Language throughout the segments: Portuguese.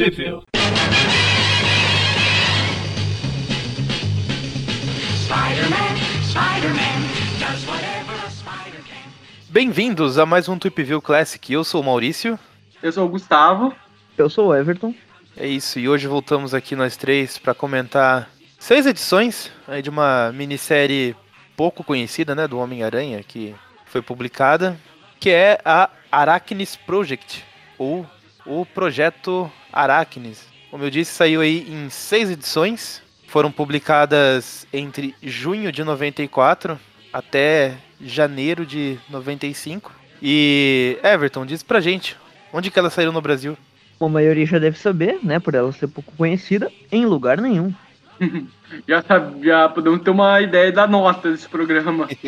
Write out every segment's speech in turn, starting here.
Can. Bem-vindos a mais um Tweepville Classic. Eu sou o Maurício. Eu sou o Gustavo. Eu sou o Everton. É isso, e hoje voltamos aqui nós três para comentar seis edições aí de uma minissérie pouco conhecida, né, do Homem-Aranha, que foi publicada, que é a Arachnis Project, ou o Projeto Arachnis. Como eu disse, saiu aí em seis edições, foram publicadas entre junho de 94 até janeiro de 95. E Everton, diz pra gente, onde que ela saiu no Brasil? A maioria já deve saber, né? Por ela ser pouco conhecida, em lugar nenhum. Já, sabe, já podemos ter uma ideia da nota desse programa.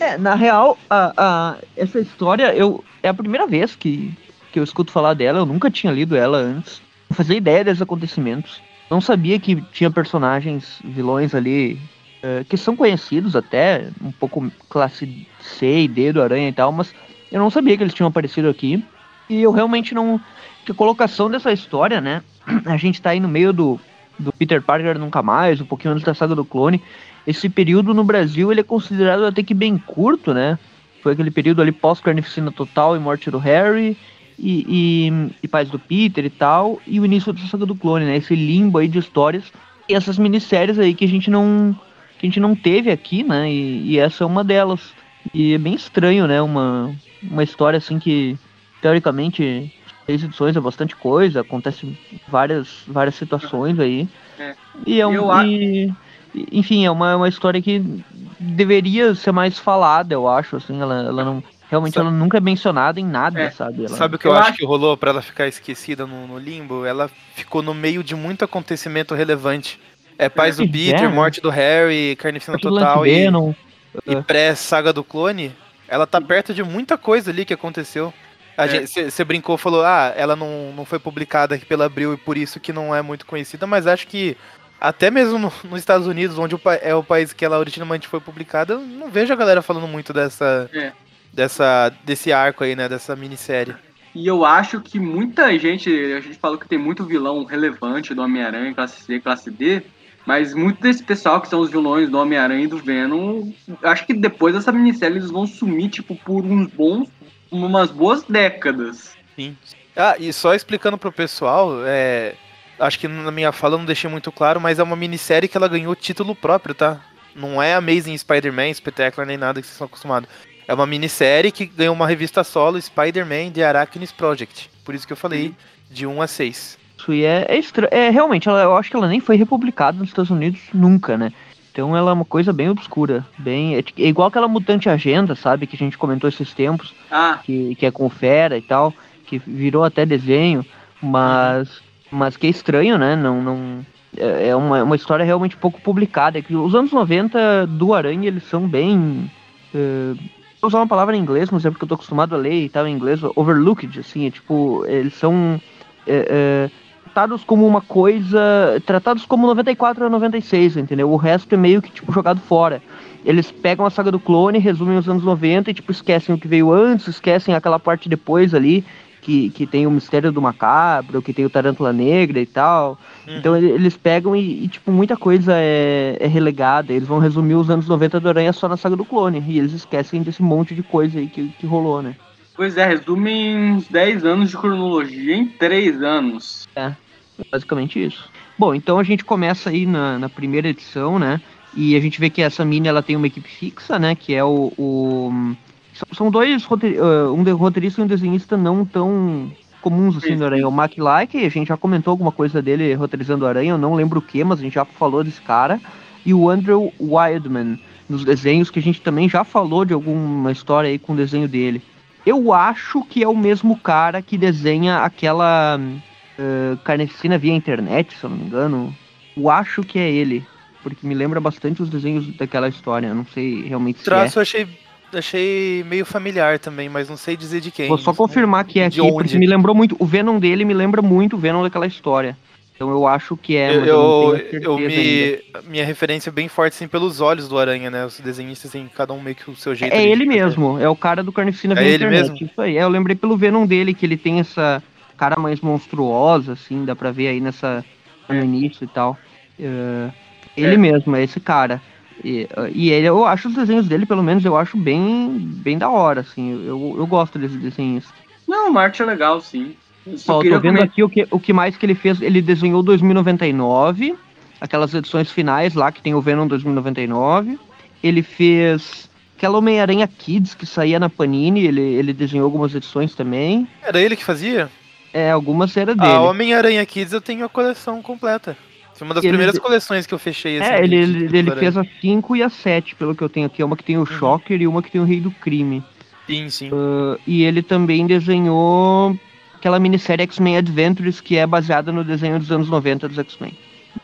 É, na real, a, a- essa história eu é a primeira vez que, que eu escuto falar dela. Eu nunca tinha lido ela antes. Não fazia ideia desses acontecimentos. Não sabia que tinha personagens, vilões ali, eh, que são conhecidos até, um pouco classe C e D do Aranha e tal, mas eu não sabia que eles tinham aparecido aqui. E eu realmente não. Que a colocação dessa história, né? A gente tá aí no meio do, do Peter Parker Nunca Mais, um pouquinho antes da saga do clone. Esse período no Brasil ele é considerado até que bem curto, né? Foi aquele período ali pós-carnificina total e morte do Harry e, e, e paz do Peter e tal, e o início da saga do clone, né? Esse limbo aí de histórias e essas minisséries aí que a gente não que a gente não teve aqui, né? E, e essa é uma delas. E é bem estranho, né? Uma, uma história assim que teoricamente seis edições é bastante coisa, acontece várias várias situações aí. É. E é um, e- e- enfim, é uma, uma história que deveria ser mais falada, eu acho, assim, ela, ela não realmente Sabe- ela nunca é mencionada em nada, É. sabe? Ela- Sabe o que eu, Eu acho acho- que rolou pra ela ficar esquecida no, no limbo? Ela ficou no meio de muito acontecimento relevante. É paz do É, Peter, né? morte do Harry, carnificina total e, Venom, e É. pré-saga do clone. Ela tá perto de muita coisa ali que aconteceu. É. Você brincou, falou, ah, ela não, não foi publicada aqui pela Abril e por isso que não é muito conhecida, mas acho que até mesmo no- nos Estados Unidos, onde o é o país que ela originalmente foi publicada, eu não vejo a galera falando muito dessa, É. dessa desse arco aí, né, dessa minissérie. E eu acho que muita gente, a gente falou que tem muito vilão relevante do Homem-Aranha, classe C, classe D, mas muito desse pessoal que são os vilões do Homem-Aranha e do Venom, acho que depois dessa minissérie eles vão sumir, tipo, por uns bons, umas boas décadas. Sim. Ah, e só explicando pro pessoal, é, acho que na minha fala eu não deixei muito claro, mas é uma minissérie que ela ganhou título próprio, tá? Não é Amazing Spider-Man, Spectacular, nem nada que vocês estão acostumados. É uma minissérie que ganhou uma revista solo, Spider-Man The Arachnis Project. Por isso que eu falei de 1 a 6. Isso e é, é, estra- é realmente, ela, eu acho que ela nem foi republicada nos Estados Unidos nunca, né? Então ela é uma coisa bem obscura, bem é, é igual aquela mutante agenda, sabe, que a gente comentou esses tempos, Ah, que, que é com fera e tal, que virou até desenho, mas mas que é estranho, né? Não não é é uma, uma história realmente pouco publicada. É que os anos 90 do Aranha, eles são bem vou usar uma palavra em inglês, mas é porque eu tô acostumado a ler e tal em inglês, overlooked, assim, é tipo, eles são é, é, tratados como uma coisa, tratados como 94 a 96, entendeu? O resto é meio que, tipo, jogado fora. Eles pegam a saga do clone, resumem os anos 90 e, tipo, esquecem o que veio antes, esquecem aquela parte depois ali, que, que tem o mistério do macabro, que tem o Tarântula Negra e tal. Então ele- eles pegam e, e, tipo, muita coisa é, é relegada. Eles vão resumir os anos 90 do Aranha só na saga do clone. E eles esquecem desse monte de coisa aí que, que rolou, né? pois é, resume uns 10 anos de cronologia em 3 anos. Basicamente isso. Bom, então a gente começa aí na, na primeira edição, né? E a gente vê que essa mini ela tem uma equipe fixa, né? Que é o. o- são- dois um roteirista e um desenhista não tão comuns assim Aranha. O Mac Like, a gente já comentou alguma coisa dele roteirizando o Aranha, eu não lembro o que, mas a gente já falou desse cara. E o Andrew Wildman, nos desenhos, que a gente também já falou de alguma história aí com o desenho dele. Eu acho que é o mesmo cara que desenha aquela Carnificina via internet, se eu não me engano. Eu acho que é ele, porque me lembra bastante os desenhos daquela história. Eu não sei realmente O se traço eu achei, achei meio familiar também, mas não sei dizer de quem. Vou só confirmar que é De aqui, onde? porque me lembrou muito. O Venom dele me lembra muito o Venom daquela história. Então eu acho que é. Eu, eu eu, me. Minha referência é bem forte, assim, pelos olhos do Aranha, né? Os desenhistas têm cada um meio que o seu jeito. É ele fazer. mesmo, é o cara do Carnificina É ele internet. mesmo? Isso aí. É, eu lembrei pelo Venom dele que ele tem essa cara mais monstruosa, assim, dá pra ver aí nessa no início e tal. É, ele É. mesmo, é esse cara. E, e ele, eu acho os desenhos dele, pelo menos, eu acho bem, bem da hora, assim. Eu, eu gosto desses desenhos. Não, uma arte é legal, sim. Eu só Ó, tô vendo comentar- aqui o que, o que mais que ele fez. Ele desenhou 2099, aquelas edições finais lá que tem o Venom 2099. Ele fez aquela Homem-Aranha Kids que saía na Panini, ele, ele desenhou algumas edições também. Era ele que fazia? É, algumas era dele. Ah, Homem-Aranha Kids eu tenho a coleção completa. Foi uma das Ele- primeiras coleções que eu fechei. assim, É, ele, ele, ele fez a 5 e a 7, pelo que eu tenho aqui. Uma que tem o Shocker e uma que tem o Rei do Crime. Sim, sim. Uh, e ele também desenhou aquela minissérie X-Men Adventures, que é baseada no desenho dos anos 90 dos X-Men.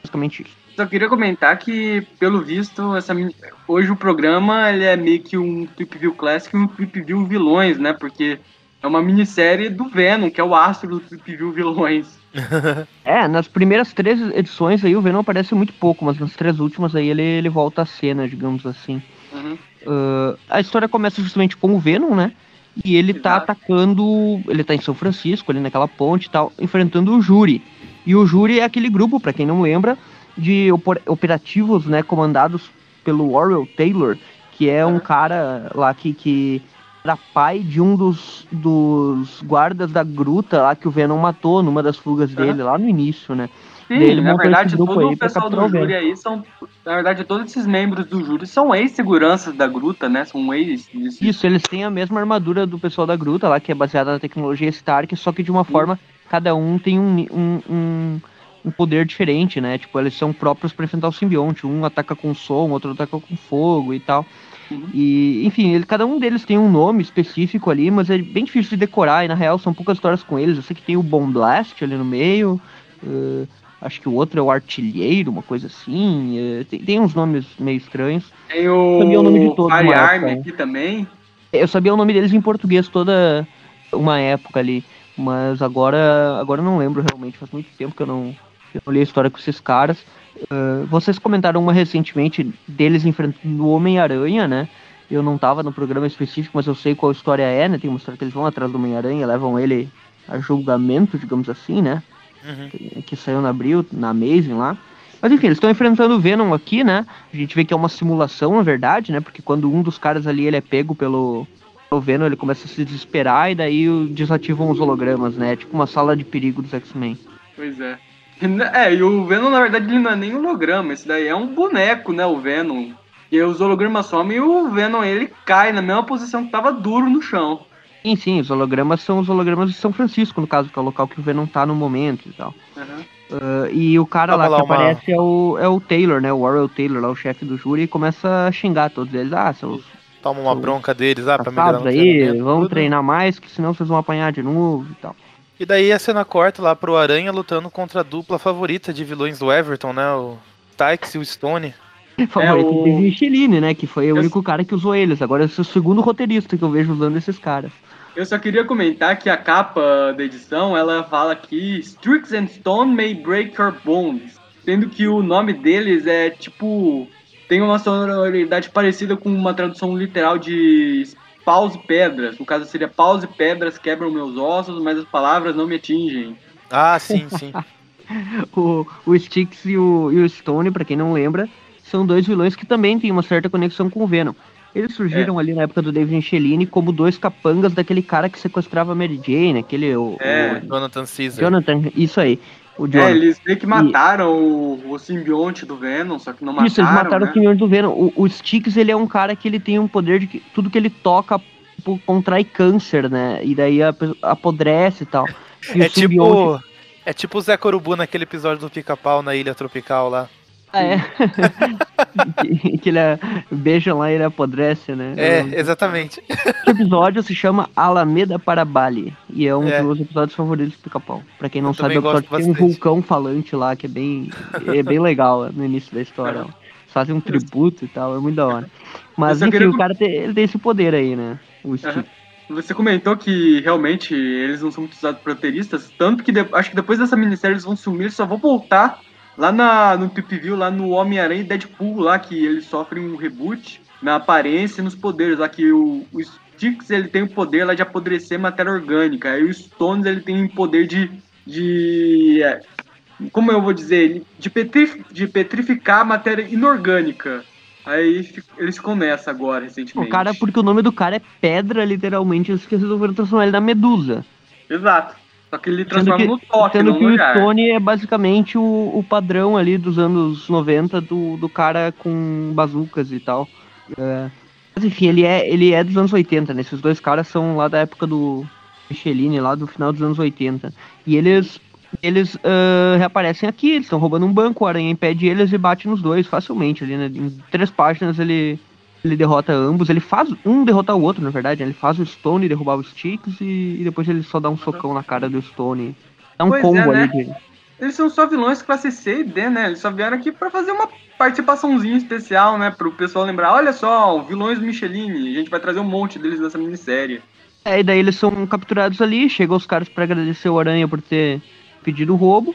Basicamente isso. Só queria comentar que, pelo visto, essa, min- hoje o programa ele é meio que um Trip View Classic e um Trip View Vilões, né? Porque é uma minissérie do Venom, que é o astro do Trip View Vilões. É, nas primeiras três edições aí o Venom aparece muito pouco, mas nas três últimas aí ele, ele volta à cena, digamos assim. Uhum. Uh, a história começa justamente com o Venom, né? E ele tá Exato. atacando. Ele tá em São Francisco, ali naquela ponte e tal, enfrentando o Júri. E o Júri é aquele grupo, pra quem não lembra, de operativos, né, comandados pelo Orwell Taylor, que é um Uhum. cara lá que, que era pai de um dos, dos guardas da gruta lá que o Venom matou numa das fugas Uhum. dele, lá no início, né? Sim, na verdade, todo o pessoal do júri aí são. Na verdade, todos esses membros do júri são ex-seguranças da gruta, né? São ex. Isso, eles têm a mesma armadura do pessoal da gruta lá, que é baseada na tecnologia Stark, só que de uma forma, cada um tem um, um, um, um poder diferente, né? Tipo, eles são próprios pra enfrentar o simbionte. Um ataca com som, outro ataca com fogo e tal. Uhum. E, enfim, ele, cada um deles tem um nome específico ali, mas é bem difícil de decorar, e na real são poucas histórias com eles. Eu sei que tem o Bomb Blast ali no meio, eh, acho que o outro é o Artilheiro, uma coisa assim. eh, tem, tem uns nomes meio estranhos. Tem Sabia o nome de o todos, Firearm época, aqui também. Eu sabia o nome deles em português toda uma época ali, mas agora, agora eu não lembro realmente, faz muito tempo que eu não, que eu não li a história com esses caras. Ah, vocês comentaram uma recentemente deles enfrentando o Homem-Aranha, né? Eu não tava no programa específico, mas eu sei qual história é, né? Tem uma história que eles vão atrás do Homem-Aranha, levam ele a julgamento, digamos assim, né? Uhum. que, que saiu na Abril, na Amazing lá. Mas enfim, eles estão enfrentando o Venom aqui, né? A gente vê que é uma simulação, na verdade, né? Porque quando um dos caras ali ele é pego pelo, pelo Venom, ele começa a se desesperar e daí desativam os hologramas, né? Tipo uma sala de perigo dos X-Men. Pois é. É, e o Venom, na verdade, ele não é nem holograma. Esse daí é um boneco, né? O Venom. E os hologramas somem e o Venom, ele cai na mesma posição que tava duro no chão. Sim, sim, os hologramas são os hologramas de São Francisco, no caso, que é o local que o Venom tá no momento e tal. Uhum. Ah, e o cara lá lá que uma- aparece é o, é o Taylor, né? O Warrell Taylor, lá, o chefe do júri, e começa a xingar todos eles. Ah, seus Toma uma São bronca deles, ah, pra melhorar aí, vamos tudo. treinar mais, que senão vocês vão apanhar de novo e tal. E daí a cena corta lá pro Aranha lutando contra a dupla favorita de vilões do Everton, né? O Tykes e o Stone. favorito o- do Michelini, né? Que foi o Eu- único cara que usou eles. Agora esse é o segundo roteirista que eu vejo usando esses caras. Eu só queria comentar que a capa da edição, ela fala que Strix and Stone may break your bones. Sendo que o nome deles é tipo. Tem uma sonoridade parecida com uma tradução literal de paus e pedras. No caso seria paus e pedras quebram meus ossos, mas as palavras não me atingem. Ah, sim, sim. O, o Styx e o, e o Stone, pra quem não lembra, são dois vilões que também têm uma certa conexão com o Venom. Eles surgiram ali na época do David Michelini como dois capangas daquele cara que sequestrava a Mary Jane, aquele. O, É. Jonathan o Caesar. Jonathan, isso aí. O É, eles meio que mataram o, o simbionte do Venom, só que não mataram. Isso, eles mataram né? o senhor do Venom. O, o Styx, ele é um cara que ele tem um poder de que tudo que ele toca tipo, contrai câncer, né? E daí apodrece e tal. E É o simbionte- tipo. É tipo o Zé Corubu naquele episódio do Pica-Pau na Ilha Tropical lá. Ah, é. que, que ele é, beija lá e ele apodrece, né? É, exatamente. Esse episódio se chama Alameda para Bali. E é um É. dos meus episódios favoritos do Pica-Pau. Pra quem não Eu sabe, é episódio tem um vulcão falante lá, que é bem, é bem legal no início da história. Eles Fazem um tributo e tal, é muito da hora. Mas enfim, queria o cara tem, ele tem esse poder aí, né? O Aham. Styx. Você comentou que realmente eles não são muito usados por roteiristas, tanto que de- acho que depois dessa minissérie eles vão sumir, eles só vão voltar lá na, no Trip View, lá no Homem-Aranha e Deadpool, lá que eles sofrem um reboot na aparência e nos poderes, lá que o, o, Styx ele tem o poder lá de apodrecer matéria orgânica. Aí o Stones ele tem o poder de. de é, como eu vou dizer? De, petrif- de petrificar matéria inorgânica. Aí eles começam agora, recentemente. O cara, porque o nome do cara é pedra, literalmente, eles resolveram transformar ele na medusa. Exato. Só que ele transforma que, no toque, sendo que no o. Stone é basicamente o, o padrão ali dos anos 90 do, do cara com bazucas e tal. É, mas enfim, ele é, ele é dos anos 80, né? Esses dois caras são lá da época do Michelin, lá do final dos anos 80. E eles eles ah, reaparecem aqui, eles estão roubando um banco, o Aranha impede eles e bate nos dois facilmente ali, né? Em três páginas ele, ele derrota ambos, ele faz um derrotar o outro, na verdade, né? ele faz o Stone derrubar o Styx e, e depois ele só dá um socão na cara do Stone. Dá um Pois é, combo né? ali de. Eles são só vilões classe C e D, né? Eles só vieram aqui pra fazer uma participaçãozinha especial, né? Pro pessoal lembrar, olha só, vilões Michelin, a gente vai trazer um monte deles nessa minissérie. É, e daí eles são capturados ali, chegam os caras pra agradecer o Aranha por ter pedido o roubo.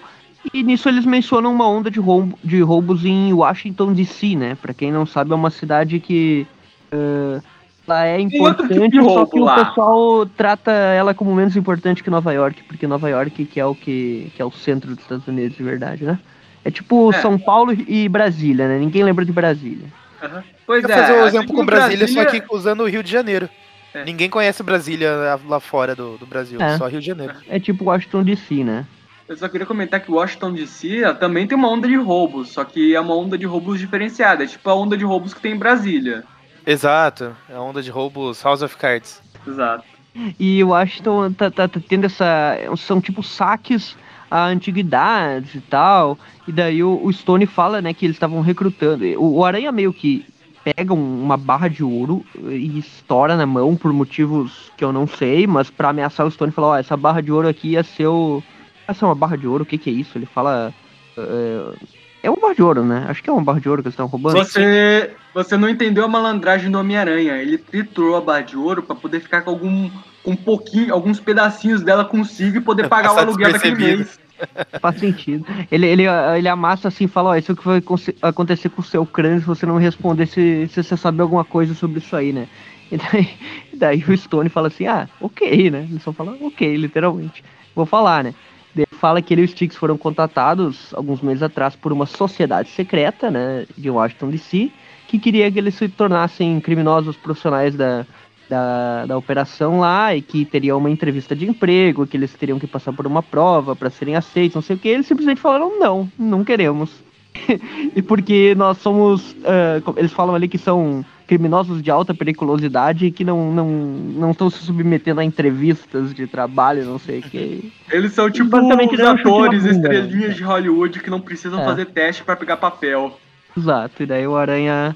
E nisso eles mencionam uma onda de, roubo, de roubos em Washington DC, né? Pra quem não sabe, é uma cidade que eh, ela é tipo importante, de só que lá. o pessoal trata ela como menos importante que Nova York, porque Nova York que é o que, que é o centro dos Estados Unidos de verdade, né? É tipo É. São Paulo e Brasília, né? Ninguém lembra de Brasília. Aham. Pois Vou é, fazer o assim exemplo com Brasília, só Brasília- que usando o Rio de Janeiro. É. Ninguém conhece Brasília lá- lá fora do, do Brasil, É. só Rio de Janeiro. É tipo Washington DC, né? Eu só queria comentar que Washington DC ela também tem uma onda de roubos, só que é uma onda de roubos diferenciada, é tipo a onda de roubos que tem em Brasília. Exato, é a onda de roubos House of Cards. Exato. E Washington tá, tá, tá tendo essa. São tipo saques a antiguidades e tal. E daí o, o Stone fala, né, que eles estavam recrutando. O, o Aranha meio que pega um- uma barra de ouro e estoura na mão por motivos que eu não sei, mas pra ameaçar o Stone, fala, ó, essa barra de ouro aqui ia ser o. Essa é uma barra de ouro, o que que é isso? Ele fala. É, é uma barra de ouro, né? Acho que é uma barra de ouro que eles estão roubando. Você, você não entendeu a malandragem do Homem-Aranha. Ele triturou a barra de ouro pra poder ficar com algum com um pouquinho, alguns pedacinhos dela consigo e poder pagar o Passar aluguel daquele mês. Faz sentido. Ele, ele, ele amassa assim e fala, ó, isso é o que vai acontecer com o seu crânio se você não responder se, se você sabe alguma coisa sobre isso aí, né? E daí, daí o Stone fala assim, ah, ok, né? Ele só fala, ok, literalmente. Vou falar, né? Ele fala que ele e o Sticks foram contatados alguns meses atrás por uma sociedade secreta, né, de Washington DC, que queria que eles se tornassem criminosos profissionais da, da, da operação lá e que teria uma entrevista de emprego, que eles teriam que passar por uma prova para serem aceitos, não sei o que. Eles simplesmente falaram: não, não queremos. e porque nós somos. co- eles falam ali que são criminosos de alta periculosidade que não, não, não estão se submetendo a entrevistas de trabalho, não sei o que. Eles são tipo Basicamente, os atores, bunda, né? estrelinhas de Hollywood que não precisam É. fazer teste pra pegar papel. Exato, e daí o Aranha.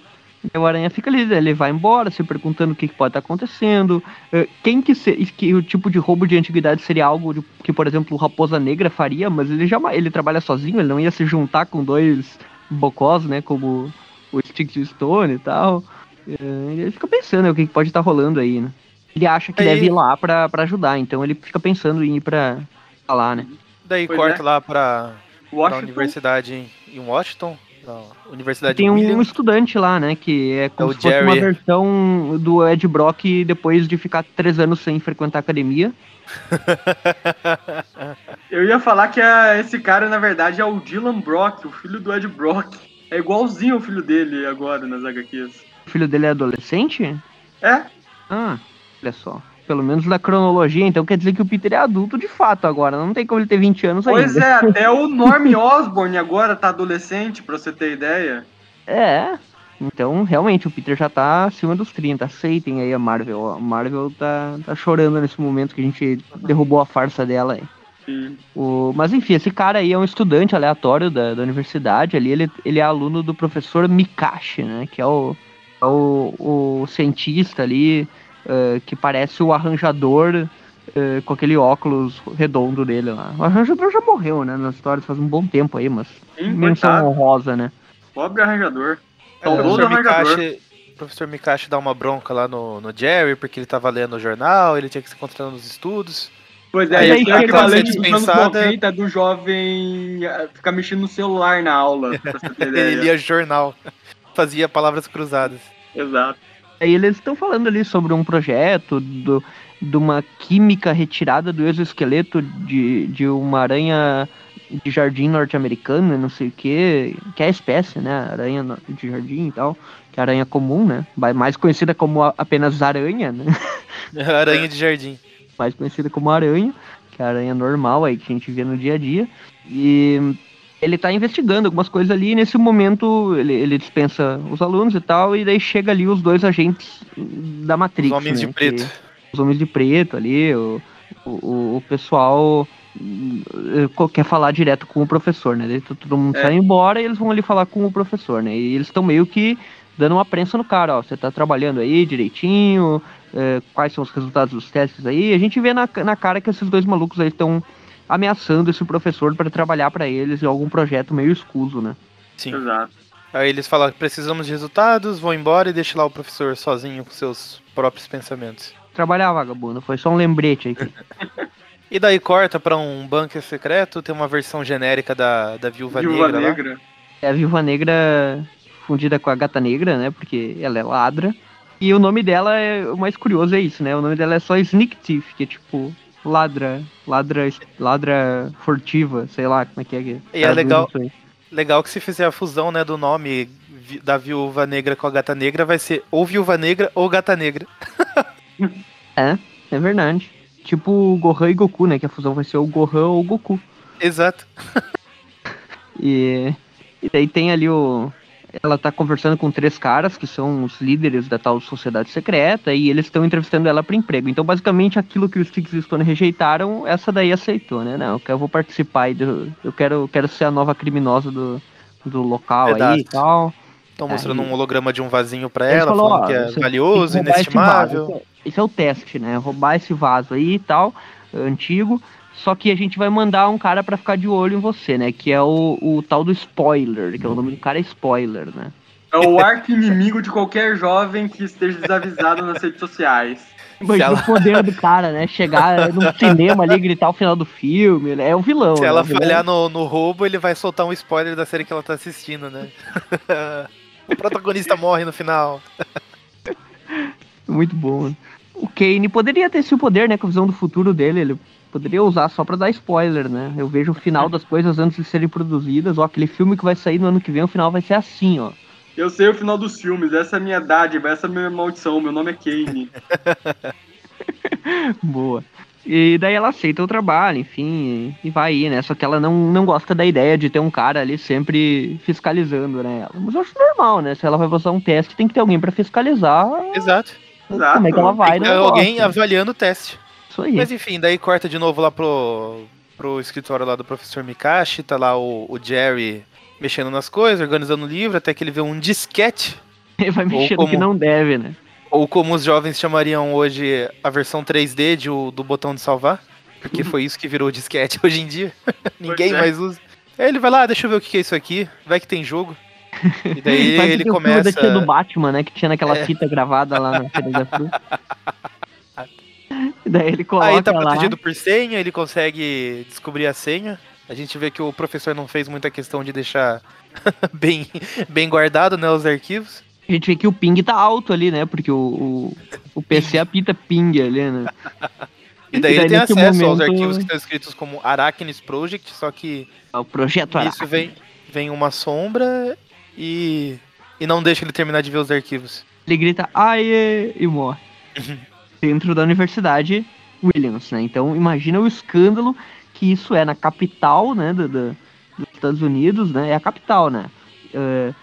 O Aranha fica ali, ele vai embora, se perguntando o que, pode estar acontecendo. eh, Quem que, se, que o tipo de roubo de antiguidade seria algo de- que, por exemplo, o Raposa Negra faria, mas ele jamais ele trabalha sozinho, ele não ia se juntar com dois bocós, né? Como o Sticks Stone e tal. Eh, Ele fica pensando né, o que, pode estar rolando aí, né? Ele acha que Aí- deve ir lá pra, pra ajudar, então ele fica pensando em ir pra, pra lá, né? Daí Pois corta é. lá pra, pra universidade em, Washington, na Universidade Tem um William. estudante lá, né? Que é como É se fosse uma versão do Ed Brock depois de ficar três anos sem frequentar a academia. eu ia falar que a- esse cara, na verdade, é o Dylan Brock, o filho do Ed Brock. É igualzinho o filho dele agora nas HQs. O filho dele é adolescente? É? Ah, olha só. Pelo menos na cronologia, então quer dizer que o Peter é adulto de fato agora. Não tem como ele ter 20 anos Pois ainda. é, até o Norm Osborn agora tá adolescente, pra você ter ideia. É. Então, realmente, o Peter já tá acima dos 30. Aceitem aí a Marvel. A Marvel tá, tá chorando nesse momento que a gente derrubou a farsa dela aí. Sim. O, mas enfim, esse cara aí é um estudante aleatório da, da universidade ali, ele, ele é aluno do professor Mikashi, né? Que é o, o, o cientista ali eh, que parece o arranjador eh, com aquele óculos redondo dele lá. O arranjador já morreu, né? Nas histórias faz um bom tempo aí, mas Sim, menção coitado. honrosa, né? Pobre arranjador. É, o professor arranjador. Mikashi, o professor Mikashi dá uma bronca lá no, no Jerry, porque ele tava lendo o jornal, ele tinha que se concentrar nos estudos. Pois é, Aí esse é o equivalente dos anos dispensada. 90 do jovem eh, ficar mexendo no celular na aula, Ele lia jornal, fazia palavras cruzadas. Exato. Aí eles estão falando ali sobre um projeto do, de uma química retirada do exoesqueleto de, de uma aranha de jardim norte-americana, não sei o que, que é a espécie, né? Aranha de jardim e tal, que é a aranha comum, né? Mais conhecida como a- apenas aranha, né? Aranha de jardim. mais conhecida como aranha, que é a aranha normal aí que a gente vê no dia a dia. E ele tá investigando algumas coisas ali, e nesse momento ele, ele dispensa os alunos e tal, e daí chega ali os dois agentes da Matrix. Os homens né, de preto. que- os homens de preto ali, o, o, o pessoal eh, quer falar direto com o professor, né? Daí to- todo mundo É. sai embora e eles vão ali falar com o professor, né? E eles estão meio que dando uma prensa no cara, ó, você tá trabalhando aí direitinho, eh, quais são os resultados dos testes aí. A gente vê na, na cara que esses dois malucos aí estão ameaçando esse professor para trabalhar para eles em algum projeto meio escuso, né? Sim. Exato. Aí eles falam que precisamos de resultados, vão embora e deixa lá o professor sozinho com seus próprios pensamentos. Trabalhar, vagabundo, foi só um lembrete aí. E daí corta pra um bunker secreto, tem uma versão genérica da, da Viúva, Viúva Negra, lá. Negra. É a Viúva Negra fundida com a Gata Negra, né? Porque ela é ladra. E o nome dela é o mais curioso é isso, né? O nome dela é só Sneak Thief, que é tipo ladra, ladra, ladra furtiva, sei lá como é que é. que E é legal-. Legal que se fizer a fusão, né, do nome da Viúva Negra com a Gata Negra, vai ser ou Viúva Negra ou Gata Negra. É, é verdade. Tipo o Gohan e Goku, né? Que a fusão vai ser o Gohan ou o Goku. Exato. E, e daí tem ali o. Ela tá conversando com três caras que são os líderes da tal sociedade secreta e eles estão entrevistando ela para emprego. Então, basicamente, aquilo que os Sticks e Stone rejeitaram, essa daí aceitou, né? Não, eu vou participar aí do, eu quero, quero ser a nova criminosa do, do local aí Verdade. e tal. Estão Aí- mostrando um holograma de um vasinho Ele ela, falou, falando ó, que é valioso, esse vaso. inestimável. Esse é- Esse é o teste, né? Roubar esse vaso aí e tal, antigo. Só que a gente vai mandar um cara pra ficar de olho em você, né? Que é o, o tal do spoiler, que é o nome do cara é spoiler, né? É o arco inimigo de qualquer jovem que esteja desavisado nas redes sociais. Imagina ela- o poder do cara, né? Chegar no cinema ali e gritar o final do filme. né? É o vilão. Se né? ela vilão- falhar no, no roubo, ele vai soltar um spoiler da série que ela tá assistindo, né? o protagonista morre no final. Muito bom. O Kane poderia ter esse poder, né? Com a visão do futuro dele. Ele poderia usar só pra dar spoiler, né? Eu vejo o final das coisas antes de serem produzidas. Ó, aquele filme que vai sair no ano que vem, o final vai ser assim, ó. Eu sei o final dos filmes, essa é a minha dádiva, essa é a minha maldição, meu nome é Kane. Boa. E daí ela aceita o trabalho, enfim, e, vai aí, né? Só que ela não, não gosta da ideia de ter um cara ali sempre fiscalizando, né? ela. Mas eu acho normal, né? Se ela vai passar um teste, tem que ter alguém pra fiscalizar Exato. Exato. como é que ela vai, né? alguém avaliando o teste. Isso aí. Mas enfim, daí corta de novo lá pro, pro escritório lá do professor Mikashi, tá lá o, o Jerry mexendo nas coisas, organizando o livro, até que ele vê um disquete, Ele vai mexer no como- que não deve, né? ou como os jovens chamariam hoje a versão 3D de, do botão de salvar, porque foi isso que virou o disquete hoje em dia. Ninguém é. mais usa. Aí ele vai lá, "Ah, deixa eu ver o que é isso aqui, vai que tem jogo. E daí ele filme começa. da tia do Batman, né? Que tinha naquela É. fita gravada lá na Feira da Fruta. E daí ele coloca Aí tá lá. protegido por senha, ele consegue descobrir a senha. A gente vê que o professor não fez muita questão de deixar bem, bem guardado, né, os arquivos. A gente vê que o ping tá alto ali, né? Porque o, o, o PC apita ping ali, né? E daí E daí, ele tem acesso aos momento- arquivos que estão escritos como Arachnis Project, só que É o projeto isso Aracne. vem, vem uma sombra e, e não deixa ele terminar de ver os arquivos. Ele grita, ai, e morre. Dentro da Universidade Williams, né? Então imagina o escândalo que isso é na capital, né? Do, do- dos Estados Unidos, né? É a capital, né? É,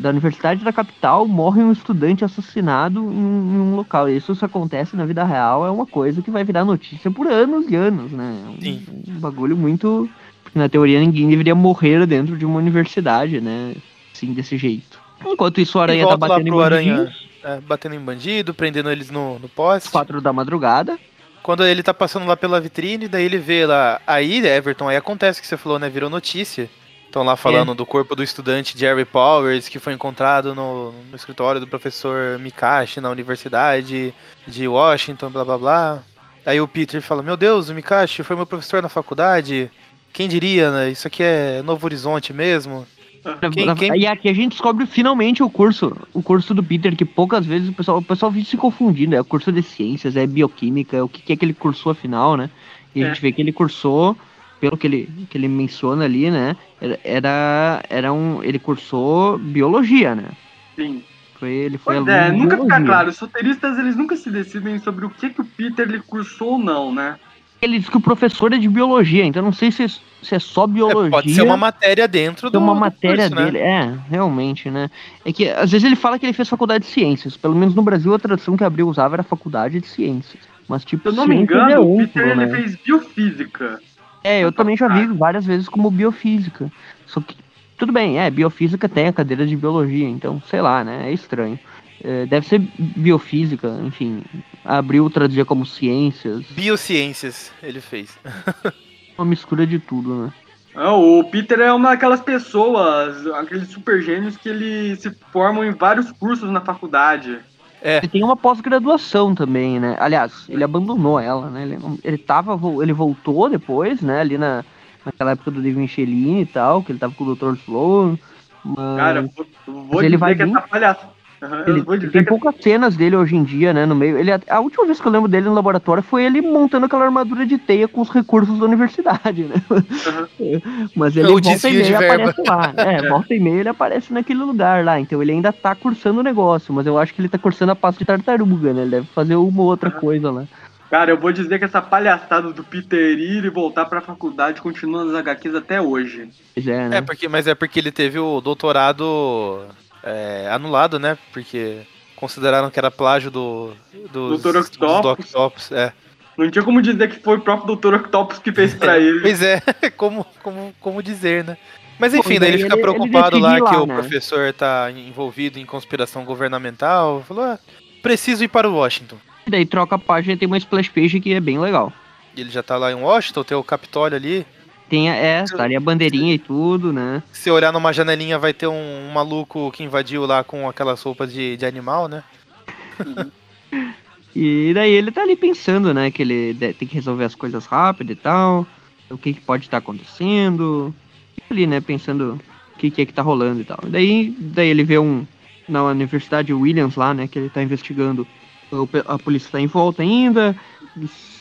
da Universidade da capital morre um estudante assassinado em, um- em um local. Isso se acontece na vida real é uma coisa que vai virar notícia por anos e anos, né? É um, Sim. um bagulho muito. Porque na teoria ninguém deveria morrer dentro de uma universidade, né? Assim, desse jeito. Enquanto isso, o Aranha tá lá batendo em Aranha é, batendo em bandido, prendendo eles no, no poste. quatro da madrugada. Quando ele tá passando lá pela vitrine, daí ele vê lá. Aí, Everton, aí acontece o que você falou, né? Virou notícia. Estão lá falando do corpo do estudante Jerry Powers, que foi encontrado no, no escritório do professor Mikashi na Universidade de Washington, blá blá blá. Aí o Peter fala: Meu Deus, o Mikashi foi meu professor na faculdade. Quem diria, né? Isso aqui é Novo Horizonte mesmo. Quem- quem- E aqui a gente descobre finalmente o curso, o curso do Peter, que poucas vezes o pessoal, o pessoal vive se confundindo. É o curso de ciências, é bioquímica, é o que, que é que ele cursou afinal, né? E a É. gente vê que ele cursou, pelo que ele, que ele menciona ali, né? Era, era, um. Ele cursou biologia, né? Sim. Foi, ele foi Pois aluno é, nunca fica claro. Os roteiristas, eles nunca se decidem sobre o que, que o Peter ele cursou ou não, né? Ele diz que o professor é de biologia, então não sei se, é- se é só É, biologia. pode ser uma matéria dentro do uma do matéria curso, né? dele, é, realmente, né? É que às vezes ele fala que ele fez faculdade de ciências. Pelo menos no Brasil a tradução que abriu usava era faculdade de ciências. Mas tipo, Se eu não me engano, é o outro, Peter né? ele fez biofísica. É, eu também já vi várias vezes como biofísica. Só que tudo bem, é, biofísica tem a cadeira de biologia, então, sei lá, né? É estranho. É, deve ser biofísica, enfim. Abriu traduzia como ciências, Biociências ele fez. uma mistura de tudo, né? Ah, o Peter é uma daquelas pessoas, aqueles super gênios que ele se formam em vários cursos na faculdade. É, Ele tem uma pós-graduação também, né? Aliás, ele abandonou ela, né? Ele, não- ele tava, ele voltou depois, né? Ali na, naquela época do David Michelin e tal, que ele tava com o Dr. Sloan. Mas Cara, eu vou, vou Mas ele dizer vai que vir- essa palhaça. Aham, ele, eu tem que poucas cenas dele hoje em dia, né? No meio. Ele, a última vez que eu lembro dele no laboratório foi ele montando aquela armadura de teia com os recursos da universidade, né? Aham. Mas É ele o volta e meia aparece lá. É, volta e meia ele aparece naquele lugar lá. Então ele ainda tá cursando o negócio, mas eu acho que ele tá cursando a passo de tartaruga, né? Ele deve fazer uma ou outra coisa lá. Cara, eu vou dizer que essa palhaçada do Peter ir e voltar pra faculdade continua nas HQs até hoje. É, né? é porque, mas é porque ele teve o doutorado é, anulado, né? Porque consideraram que era plágio do, dos, dos Octopus. Octopus, é. Não tinha como dizer que foi o próprio Dr. Octopus que fez pra ele. Pois é, como, como, como dizer, né? Mas enfim, daí ele fica ele- preocupado lá que o né? professor tá envolvido em conspiração governamental. Falou, ah, preciso ir para o Washington. E daí troca a página e tem uma splash page que é bem legal. E ele já tá lá em Washington, tem o Capitólio ali. Tem a, é, tá ali a bandeirinha e tudo, né? Se olhar numa janelinha, vai ter um, um maluco que invadiu lá com aquelas roupas de, de animal, né? E daí ele tá ali pensando, né? Que ele tem que resolver as coisas rápido e tal. O que, que pode estar acontecendo. Fica ali, né? Pensando o que, que é que tá rolando e tal. E daí, daí ele vê um. Na Universidade Williams lá, né? Que ele tá investigando. A polícia tá em volta ainda.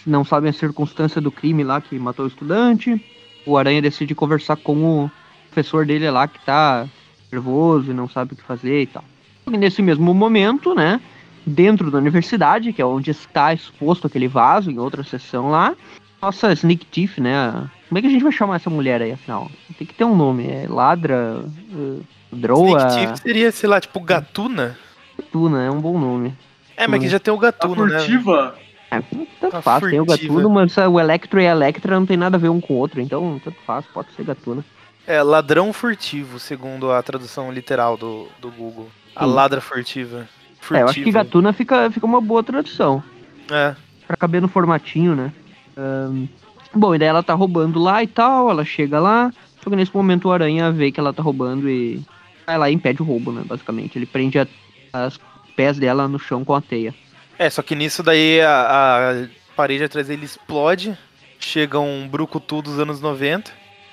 Não sabem a circunstância do crime lá que matou o estudante. O Aranha decide conversar com o professor dele lá que tá nervoso e não sabe o que fazer e tal. E nesse mesmo momento, né? dentro da universidade, que é onde está exposto aquele vaso em outra seção lá. Nossa Sneak Thief, né? Como é que a gente vai chamar essa mulher aí, afinal? Tem que ter um nome. É ladra, uh, droa, Sneak Thief seria, sei lá, tipo Gatuna. Gatuna, é um bom nome. É, mas que já tem o A Gatuno, né? furtiva. É, tanto Tá faz, tem o furtiva. Gatuno, mas uh, o Electro e a Electra não tem nada a ver um com o outro, então tanto faz, pode ser Gatuna. É, ladrão furtivo, segundo a tradução literal do, do Google. A Sim. ladra furtiva. É, eu acho que Furtiva. Gatuna fica, fica uma boa tradução. É. pra caber no formatinho, né? Ahn, bom, e daí ela tá roubando lá e tal, ela chega lá, só que nesse momento o Aranha vê que ela tá roubando e vai lá e impede o roubo, né? Basicamente, ele prende a- as pés dela no chão com a teia. É, só que nisso daí a, a parede atrás dele explode. Chega um brucutu dos anos 90.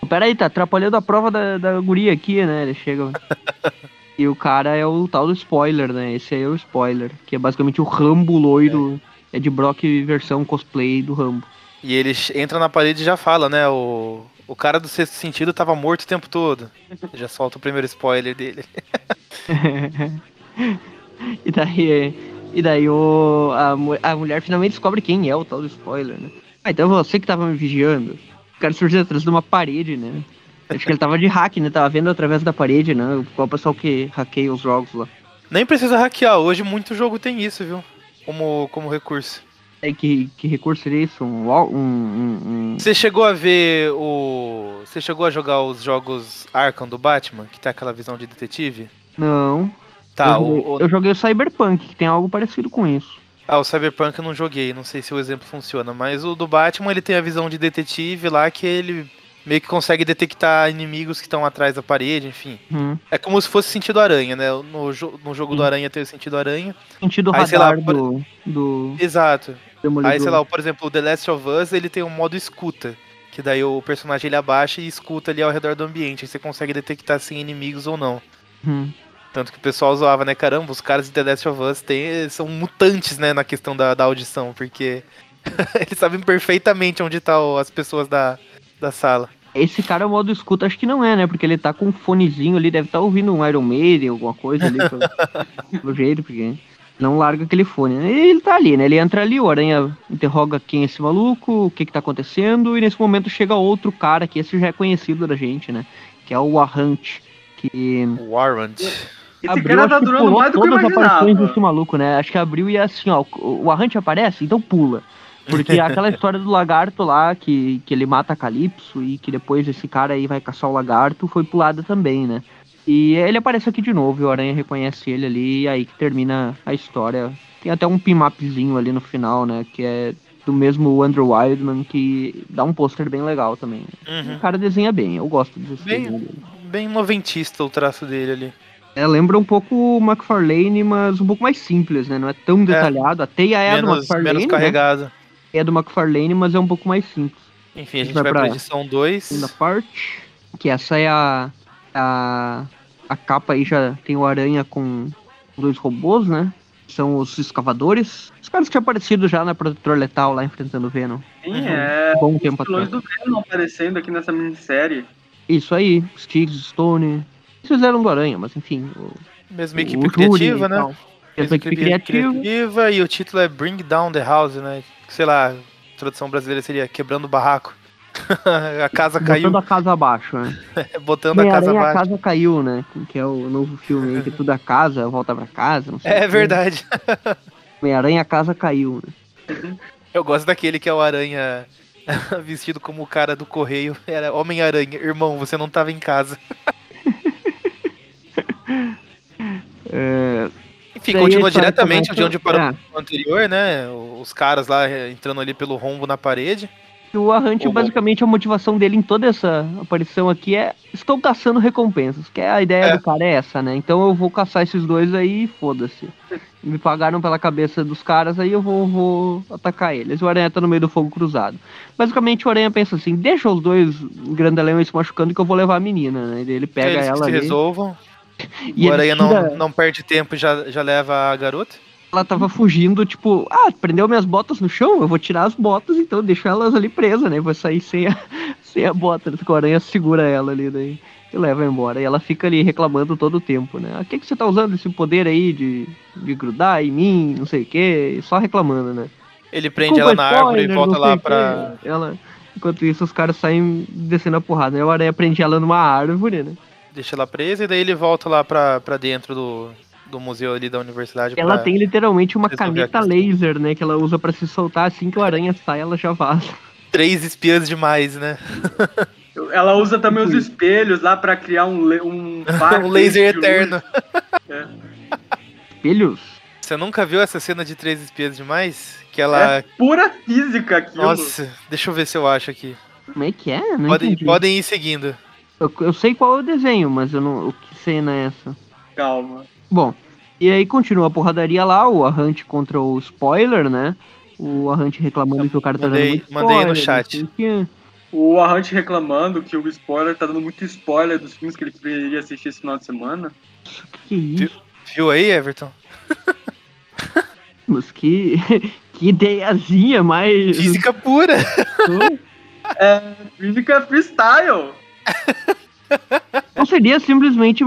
Pera aí, tá atrapalhando a prova da, da guria aqui, né? Ele chega... e o cara é o tal do spoiler, né? Esse aí é o spoiler, que é basicamente o Rambo loiro, é de Brock versão cosplay do Rambo. E ele entra na parede e já fala, né? O, o cara do sexto sentido tava morto o tempo todo. Já solta o primeiro spoiler dele. E daí, e daí o, a, a mulher finalmente descobre quem é o tal do spoiler, né? Ah, então você que tava me vigiando. O cara surgiu atrás de uma parede, né? Acho que ele tava de hack, né? Tava vendo através da parede, né? Qual o pessoal que hackeia os jogos lá. Nem precisa hackear, hoje muito jogo tem isso, viu? Como, como recurso. Aí que, que recurso seria isso? Um, um, um, um- Você chegou a ver o. Você chegou a jogar os jogos Arkham do Batman, que tem aquela visão de detetive? Não. Tá, eu, joguei, o, o- eu joguei o Cyberpunk, que tem algo parecido com isso. Ah, o Cyberpunk eu não joguei, não sei se o exemplo funciona, mas o do Batman ele tem a visão de detetive lá que ele meio que consegue detectar inimigos que estão atrás da parede, enfim. Hum. É como se fosse sentido aranha, né? No, jo- no jogo do Sim. Aranha tem o sentido aranha. Sentido Aí, lá, radar por- do, do Exato. Demolidor. Aí, sei lá, por exemplo, o The Last of Us ele tem um modo escuta, Que daí o personagem ele abaixa e escuta ali ao redor do ambiente. Aí você consegue detectar se tem inimigos ou não. Hum. Tanto que o pessoal zoava, né? Caramba, os caras de The Last of Us tem, são mutantes, né? Na questão da, da audição, porque eles sabem perfeitamente onde estão as pessoas da, da sala. Esse cara, o modo escuta, acho que não é, né? Porque ele tá com um fonezinho ali, deve estar ouvindo um Iron Maiden, alguma coisa ali, pelo, pelo jeito, porque não larga aquele fone. né? E ele tá ali, né? Ele entra ali, o Aranha interroga quem é esse maluco, o que que tá acontecendo, e nesse momento chega outro cara, que esse já é conhecido da gente, né? Que é o Arrant, que Warrant. Esse abriu, cara tá durando mais do que eu todas as aparições imaginava. desse maluco, né? Acho que abriu e é assim, ó, o Arrant aparece, então pula. Porque aquela história do lagarto lá, que, que ele mata a Calypso e que depois esse cara aí vai caçar o lagarto, foi pulada também, né? E ele aparece aqui de novo e o Aranha reconhece ele ali e aí que termina a história. Tem até um pin-mapzinho ali no final, né? Que é do mesmo Andrew Wildman, que dá um pôster bem legal também. Uhum. O cara desenha bem, eu gosto desse Bem-. Bem noventista o traço dele ali. É, lembra um pouco o McFarlane, mas um pouco mais simples, né? Não é tão detalhado. A teia é a do menos, McFarlane, menos né? carregado. É do McFarlane, mas é um pouco mais simples. Enfim, a gente Vai vai, pra pra edição 2. Segunda parte, que essa é a, a a capa aí já tem o Aranha com dois robôs, né? São os escavadores. Os caras que tinham aparecido já na Protetor Letal lá enfrentando o Venom. Sim, Uhum. é. Bom tempo Os atrás. do Venom aparecendo aqui nessa minissérie. Isso aí, Sticks, Stone. Fizeram do Aranha, mas enfim. O, Mesma equipe criativa, né? tal. Mesma equipe criativa. criativa e o título é Bring Down the House, né? Sei lá, tradução brasileira seria Quebrando o Barraco. a casa caiu, Botando a casa abaixo, né? botando a casa Homem-Aranha, a abaixo. casa caiu, né? Que é o novo filme que tudo a casa, volta pra casa, não sei o É verdade. Homem-Aranha, a casa caiu, né? Eu gosto daquele que é o Aranha vestido como o cara do correio. Era Homem-Aranha. Irmão, você não tava em casa. É, Enfim, continua diretamente de começa- onde parou é. o anterior, né? Os caras lá eh, entrando ali pelo rombo na parede. O Arrante, basicamente, a motivação dele em toda essa aparição aqui é estou caçando recompensas, que é a ideia É. do cara é essa, né? Então eu vou caçar esses dois aí e foda-se. Me pagaram pela cabeça dos caras, aí eu vou, vou atacar eles. O Aranha tá no meio do fogo cruzado. Basicamente o Aranha pensa assim, deixa os dois grandalhões se machucando que eu vou levar a menina, né? E ele pega Eles que ela se ali. resolvam. E o Aranha tira- não, não perde tempo e já, já leva a garota. ela tava fugindo, tipo, ah, prendeu minhas botas no chão, eu vou tirar as botas, então eu deixo elas ali presas, né? Vou sair sem a, sem a bota. O aranha segura ela ali, daí e leva embora. E ela fica ali reclamando todo o tempo, né? Ah, que que você tá usando esse poder aí de, de grudar em mim, não sei o que, só reclamando, né? Ele prende Desculpa, ela na árvore e spoiler, volta lá o quê. pra. Ela, enquanto isso, os caras saem descendo a porrada. Né? O aranha prende ela numa árvore, né? Deixa ela presa e daí ele volta lá pra, pra dentro do, do museu ali da universidade. Ela tem literalmente uma caneta laser, né? Que ela usa pra se soltar assim que o aranha sai, ela já vaza. três espiãs demais, né? Ela usa também os espelhos lá pra criar um, um, um laser eterno. Espelhos? Você nunca viu essa cena de três espiãs demais? Que ela. É pura física aquilo. Nossa, deixa eu ver se eu acho aqui. Como é que é? Não Podem, entendi. podem ir seguindo. Eu, eu sei qual é o desenho, mas eu não. O que cena é essa? Calma. Bom, e aí continua a porradaria lá, o Arrante contra o spoiler, né? O Arrante reclamando Eu que o cara tá mandei- dando muito mandei spoiler. no chat. o Arrante reclamando que o spoiler tá dando muito spoiler dos filmes que ele queria assistir esse final de semana. Que que é isso? Viu aí, Everton? Mas que, que ideiazinha mais. Física pura. É, física freestyle. Não seria simplesmente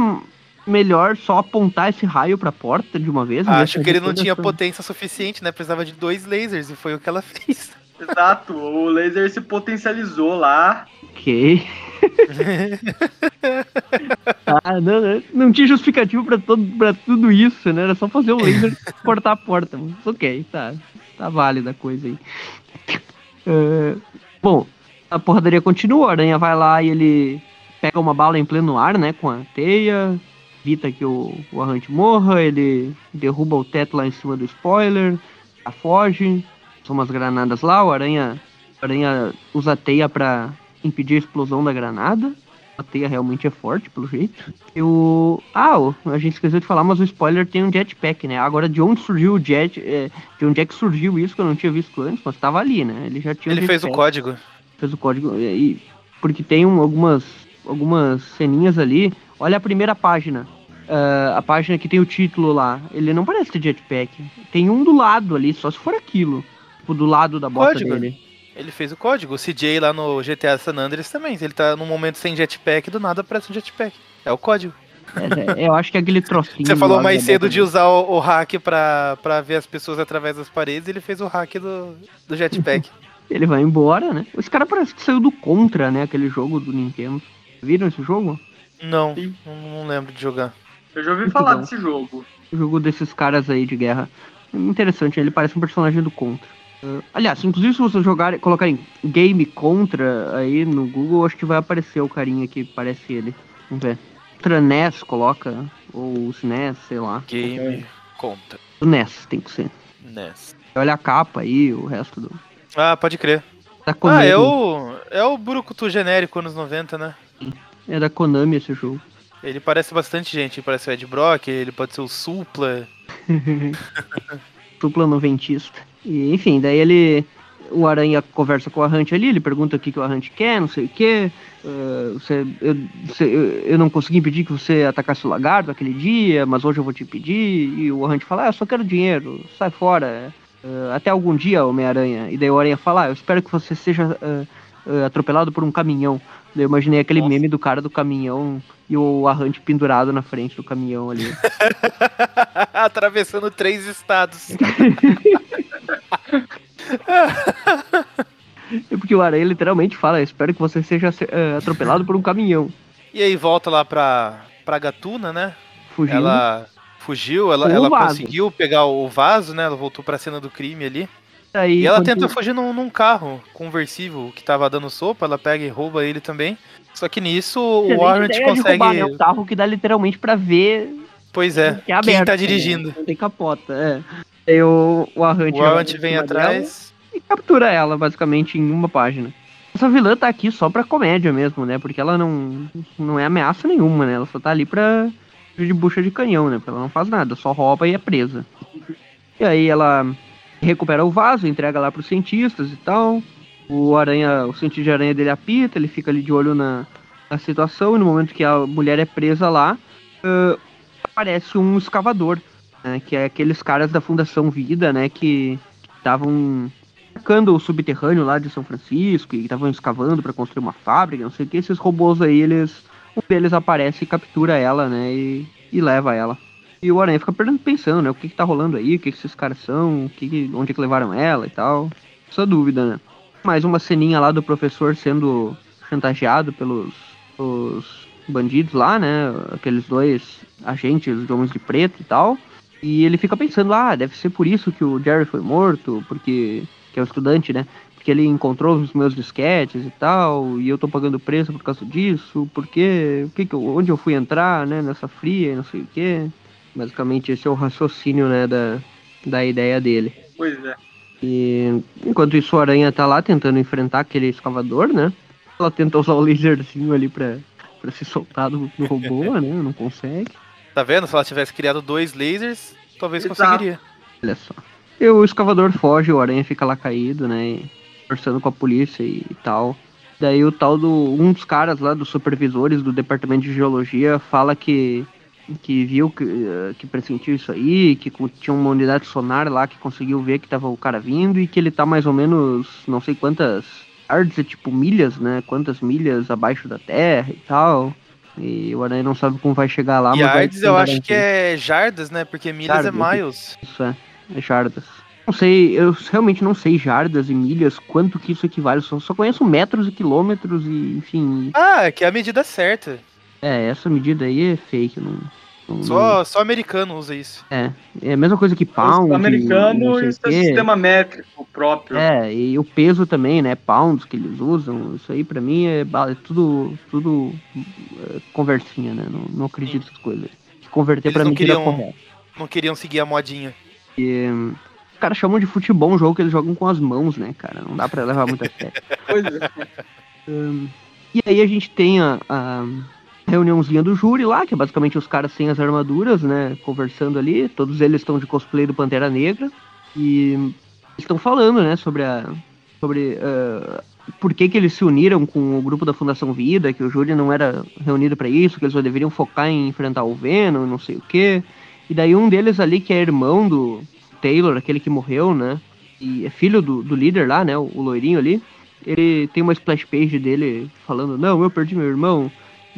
melhor só apontar esse raio pra porta de uma vez? de Acho que ele não tinha potência suficiente, né? Precisava de dois lasers e foi o que ela fez. Exato, o laser se potencializou lá. Ok. ah, não, não, não tinha justificativo pra, todo, pra tudo isso, né? Era só fazer o laser cortar a porta. Mas ok, tá. Tá válida a coisa aí. É, bom, a porradaria continua, a aranha vai lá e ele pega uma bala em pleno ar, né? Com a teia, evita que o, o Arrante morra, ele derruba o teto lá em cima do spoiler, a foge, são umas granadas lá, o aranha, o aranha usa a teia pra impedir a explosão da granada. A teia realmente é forte, pelo jeito. E o. Ah, a gente esqueceu de falar, mas o spoiler tem um jetpack, né? Agora, de onde surgiu o jet. é, de onde é que surgiu isso que eu não tinha visto antes, mas tava ali, né? Ele já tinha um Ele fez o código. Fez o código. E, porque tem um- algumas, algumas ceninhas ali. Olha a primeira página. Ah, a página que tem o título lá. Ele não parece ter jetpack. Tem um do lado ali, só se for aquilo. Tipo, do lado da bota Código. dele. Ele fez o código. O CJ lá no GTA San Andreas também. Ele tá num momento sem jetpack, do nada aparece um jetpack. É o código. É, é, eu acho que é aquele trocinho. Você falou mais cedo de usar o, o hack pra, pra ver as pessoas através das paredes. Ele fez o hack do, do jetpack. Ele vai embora, né? Esse cara parece que saiu do Contra, né? Aquele jogo do Nintendo. Viram esse jogo? não, Sim. não, lembro de jogar. Eu já ouvi Muito falar bom. desse jogo. O jogo desses caras aí de guerra. Interessante, ele parece um personagem do Contra. Ah, aliás, inclusive se vocês jogarem, colocarem Game Contra aí no Google, acho que vai aparecer o carinha que parece ele. Vamos ver. Contra NES coloca, ou SNES, sei lá. Game conta. O NES tem que ser. NES. Olha a capa aí, o resto do. Ah, pode crer. Da Ah, Konami. é o. É o Burukutu genérico anos 90, né? é da Konami esse jogo. Ele parece bastante gente. Ele parece o Ed Brock, ele pode ser o Supla. Supla noventista. E, enfim, daí ele. O Aranha conversa com o Arrante ali, ele pergunta o que, que o Arrante quer, não sei o que. você, eu, você- eu, eu não consegui impedir que você atacasse o lagarto aquele dia, mas hoje eu vou te pedir. E o Arrante fala, ah, eu só quero dinheiro, sai fora. Eh, até algum dia, Homem-Aranha. E daí o Aranha fala, ah, eu espero que você seja eh, atropelado por um caminhão. Daí eu imaginei aquele Nossa. meme do cara do caminhão e o Arrante pendurado na frente do caminhão ali. Atravessando três estados. É porque o Aranha literalmente fala, espero que você seja atropelado por um caminhão. E aí volta lá pra, pra Gatuna, né? Fugindo. Ela fugiu, ela, ela vaso. conseguiu pegar o vaso, né? Ela voltou pra cena do crime ali. Aí, E ela quando- tenta fugir num, num carro conversível que tava dando sopa, ela pega e rouba ele também. Só que nisso o Warrant consegue. roubar, né? Um carro que dá literalmente pra ver Pois é, que é quem aberto. tá né? dirigindo. Não tem capota, é. Aí o, o Arrant, O Warrant vem atrás. e captura ela, basicamente, em uma página. Essa vilã tá aqui só pra comédia mesmo, né? Porque ela não, não é ameaça nenhuma, né? Ela só tá ali pra de bucha de canhão, né? Porque ela não faz nada, só rouba e é presa. E aí ela recupera o vaso, entrega lá pros cientistas e tal. O aranha, o cientista de aranha dele apita, ele fica ali de olho na, na situação, e no momento que a mulher é presa lá, ãh, aparece um escavador, né? Que é aqueles caras da Fundação Vida, né? Que estavam atacando o subterrâneo lá de São Francisco e estavam escavando para construir uma fábrica, não sei o que. Esses robôs aí, eles. Um deles aparece e captura ela, né? E, e leva ela. E o Aranha fica pensando, né? O que, que tá rolando aí, o que, que esses caras são, o que- onde é que levaram ela e tal. Essa dúvida, né? Mais uma ceninha lá do professor sendo chantageado pelos os bandidos lá, né? Aqueles dois agentes de homens de preto e tal. E ele fica pensando, ah, deve ser por isso que o Jerry foi morto, porque. que é o estudante, né? Porque ele encontrou os meus disquetes e tal, e eu tô pagando preço por causa disso, porque. O que que eu, onde eu fui entrar, né? Nessa fria e não sei o quê. Basicamente esse é o raciocínio, né, da, da ideia dele. Pois é. E enquanto isso, a aranha tá lá tentando enfrentar aquele escavador, né? Ela tenta usar o laserzinho ali pra, pra se soltar do, do robô, né? Não consegue. Tá vendo? Se ela tivesse criado dois lasers, talvez Exato. conseguiria. Olha só. E o escavador foge, o aranha fica lá caído, né? e Conversando com a polícia e tal. Daí o tal do. Um dos caras lá, dos supervisores do departamento de geologia, fala que. Que viu que, eh, que pressentiu isso aí, que tinha uma unidade sonar lá que conseguiu ver que tava o cara vindo e que ele tá mais ou menos não sei quantas yards, é tipo milhas, né? Quantas milhas abaixo da terra e tal. E o Aranha não sabe como vai chegar lá, e Yards eu acho que é jardas, né? Porque milhas é Jardas. miles. Isso é, é jardas. Não sei, eu realmente não sei jardas e milhas, quanto que isso equivale. Só, só conheço metros e quilômetros e, enfim. Ah, é que é a medida certa. É, essa medida aí é fake. Não, não- Só, só americano usa isso. É, é a mesma coisa que pound. não americano e o seu sistema métrico próprio. É, e o peso também, né? Pounds que eles usam. Isso aí pra mim é, é tudo, tudo é, conversinha, né? Não, não acredito nessas coisas. Converter Eles pra não medida queriam- correta. Não queriam seguir a modinha. Os caras chamam de futebol um jogo que eles jogam com as mãos, né, cara? Não dá pra levar muito a sério. Pois é. E aí a gente tem a, a reuniãozinha do júri lá, que é basicamente os caras sem as armaduras, né? Conversando ali. Todos eles estão de cosplay do Pantera Negra. E estão falando, né, sobre a, sobre uh, por que, que eles se uniram com o grupo da Fundação Vida, que o júri não era reunido para isso, que eles só deveriam focar em enfrentar o Venom, não sei o quê. E daí um deles ali, que é irmão do Taylor, aquele que morreu, né? E é filho do, do líder lá, né? O, o loirinho ali. Ele tem uma splash page dele falando, não, eu perdi meu irmão,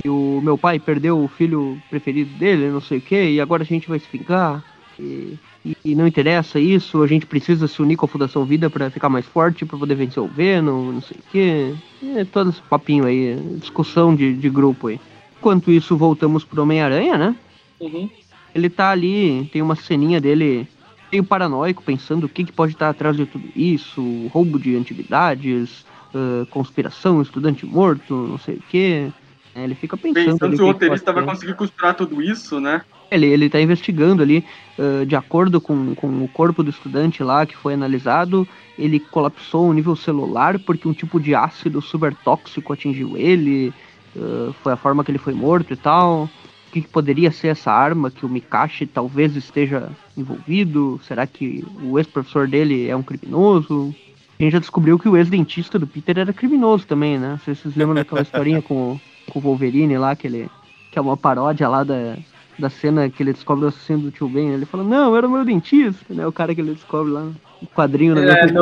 e o meu pai perdeu o filho preferido dele, não sei o que, e agora a gente vai se vingar. E, e, e, não interessa isso, a gente precisa se unir com a Fundação Vida para ficar mais forte, para poder vencer o Venom, não sei o que. É todo esse papinho aí, discussão de, de grupo aí. Enquanto isso, voltamos pro Homem-Aranha, né? Uhum. Ele tá ali, tem uma ceninha dele meio paranoico, pensando o que, que pode estar atrás de tudo isso, roubo de antiguidades, uh, conspiração, estudante morto, não sei o que. É, ele fica pensando. Pensando se o roteirista vai conseguir costurar tudo isso, né? Ele, ele tá investigando ali, uh, de acordo com, com o corpo do estudante lá que foi analisado, ele colapsou o nível celular porque um tipo de ácido super tóxico atingiu ele, uh, foi a forma que ele foi morto e tal. O que, que poderia ser essa arma que o Mikashi talvez esteja envolvido? Será que o ex-professor dele é um criminoso? A gente já descobriu que o ex-dentista do Peter era criminoso também, né? Não sei se vocês lembram daquela historinha com, com o Wolverine lá, que ele. que é uma paródia lá da, da cena que ele descobre o assassino do tio Ben. Ele fala, não, era o meu dentista, né? O cara que ele descobre lá no quadrinho? É, no...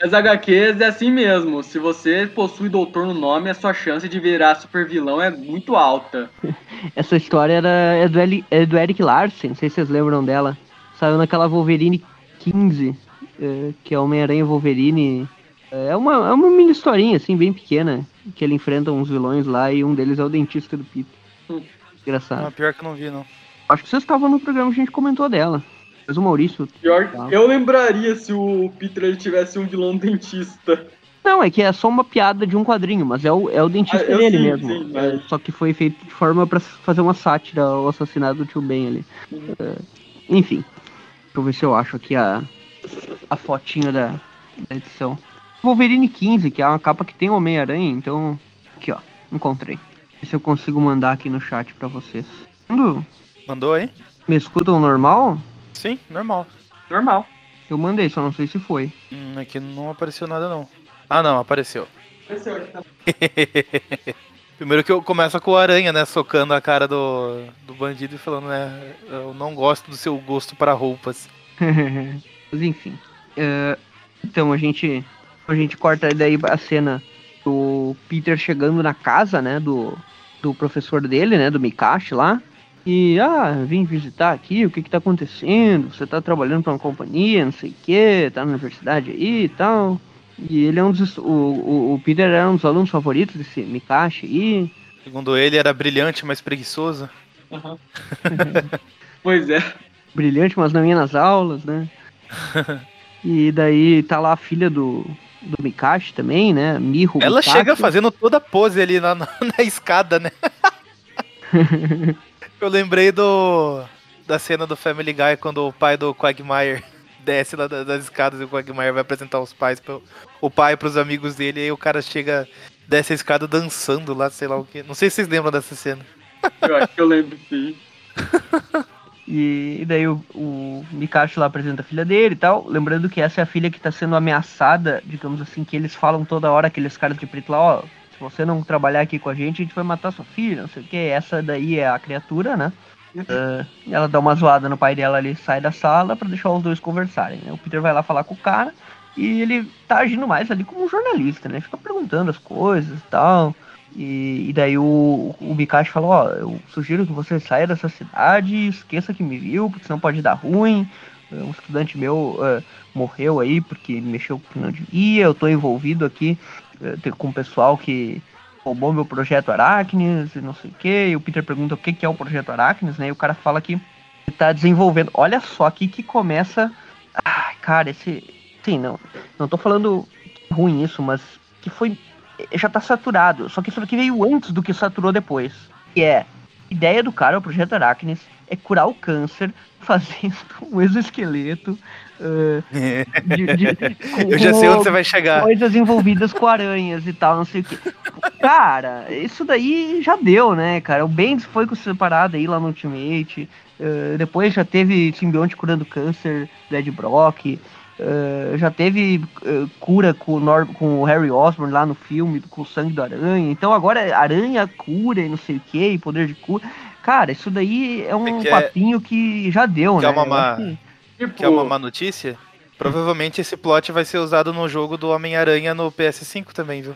As HQs é assim mesmo. Se você possui doutor no nome, a sua chance de virar super vilão é muito alta. Essa história era, é, do Eli, é do Eric Larsen, não sei se vocês lembram dela. Saiu naquela Wolverine 15, é, que é Homem-Aranha Wolverine. É uma, é uma mini historinha, assim, bem pequena, que ele enfrenta uns vilões lá e um deles é o dentista do Peter. Hum. Engraçado. Não, pior que eu não vi, não. Acho que vocês estavam no programa que a gente comentou dela. Mas o Maurício. Pior, tá. eu lembraria se o Peter ele tivesse um vilão dentista. Não, é que é só uma piada de um quadrinho, mas é o, é o dentista ah, dele sim, mesmo. Sim, é, só que foi feito de forma para fazer uma sátira ao assassinato do tio Ben ali. Uhum. É, enfim. Deixa eu ver se eu acho aqui a, a fotinha da, da edição. Wolverine 15, que é uma capa que tem Homem-Aranha, então. Aqui, ó. Encontrei. Ver se eu consigo mandar aqui no chat para vocês. Mando. Mandou aí? Me escutam normal? Sim, normal. Normal. Eu mandei, só não sei se foi. Hum, aqui não apareceu nada não. Ah não, apareceu. Apareceu, tá. Primeiro que eu começo com o aranha, né? Socando a cara do, do bandido e falando, né? Eu não gosto do seu gosto para roupas. Mas enfim. Uh, então a gente. A gente corta daí a cena do Peter chegando na casa, né? Do, do professor dele, né? Do Mikashi lá. E, ah, vim visitar aqui, o que que tá acontecendo? Você tá trabalhando pra uma companhia, não sei o que, tá na universidade aí e tal. E ele é um dos. O, o, o Peter era um dos alunos favoritos desse Mikashi aí. Segundo ele, era brilhante, mas preguiçoso. Uhum. pois é. Brilhante, mas não ia nas aulas, né? e daí tá lá a filha do, do Mikashi também, né? Miho. Ela Mikashi. chega fazendo toda a pose ali na, na, na escada, né? Eu lembrei do da cena do Family Guy quando o pai do Quagmire desce lá das escadas e o Quagmire vai apresentar os pais pro, o pai pros amigos dele e aí o cara chega desce a escada dançando lá, sei lá o que. Não sei se vocês lembram dessa cena. Eu acho que eu lembro sim. E, daí o, o Mikashi lá apresenta a filha dele e tal. Lembrando que essa é a filha que está sendo ameaçada, digamos assim, que eles falam toda hora, aqueles caras de preto lá, ó, se você não trabalhar aqui com a gente, a gente vai matar sua filha, não sei o que. Essa daí é a criatura, né? Uh, ela dá uma zoada no pai dela ali, sai da sala para deixar os dois conversarem. Né? O Peter vai lá falar com o cara e ele tá agindo mais ali como um jornalista, né? Fica perguntando as coisas tal. E, e daí o, o falou, ó, eu sugiro que você saia dessa cidade esqueça que me viu, porque senão pode dar ruim. Um estudante meu uh, morreu aí porque mexeu com que não devia, eu tô envolvido aqui com o pessoal que roubou meu projeto Aracnes e não sei o que. E o Peter pergunta o que, que é o projeto Aracnes, né? E o cara fala que ele tá desenvolvendo. Olha só aqui que começa. Ai, cara, esse. Sim, não. Não tô falando ruim isso, mas que foi. Já tá saturado. Só que isso aqui veio antes do que saturou depois. Que é. Ideia do cara, o projeto Aracnes, é curar o câncer fazendo um exoesqueleto Uh, de, de, com, eu já sei onde você vai chegar. Coisas envolvidas com aranhas e tal, não sei o que. Cara, isso daí já deu, né, cara? O Bendis foi com separado aí lá no Ultimate. Uh, depois já teve simbionte curando câncer do Ed Brock. eh, já teve eh, cura com o, Nor com o Harry Osborn lá no filme, com o sangue do aranha. Então agora é aranha cura e não sei o que, poder de cura. Cara, isso daí é um É que é- papinho que já deu, que né? é uma má- acho que- Tipo, Que é uma má notícia. Provavelmente esse plot vai ser usado no jogo do Homem-Aranha no PS5 também, viu?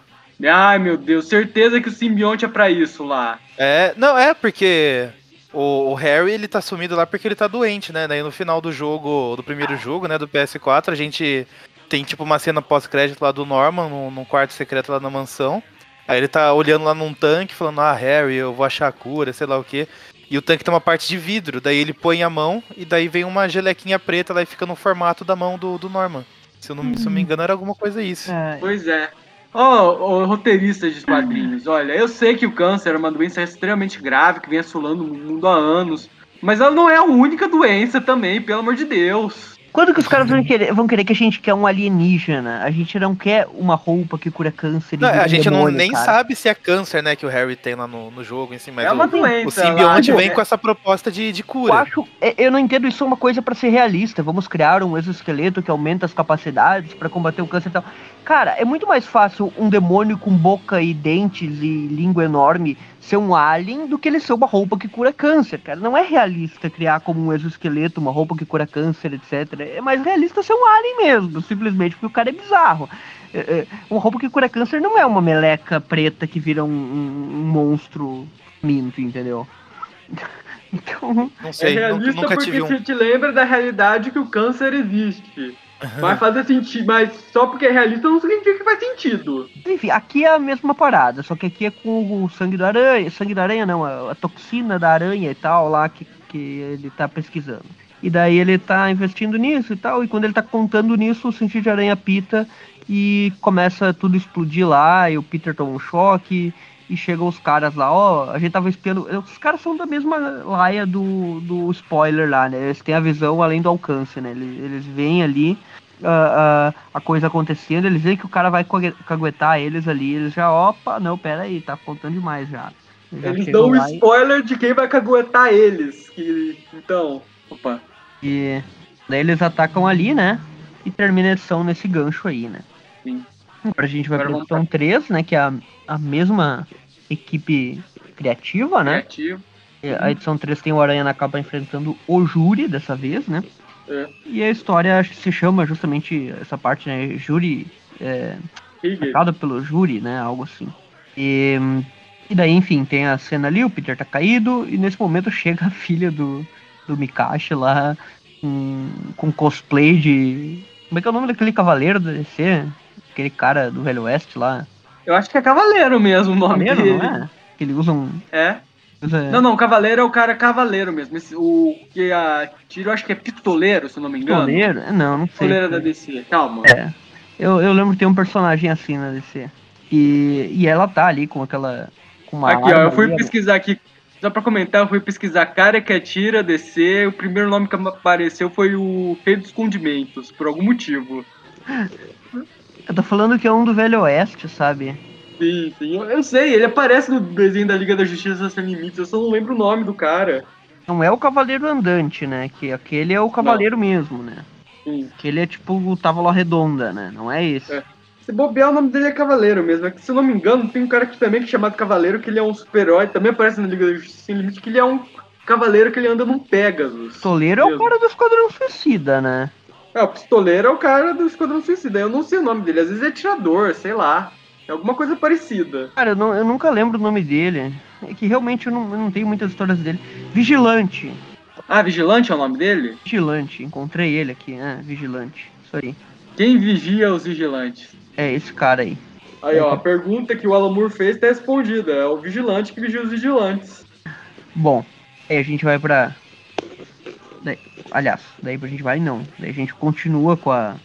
Ai, meu Deus, certeza que o simbionte é pra isso lá. É, não, é porque o, o Harry ele tá sumido lá porque ele tá doente, né? Daí no final do jogo, do primeiro jogo, né, do PS4, a gente tem tipo uma cena pós-crédito lá do Norman, num, num quarto secreto lá na mansão. Aí ele tá olhando lá num tanque, falando, ah, Harry, eu vou achar a cura, sei lá o quê. E o tanque tem uma parte de vidro, daí ele põe a mão e daí vem uma gelequinha preta lá e fica no formato da mão do, do Norman. Se eu, não, se eu não me engano, era alguma coisa isso. É, Pois é. Ó, ô, roteiristas de quadrinhos, olha, eu sei que o câncer é uma doença extremamente grave que vem assolando o mundo há anos. Mas ela não é a única doença também, pelo amor de Deus. Quando que os caras vão querer, vão querer que a gente quer um alienígena? A gente não quer uma roupa que cura câncer. e Não, a gente não, demônio, nem cara. sabe se é câncer, né, que o Harry tem lá no, no jogo, assim, mas é uma o, doença. o simbionte vem com essa proposta de, de Eu cura. acho, é, eu não entendo isso é uma coisa pra ser realista. Vamos criar um exoesqueleto que aumenta as capacidades pra combater o câncer e tal. Cara, é muito mais fácil um demônio com boca e dentes e língua enorme ser um alien do que ele ser uma roupa que cura câncer, cara. Não é realista criar como um exoesqueleto uma roupa que cura câncer, etc. É mais realista ser um alien mesmo, simplesmente porque o cara é bizarro. É, é, uma roupa que cura câncer não é uma meleca preta que vira um, um- um monstro minto, entendeu? Então, Não É sei, nunca, realista nunca porque tive um. você te lembra da realidade que o câncer existe. Vai fazer sentido, mas só porque é realista não significa que faz sentido. Enfim, aqui é a mesma parada, só que aqui é com o sangue da aranha, sangue da aranha não, a, a toxina da aranha e tal lá que, que ele tá pesquisando. E daí ele tá investindo nisso e tal, e quando ele tá contando nisso, o sentido de aranha pita e começa tudo explodir lá, e o Peter toma um choque, e chegam os caras lá, ó, a gente tava espiando. Os caras são da mesma laia do, do spoiler lá, né? Eles têm a visão além do alcance, né? Eles, eles veem ali a, a, a coisa acontecendo, eles veem que o cara vai cague- caguetar eles ali, eles já, opa, não, pera aí, tá contando demais já. Já Eles dão um lá e- spoiler de quem vai caguetar eles. Que, então, opa. E daí eles atacam ali, né? E termina a edição nesse gancho aí, né? Sim. Agora a gente vai Agora pra edição 3, né? Que é a, a mesma equipe criativa, né? Criativo. E A edição 3 tem o Aranha na capa enfrentando o Júri dessa vez, né? É. E a história acho que se chama justamente essa parte, né? Júri. É, atacado pelo júri, né? Algo assim. E, e daí, enfim, tem a cena ali, o Peter tá caído, e nesse momento chega a filha do, do Mikashi lá com, com cosplay de. Como é que é o nome daquele cavaleiro do DC? Aquele cara do Velho Oeste lá. Eu acho que é Cavaleiro mesmo o nome Cavaleiro, dele. não é? Que ele usa um. É. usa- Não, não, Cavaleiro é o cara Cavaleiro mesmo. Esse- o que a tiro, acho que é Pistoleiro, se não me engano. Pistoleiro? É, Não, não sei. Pistoleiro da DC. Calma. É. Eu, eu lembro de ter um personagem assim na DC. E, e ela tá ali com aquela. Com uma Aqui, ó, eu fui ali, pesquisar aqui. Só pra comentar, eu fui pesquisar cara que atira, DC. O primeiro nome que apareceu foi o Rei dos Condimentos, por algum motivo. Eu tô falando que é um do Velho Oeste, sabe? Sim, sim. Eu, eu sei, ele aparece no desenho da Liga da Justiça Sem Limites, eu só não lembro o nome do cara. Não é o Cavaleiro Andante, né? Que aquele é o Cavaleiro mesmo, né? Sim. Aquele é tipo o Távola Redonda, né? Não é esse. É. Se bobear, o nome dele é Cavaleiro mesmo. É que, se eu não me engano, tem um cara aqui também que é chamado Cavaleiro, que ele é um super-herói, também aparece na Liga da Justiça Sem Limites, que ele é um cavaleiro que ele anda num Pegasus. Pistoleiro é o cara do Esquadrão Suicida, né? É, o pistoleiro é o cara do Esquadrão Suicida. Eu não sei o nome dele. Às vezes é atirador, sei lá. É alguma coisa parecida. Cara, eu, não- eu nunca lembro o nome dele. É que realmente eu não, eu não tenho muitas histórias dele. Vigilante. Ah, Vigilante é o nome dele? Vigilante. Encontrei ele aqui, né? Vigilante. Isso aí. Quem vigia os vigilantes? É esse cara aí. Aí, ó, a pergunta que o Alan Moore fez tá respondida. É o vigilante que vigia os vigilantes. Bom, aí a gente vai pra. Daí, aliás, daí a gente vai não. Daí a gente continua com a.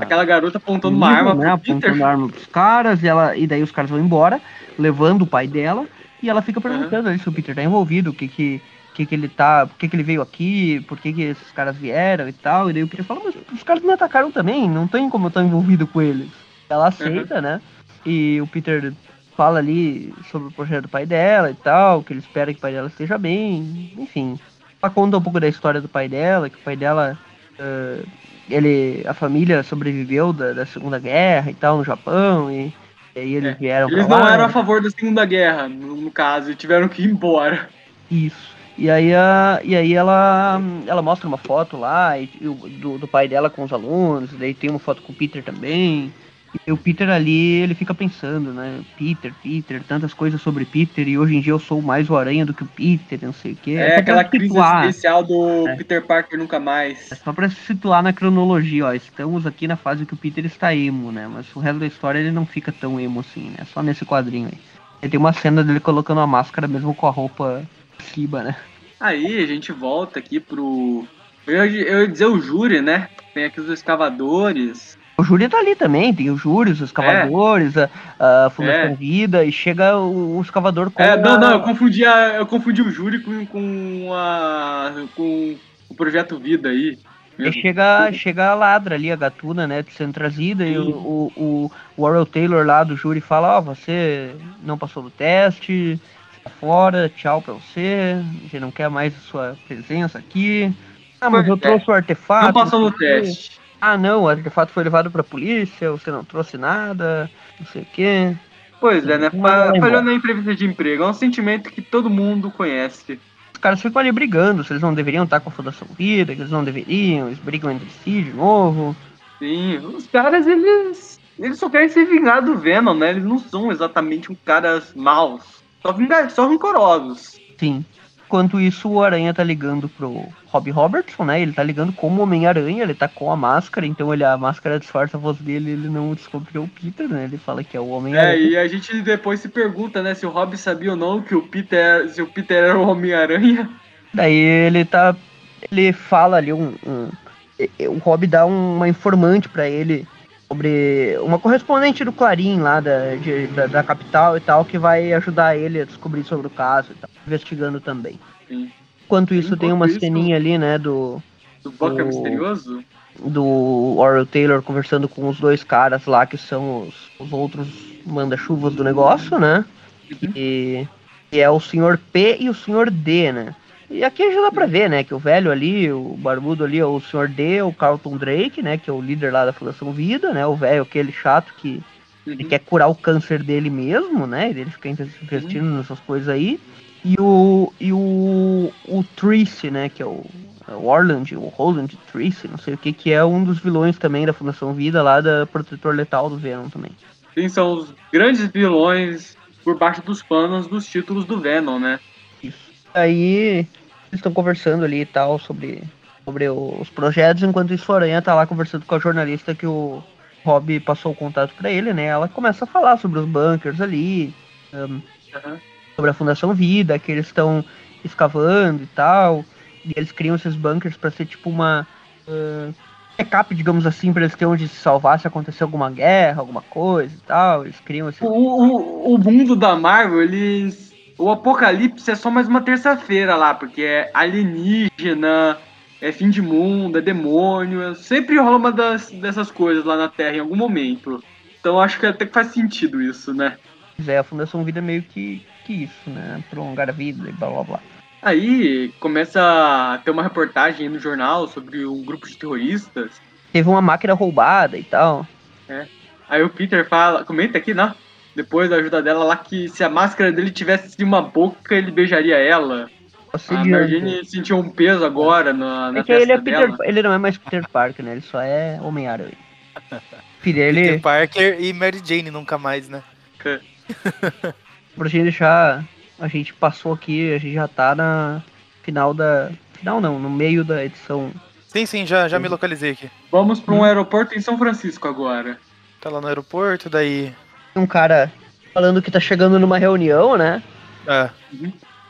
Aquela garota apontando uma arma né, apontando a arma pros caras, e, ela, e daí os caras vão embora, levando o pai dela, e ela fica perguntando ali se o Peter tá envolvido, o que que, que que ele tá, por que que ele veio aqui, por que que esses caras vieram e tal, e daí o Peter fala, mas os caras me atacaram também, não tem como eu estar envolvido com eles. Ela aceita, né, e o Peter fala ali sobre o projeto do pai dela e tal, que ele espera que o pai dela esteja bem, enfim. Ela conta um pouco da história do pai dela, que o pai dela eh, ele, a família sobreviveu da, da Segunda Guerra e tal no Japão e, e aí eles É, vieram Eles não lá. eram a favor da Segunda Guerra, no, no caso, e tiveram que ir embora. Isso. E aí, a, e aí ela, ela mostra uma foto lá e, do, do pai dela com os alunos, daí tem uma foto com o Peter também. E o Peter ali, ele fica pensando, né? Peter, Peter, tantas coisas sobre Peter, e hoje em dia eu sou mais o Aranha do que o Peter, não sei o quê. É pra aquela crise situar, especial do É. Peter Parker nunca mais. é só pra se situar na cronologia, ó. Estamos aqui na fase que o Peter está emo, né? Mas o resto da história ele não fica tão emo assim, né? Só nesse quadrinho aí. E tem uma cena dele colocando a máscara mesmo com a roupa Kiba, né? Aí a gente volta aqui pro. Eu, eu ia dizer o júri, né? Tem aqui os escavadores. O júri tá ali também, tem o júri, os escavadores, a, a Fundação É. Vida, e chega o, o escavador com É, não, a- não, eu confundi, a, eu confundi o júri com, com, a, com o Projeto Vida aí. e chega, chega a ladra ali, a gatuna, né, sendo trazida, e Sim. o, o, o Warrell Taylor lá do júri fala, ó, você não passou no teste, tá fora, tchau pra você, a gente não quer mais a sua presença aqui. Ah, mas eu É. trouxe o artefato. Não passou no o teste. Ah, não, o artefato foi levado pra polícia, você não trouxe nada, não sei o quê. Pois é, né? Fa- Falhou na entrevista de emprego. É um sentimento que todo mundo conhece. Os caras ficam ali brigando, se eles não deveriam estar com a Fundação Vida, que eles não deveriam, eles brigam entre si de novo. Sim, os caras, eles. Eles só querem se vingar do Venom, né? Eles não são exatamente um caras maus. Só, vingar, só rancorosos. Sim. Enquanto isso, o Aranha tá ligando pro Rob Robertson, né? Ele tá ligando como Homem-Aranha, ele tá com a máscara, então ele, a máscara disfarça a voz dele ele não descobriu o Peter, né? Ele fala que é o É, Homem-Aranha. e a gente depois se pergunta, né, se o Rob sabia ou não que o Peter, se o Peter era o Homem-Aranha. Daí ele tá. Ele fala ali um. um- o Rob dá um- uma informante pra ele sobre uma correspondente do Clarim lá da, de- da, da capital e tal, que vai ajudar ele a descobrir sobre o caso e tal, investigando também. Sim. Enquanto isso, tem Enquanto uma isso- ceninha ali, né, do, Do Bucker O- Misterioso? do Oral Taylor conversando com os dois caras lá que são os, os outros manda-chuvas do negócio, né? Uhum. E, e é o Sr. P e o Sr. D, né? E aqui já dá pra ver, né, que o velho ali, o barbudo ali, é o Sr. D, o Carlton Drake, né, que é o líder lá da Fundação Vida, né? O velho aquele chato que ele Uhum. quer curar o câncer dele mesmo, né? Ele fica investindo nessas coisas aí. E o, e o, o Trice, né? Que é o, é o Orland, o Roland Trice, não sei o que, que é um dos vilões também da Fundação Vida, lá da Protetor Letal do Venom também. Sim, são os grandes vilões por baixo dos panos dos títulos do Venom, né? Aí eles estão conversando ali e tal sobre, sobre os projetos, enquanto isso o Aranha tá lá conversando com a jornalista que o Rob passou o contato pra ele, né? Ela começa a falar sobre os bunkers ali, ahn, Aham. sobre a Fundação Vida, que eles estão escavando e tal. E eles criam esses bunkers pra ser tipo uma ah, backup, digamos assim, pra eles terem onde se salvar se acontecer alguma guerra, alguma coisa e tal. Eles criam esse. O, o, o mundo da Marvel, eles. O apocalipse é só mais uma terça-feira lá, porque é alienígena, é fim de mundo, é demônio. Sempre rola uma das, dessas coisas lá na Terra em algum momento. Então acho que até que faz sentido isso, né? É, a Fundação Vida é meio que, que isso, né? Prolongar a vida e blá blá blá. Aí começa a ter uma reportagem no jornal sobre um grupo de terroristas. Teve uma máquina roubada e tal. Aí o Peter fala, comenta aqui, né? Depois da ajuda dela lá que se a máscara dele tivesse uma boca, ele beijaria ela. A Assediando. Mary Jane sentiu um peso agora na, na É que ele, é Peter, dela. ele não é mais Peter Parker, né? Ele só é Homem-Aranha. Peter, Parker e Mary Jane nunca mais, né? pra gente deixar. A gente passou aqui, a gente já tá na final da. Final não, no meio da edição. Sim, sim, já, já me localizei aqui. Vamos para um aeroporto em São Francisco agora. Tá lá no aeroporto, daí. Um cara falando que tá chegando numa reunião, né? Ah,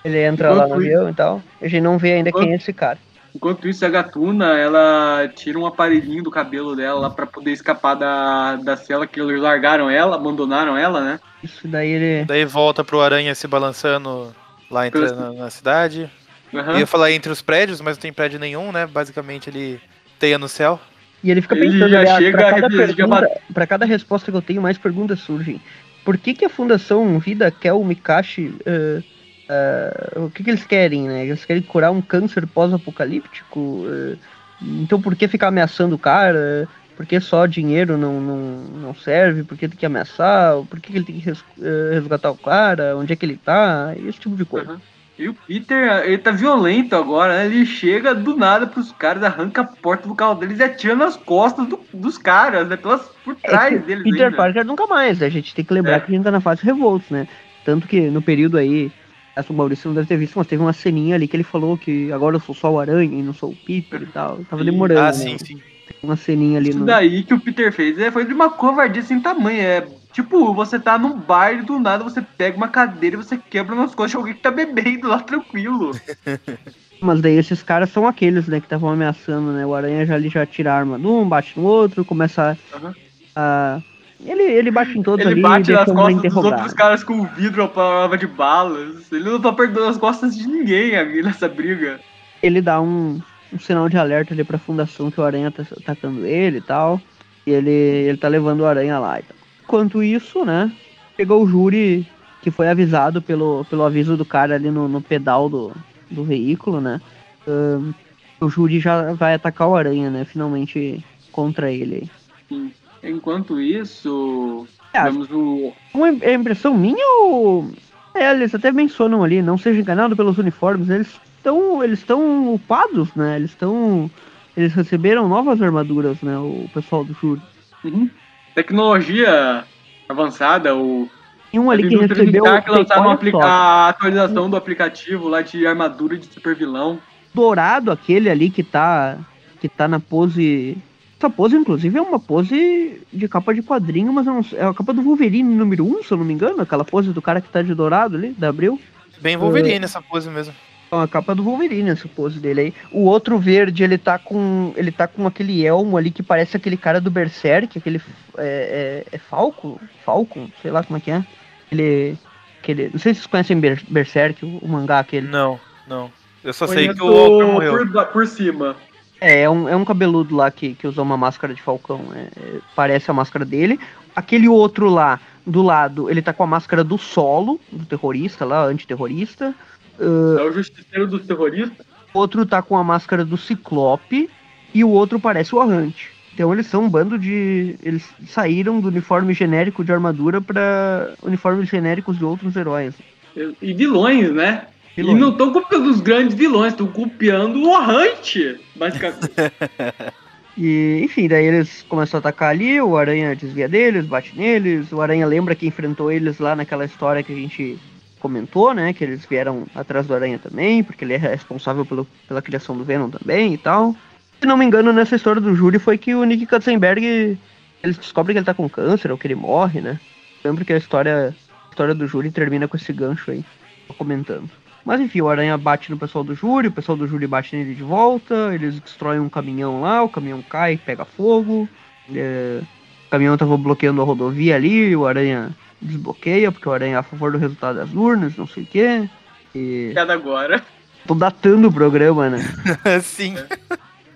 Ele entra lá no Enquanto avião e tal. A gente não vê ainda quem é esse cara. Enquanto isso, a gatuna, ela tira um aparelhinho do cabelo dela lá pra poder escapar da, da cela que eles largaram ela, abandonaram ela, né? Isso daí ele. daí volta pro Aranha se balançando lá entre, na, na cidade. Aham. Eu ia falar entre os prédios, mas não tem prédio nenhum, né? Basicamente ele teia no céu. E ele fica Ele pensando, já aliás, chega pra a cada, pergunta, pra cada resposta que eu tenho, mais perguntas surgem. Por que, que a Fundação Vida quer o Mikashi? eh, eh, o que, que eles querem, né? Eles querem curar um câncer pós-apocalíptico? eh, Então por que ficar ameaçando o cara? Por que só dinheiro não, não, não serve? Por que tem que ameaçar? Por que ele tem que res- resgatar o cara? Onde é que ele tá? Esse tipo de coisa. Aham. E o Peter, ele tá violento agora, né? Ele chega do nada pros caras, arranca a porta do carro deles e atira nas costas do- dos caras, né? Pelas, por trás É deles. Peter ainda. Parker nunca mais. A gente tem que lembrar É. que a gente tá na fase Revolts, né? Tanto que no período aí, essa o Maurício não deve ter visto, mas teve uma ceninha ali que ele falou que agora eu sou só o Aranha e não sou o Peter e tal. Tava Sim. demorando. Ah, né? sim, sim. Uma ceninha ali Isso no. daí que o Peter fez é, foi de uma covardia sem tamanho. É tipo, você tá num bar e do nada você pega uma cadeira e você quebra nas costas de alguém que tá bebendo lá tranquilo. Mas daí esses caras são aqueles, né, que estavam ameaçando, né? O Aranha já ali já tira a arma num, bate no outro, começa a. Aham. a- Ele, ele bate em todos Ele ali bate e nas um costas dos outros caras com vidro à prova de balas. Ele não tá perdoando as costas de ninguém aqui nessa briga. ele dá um, um sinal de alerta ali pra fundação que o Aranha tá atacando ele e tal. E ele, ele tá levando o Aranha lá e tal. Enquanto isso, né? Chegou o júri que foi avisado pelo, pelo aviso do cara ali no, no pedal do, do veículo, né? Ahn, o júri já vai atacar o Aranha, né? Finalmente contra ele. Enquanto isso, É, temos o. Uma im- é impressão minha ou. É, eles até mencionam ali, não seja enganado pelos uniformes, eles estão. Eles estão upados, né? Eles estão. Eles receberam novas armaduras, né? O pessoal do júri. Uhum. Tecnologia avançada, o. Tem um ali que recebeu. que lançaram um a atualização do aplicativo lá de armadura de super vilão. dourado aquele ali que tá. Que tá na pose. Essa pose, inclusive, é uma pose de capa de quadrinho, mas não sei- é a capa do Wolverine número 1, se eu não me engano, aquela pose do cara que tá de dourado ali, da Abril. Bem Wolverine essa pose mesmo. É uma capa do Wolverine, essa pose dele aí. O outro verde, ele tá com. Ele tá com aquele elmo ali que parece aquele cara do Berserk, aquele. É, é, é Falco? Falcon? Sei lá como é que é. Ele. Aquele, não sei se vocês conhecem Ber- Berserk, o, o mangá aquele. Não, não. Eu só sei que Conheço o Walker morreu. por, por cima. É, é um, é um cabeludo lá que, que usa uma máscara de falcão. é, é, parece a máscara dele. Aquele outro lá, do lado, ele tá com a máscara do solo, do terrorista lá, antiterrorista. É o justiceiro dos terroristas. outro tá com a máscara do Ciclope e o outro parece o Arrante. Então eles são um bando de. Eles saíram do uniforme genérico de armadura pra uniformes genéricos de outros heróis. E vilões, né? Vilões. E não estão copiando os grandes vilões, estão copiando o Arrante, basicamente. E, enfim, daí eles começam a atacar ali, o Aranha desvia deles, bate neles, o Aranha lembra que enfrentou eles lá naquela história que a gente comentou, né? Que eles vieram atrás do Aranha também, porque ele é responsável pelo, pela criação do Venom também e tal. Se não me engano, nessa história do júri foi que o Nick Katzenberg, eles descobrem que ele tá com câncer ou que ele morre, né? Lembro que a história, a história do júri termina com esse gancho aí, comentando. Mas enfim, o Aranha bate no pessoal do júri, o pessoal do júri bate nele de volta, eles destroem um caminhão lá, o caminhão cai, pega fogo. é, o caminhão tava bloqueando a rodovia ali, o Aranha desbloqueia, porque o Aranha é a favor do resultado das urnas, não sei o quê. E Piada agora. tô datando o programa, né? Sim.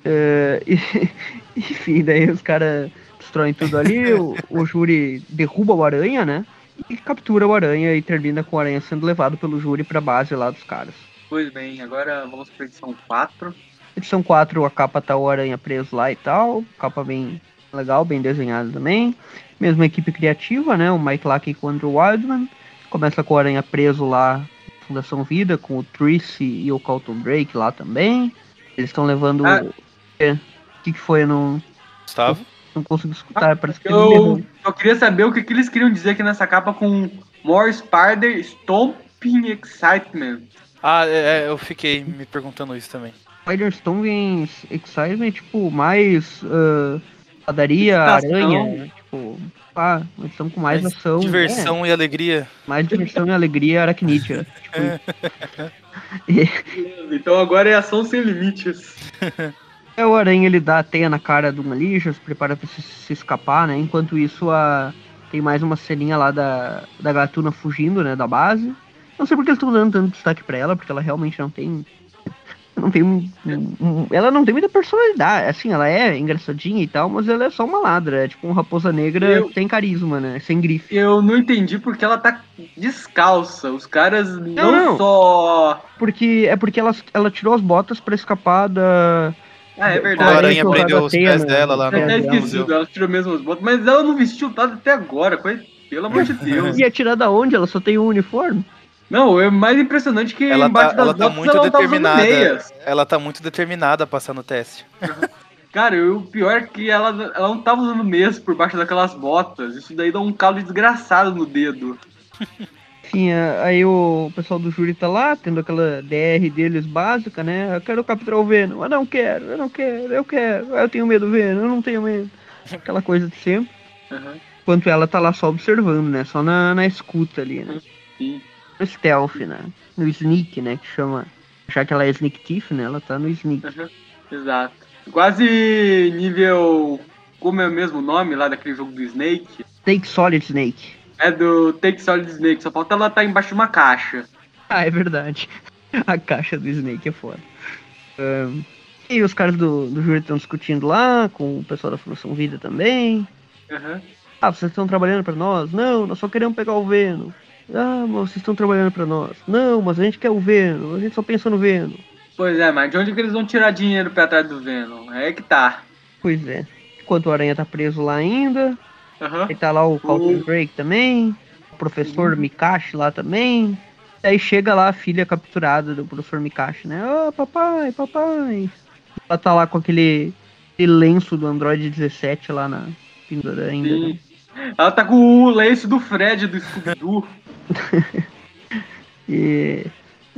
É, e- enfim, daí os caras destroem tudo ali, o, o júri derruba o Aranha, né? E captura o Aranha e termina com o Aranha sendo levado pelo júri pra base lá dos caras. Pois bem, agora vamos pra edição 4. Edição 4, a capa tá o Aranha preso lá e tal. Capa bem legal, bem desenhada também. Mesma equipe criativa, né? O Mike Lackey com o Andrew Wildman. Começa com o Aranha preso lá na Fundação Vida, com o Tracy e o Carlton Drake lá também. Eles estão levando. Ah. É, O que, que foi? Não, Gustavo. não consigo escutar. Parece que Eu só queria saber o que, que eles queriam dizer aqui nessa capa com More Spider Stomping Excitement. Ah, é, é, eu fiquei me perguntando isso também. Spider-Stone Excitement, tipo, mais ah, padaria, aranha. Tipo, ah, uma edição com mais, Mais ação. é. Diversão e alegria. Mais diversão e alegria aracnídea. Tipo, Então agora é ação sem limites. é o Aranha, ele dá a teia na cara do ali, já se prepara pra se, se escapar, né? Enquanto isso, a... tem mais uma ceninha lá da, da gatuna fugindo, né? Da base. Não sei porque eles estão dando tanto destaque pra ela, porque ela realmente não tem. Não tem. um- um- ela não tem muita personalidade. Assim, ela é engraçadinha e tal, mas ela é só uma ladra. É tipo um raposa negra Eu- sem carisma, né? Sem grife. Eu não entendi porque ela tá descalça. Os caras não, não. só. Porque é porque ela, ela tirou as botas pra escapar da, Ah, é A verdade. aranha soltado prendeu a os pés no- dela lá Eu no até É, museu. esqueci, ela tirou mesmo as botas, mas ela não vestiu nada até agora, pelo amor de Deus. Ia tirar da onde? Ela só tem um uniforme. Não, é mais impressionante que Ela embaixo tá, das ela tá muito ela tá determinada. meias. Ela tá muito determinada a passar no teste. Cara, o pior é que ela, ela não tava usando meias por baixo daquelas botas. Isso daí dá um calo desgraçado no dedo. Enfim, a- aí o pessoal do júri tá lá, tendo aquela DR deles básica, né? Eu quero capturar o Venom. Eu não quero, eu não quero, eu quero. Eu tenho medo do Venom, eu não tenho medo. Aquela coisa de sempre. Aham, Enquanto ela tá lá só observando, né? Só na, na escuta ali, né? sim. No stealth, né? No sneak, né? Que chama. Já que ela é sneak thief, né? Ela tá no sneak. Aham, Exato. Quase nível. Como é o mesmo nome lá daquele jogo do Snake? Take Solid Snake. É do Take Solid Snake, só falta ela estar embaixo de uma caixa. Ah, é verdade. A caixa do Snake é foda. Ahn, e os caras do, do júri estão discutindo lá, com o pessoal da Fundação Vida também. Aham. Ah, vocês estão trabalhando pra nós? Não, nós só queremos pegar o Venom. Ah, mas vocês estão trabalhando pra nós? Não, mas a gente quer o Venom, a gente só pensa no Venom. Pois é, mas de onde que eles vão tirar dinheiro pra trás do Venom? É que tá. Pois é. Enquanto o Aranha tá preso lá ainda, Aham. aí tá lá o Carlton Uhum. Drake também, o professor Mikashi lá também. Aí chega lá a filha capturada do professor Mikashi, né? Ah, papai, papai. Ela tá lá com aquele, aquele lenço do Android 17 lá na pendura ainda. né? Ela tá com o lenço do Fred do Scooby-Doo. E,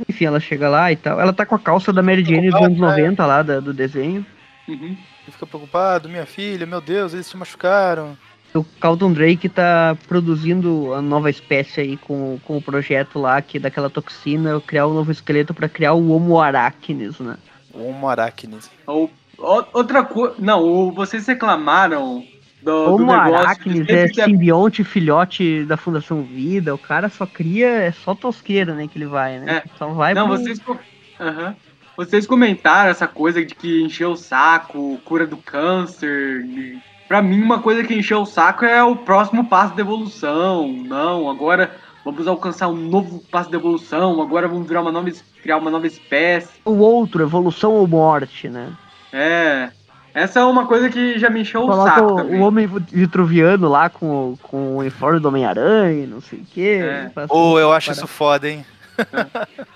enfim, ela chega lá e tal. Ela tá com a calça da Mary Jane dos anos 90 lá, da- do desenho. Uhum. Ele fica preocupado, minha filha, meu Deus, eles se machucaram. O Carlton Drake tá produzindo a nova espécie aí com, com o projeto lá, que daquela toxina, criar um novo esqueleto pra criar o Homo arachnis, né? O Homo arachnis. Ou- o- Outra coisa. Não, o- vocês reclamaram do, do de arachnis sempre é simbionte, filhote da Fundação Vida. O cara só cria, é só tosqueira, né, que ele vai, né? Só vai Não, pro... vocês. Aham. Vocês comentaram essa coisa de que encheu o saco, cura do câncer. e- Pra mim, uma coisa que encheu o saco é o próximo passo da evolução. Não, agora vamos alcançar um novo passo da evolução. Agora vamos virar uma nova, criar uma nova espécie. O outro, evolução ou morte, né? É. Essa é uma coisa que já me encheu o Coloca saco. o, também. o homem vitruviano lá com, o- com o uniforme do Homem-Aranha, não sei o quê. É. Ou tudo eu acho isso foda, hein?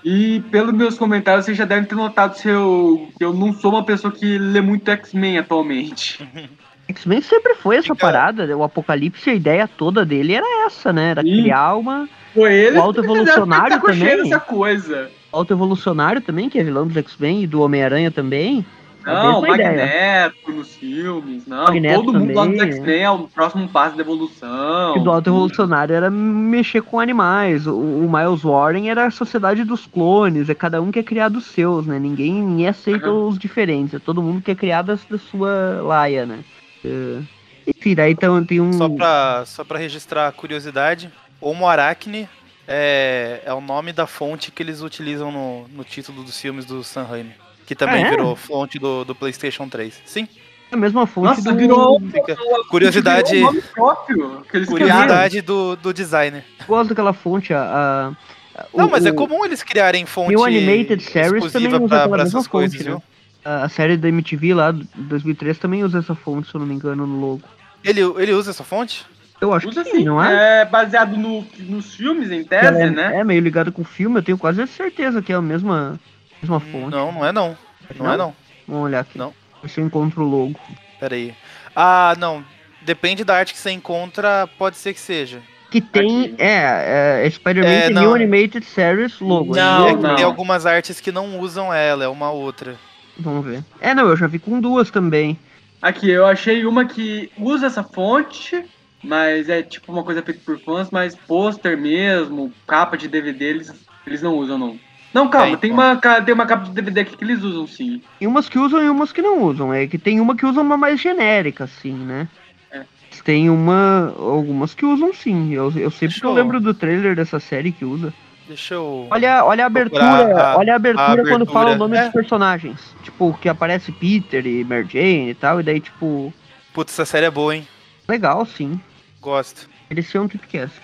E pelos meus comentários, vocês já devem ter notado se eu, que eu não sou uma pessoa que lê muito X-Men atualmente. X-Men sempre foi essa Fica- parada. O Apocalipse, a ideia toda dele era essa, né? Era Sim. criar uma. Foi ele O auto-evolucionário também. essa coisa. Auto-evolucionário também, que é vilão dos X-Men e do Homem-Aranha também. A Não, ideia. Magneto nos filmes, não. Magneto todo mundo lá também, do X-Men é o próximo passo da evolução. Que do auto-evolucionário era mexer com animais. O, o Miles Warren era a sociedade dos clones, é cada um que é criado os seus, né? Ninguém, ninguém aceita Uhum. os diferentes, é todo mundo que é criado da, da sua laia, né? É, Enfim, daí então, tem um. Só pra, só pra registrar a curiosidade, Homo arachne é, é o nome da fonte que eles utilizam no, no título dos filmes do Sam Raimi. Que também Ah, é? virou fonte do, do PlayStation 3. Sim, a mesma fonte Nossa, do. virou fica. Curiosidade, Virou nome próprio. Que eles curiosidade do, do designer. Gosto daquela fonte, a. a- a- Não, o- mas é o- comum eles criarem fonte New Animated Series exclusiva também usa pra, pra mesma essas coisas, fonte, né? viu? A a série da MTV lá, de 2003, também usa essa fonte, se eu não me engano, no logo. Ele, ele usa essa fonte? Eu acho Usa que assim, sim, não é? é baseado no, nos filmes, em tese, é, né? é meio ligado com o filme, eu tenho quase certeza que é a mesma, mesma fonte. Não, não é não. Não, é não. Vamos olhar aqui. Não. Se eu encontro o logo. Pera aí. Ah, não. Depende da arte que você encontra, pode ser que seja. Que tem, Aqui. é, é Spider-Man É, não. New Animated Series logo. Não, é não. tem algumas artes que não usam ela, é uma outra. Vamos ver. É, não, eu já vi com duas também. Aqui, eu achei uma que usa essa fonte, mas é tipo uma coisa feita por fãs, mas pôster mesmo, capa de DVD, eles, eles não usam, não. Não, calma, É, tem, uma, tem uma capa de DVD aqui que eles usam, sim. Tem umas que usam e umas que não usam. É que tem uma que usa uma mais genérica, assim, né? É. Tem uma. algumas que usam sim. Eu, eu sempre eu lembro do trailer dessa série que usa. Deixa eu. Olha, olha a abertura, a- olha a abertura, a quando abertura. fala o nome É. dos personagens. Tipo, que aparece Peter e Mary Jane e tal, e daí, tipo, Putz, essa série é boa, hein? legal, sim. Gosto. Eles são um tipcast.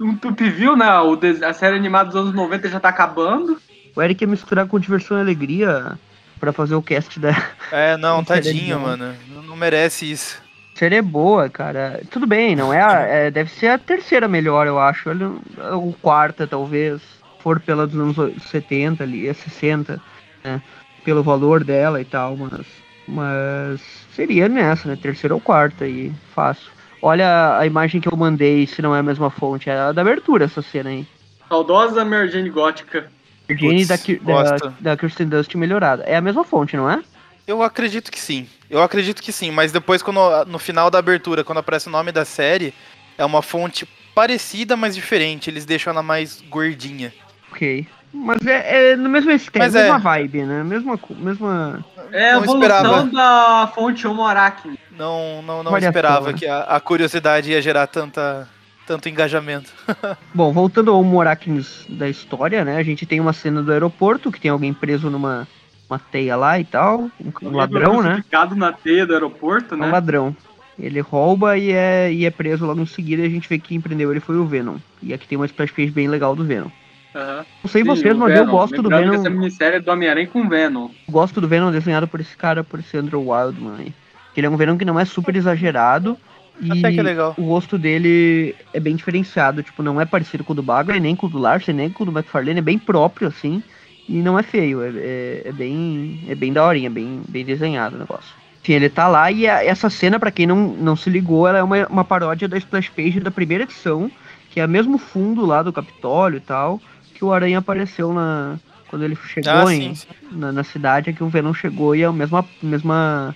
Um Tupi viu, né? O des- a série animada dos anos 90 já tá acabando. O Eric ia misturar com diversão e alegria pra fazer o cast da É, não, tadinho, mano. Não, não merece isso. série é boa, cara. Tudo bem, não é, a, é- Deve ser a terceira melhor, eu acho. Ele- Ou quarta, talvez. For pela dos anos 70 ali, é 60, né? Pelo valor dela e tal, mas. Mas seria nessa, né? Terceira ou quarta aí, fácil. Olha a imagem que eu mandei, se não é a mesma fonte. É a da abertura essa cena aí. Saudosa Mary Jane Gótica. Virginia da, da, da Kirsten Dust melhorada. É a mesma fonte, não é? Eu acredito que sim. Eu acredito que sim, mas depois, quando, no final da abertura, quando aparece o nome da série, é uma fonte parecida, mas diferente. Eles deixam ela mais gordinha. Ok. Mas é, é no mesmo esquema, Mas é. mesma vibe, né? Mesma, mesma. É a evolução esperava. da fonte Homo arachne. Não, não, não esperava que a, a curiosidade ia gerar tanta, tanto engajamento. Bom, voltando ao Morakins da história, né? A gente tem uma cena do aeroporto que tem alguém preso numa uma teia lá e tal. Um, um ladrão, né? Ficado na teia do aeroporto, É um né? ladrão. Ele rouba e é, e é preso logo em seguida e a gente vê que quem prendeu ele foi o Venom. E aqui tem uma splash page bem legal do Venom. Aham. Não sei Sim, vocês, mas eu Venom. gosto do Lembrando que Venom. Essa minissérie é do Homem-Aranha com Venom. Eu gosto do Venom desenhado por esse cara, por esse Andrew Wildman aí. Ele é um Venom que não é super exagerado. E Até que é legal. o rosto dele é bem diferenciado. Tipo, não é parecido com o do Bagley, nem com o do Larsen, nem com o do McFarlane. É bem próprio, assim. E não é feio. É, é, é bem é bem daorinha, bem, bem desenhado o negócio. Enfim, ele tá lá e a- essa cena, pra quem não, não se ligou, ela é uma, uma paródia da splash page da primeira edição. Que é o mesmo fundo lá do Capitólio e tal. Que o Aranha apareceu na... Quando ele chegou Ah, em, sim, sim. na, na cidade é que o Venom chegou e é a mesma mesma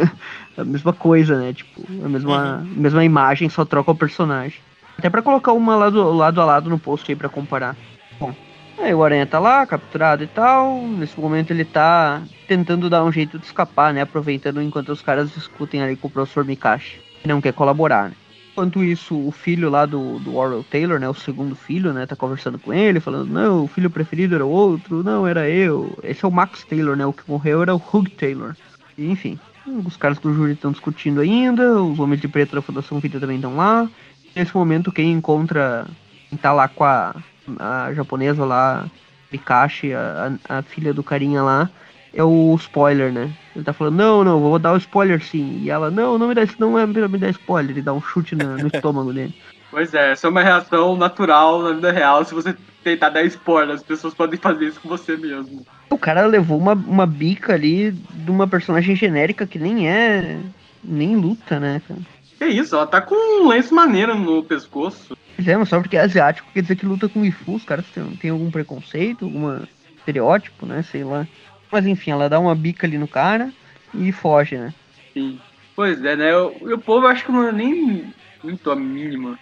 a mesma coisa, né? Tipo, a mesma mesma imagem, só troca o personagem. Até pra colocar uma lado, lado a lado no post aí pra comparar. Bom, aí o Aranha tá lá, capturado e tal. Nesse momento ele tá tentando dar um jeito de escapar, né? Aproveitando enquanto os caras discutem ali com o professor Mikashi, que não quer colaborar, né? Enquanto isso, o filho lá do, do Oral Taylor, né? O segundo filho, né? Tá conversando com ele, falando, não, o filho preferido era o outro, não, era eu. Esse é o Max Taylor, né? O que morreu era o Hugh Taylor. E, enfim, os caras do júri estão discutindo ainda, os homens de preto da Fundação Vida também estão lá. Nesse momento, quem encontra, quem tá lá com a, a japonesa lá, Mikashi, a, a, a filha do carinha lá, é o spoiler, né? Ele tá falando, não, não, vou dar o spoiler sim. E ela, não, não me dá, não é me dar spoiler. Ele dá um chute na- no estômago dele. Pois é, essa é uma reação natural na vida real. Se você tentar dar spoiler, as pessoas podem fazer isso com você mesmo. O cara levou uma, uma bica ali de uma personagem genérica que nem é. nem luta, né, cara? Que isso, ela tá com um lenço maneiro no pescoço. Pois é, mas só porque é asiático quer dizer que luta com Ifu, os caras têm, têm algum preconceito, algum estereótipo, né? Sei lá. Mas enfim, ela dá uma bica ali no cara e foge, né? Sim. Pois é, né? E o povo acho que não é nem muito a mínima.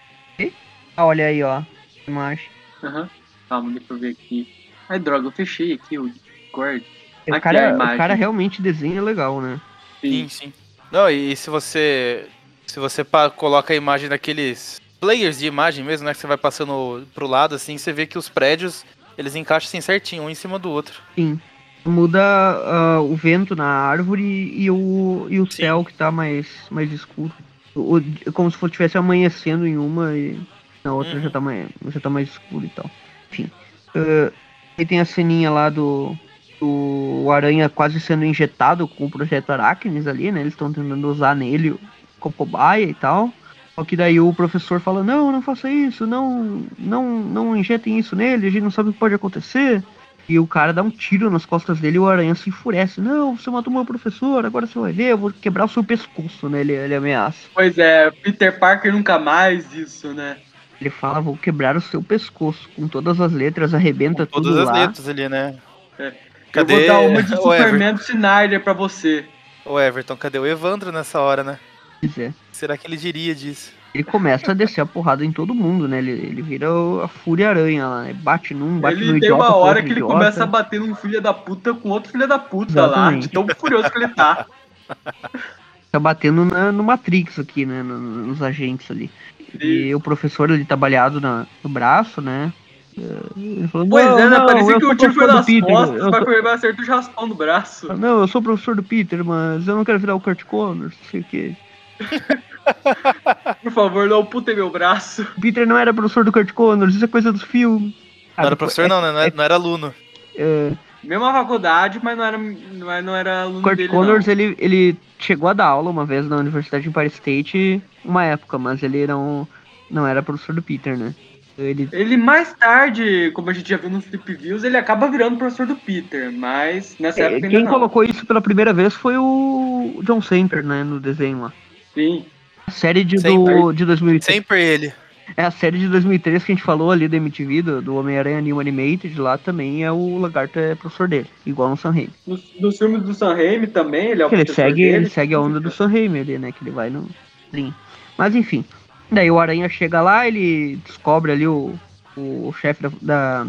Ah, olha aí, ó. Imagem. Aham. Calma, deixa eu ver aqui. Ai, droga, eu fechei aqui o Discord. O Aqui a cara, o cara realmente desenha legal, né? Sim, sim. Não, e se você se você coloca a imagem daqueles players de imagem mesmo, né, que você vai passando pro lado assim, você vê que os prédios eles encaixam assim certinho, um em cima do outro. Sim. Muda ah, o vento na árvore e o, e o Sim. céu que tá mais, mais escuro. O, o- como se estivesse amanhecendo em uma e na outra Uhum. já, tá mais, já tá mais escuro e tal. Enfim. Ah, aí tem a ceninha lá do, do Aranha quase sendo injetado com o projeto Aracnes ali, né? Eles estão tentando usar nele como cobaia e tal. Só que daí o professor fala, não, não faça isso, não, não, não injetem isso nele, a gente não sabe o que pode acontecer. E o cara dá um tiro nas costas dele e o aranha se enfurece. Não, você matou meu professor, agora você vai ver, eu vou quebrar o seu pescoço, né? Ele, ele ameaça. Pois é, Peter Parker nunca mais isso, né? Ele fala, vou quebrar o seu pescoço. Com todas as letras, arrebenta Com tudo todas as lá. letras ali, né? É. Cadê Eu vou dar uma de o Everton? Superman Snyder pra você. O Everton, cadê o Evandro nessa hora, né? Pois é. Será que ele diria disso? Ele começa a descer a porrada em todo mundo, né? Ele, ele vira o- a fúria aranha lá, né? Bate num, bate no ele tem idiota. uma hora que ele idiota. começa a bater num filho da puta com outro filho da puta lá. Exatamente. De tão furioso que ele tá. Tá batendo na- no Matrix aqui, né? no- nos agentes ali. E o professor ali tá baleado na- no braço, né? É, Ele falou, Pois não, é, né? não, Parecia que o tiro foi nas Peter, costas, eu vai sou- acertou de raspão no braço. Não, eu sou professor do Peter, mas eu não quero virar o Kurt Connors, não sei o quê. Por favor, não putem meu braço. O Peter não era professor do Kurt Connors, isso é coisa dos filmes. Não era professor, não, né? Não era, não era aluno. É, Mesma faculdade, mas não era, mas não era aluno Kurt dele, Connors, não. ele, ele chegou a dar aula uma vez na Universidade de Empire State, uma época, mas ele não, não era professor do Peter, né? Ele, Ele mais tarde, como a gente já viu nos Flip Views, ele acaba virando professor do Peter, mas nessa é, época quem colocou isso pela primeira vez foi o John Semper, né, no desenho lá. Sim. A série de, do, Semper. de 2003. Sempre ele. É a série de 2003 que a gente falou ali da MTV, do, do Homem-Aranha New Animated, lá também é o Lagarto é professor dele, igual no Sam Raimi. Nos, nos filmes do Sam Raimi também, ele é o ele professor segue, dele. ele segue a onda do Sam Raimi ali, né? Que ele vai no Sim. Mas enfim. Daí o Aranha chega lá, ele descobre ali o, o chefe da, da-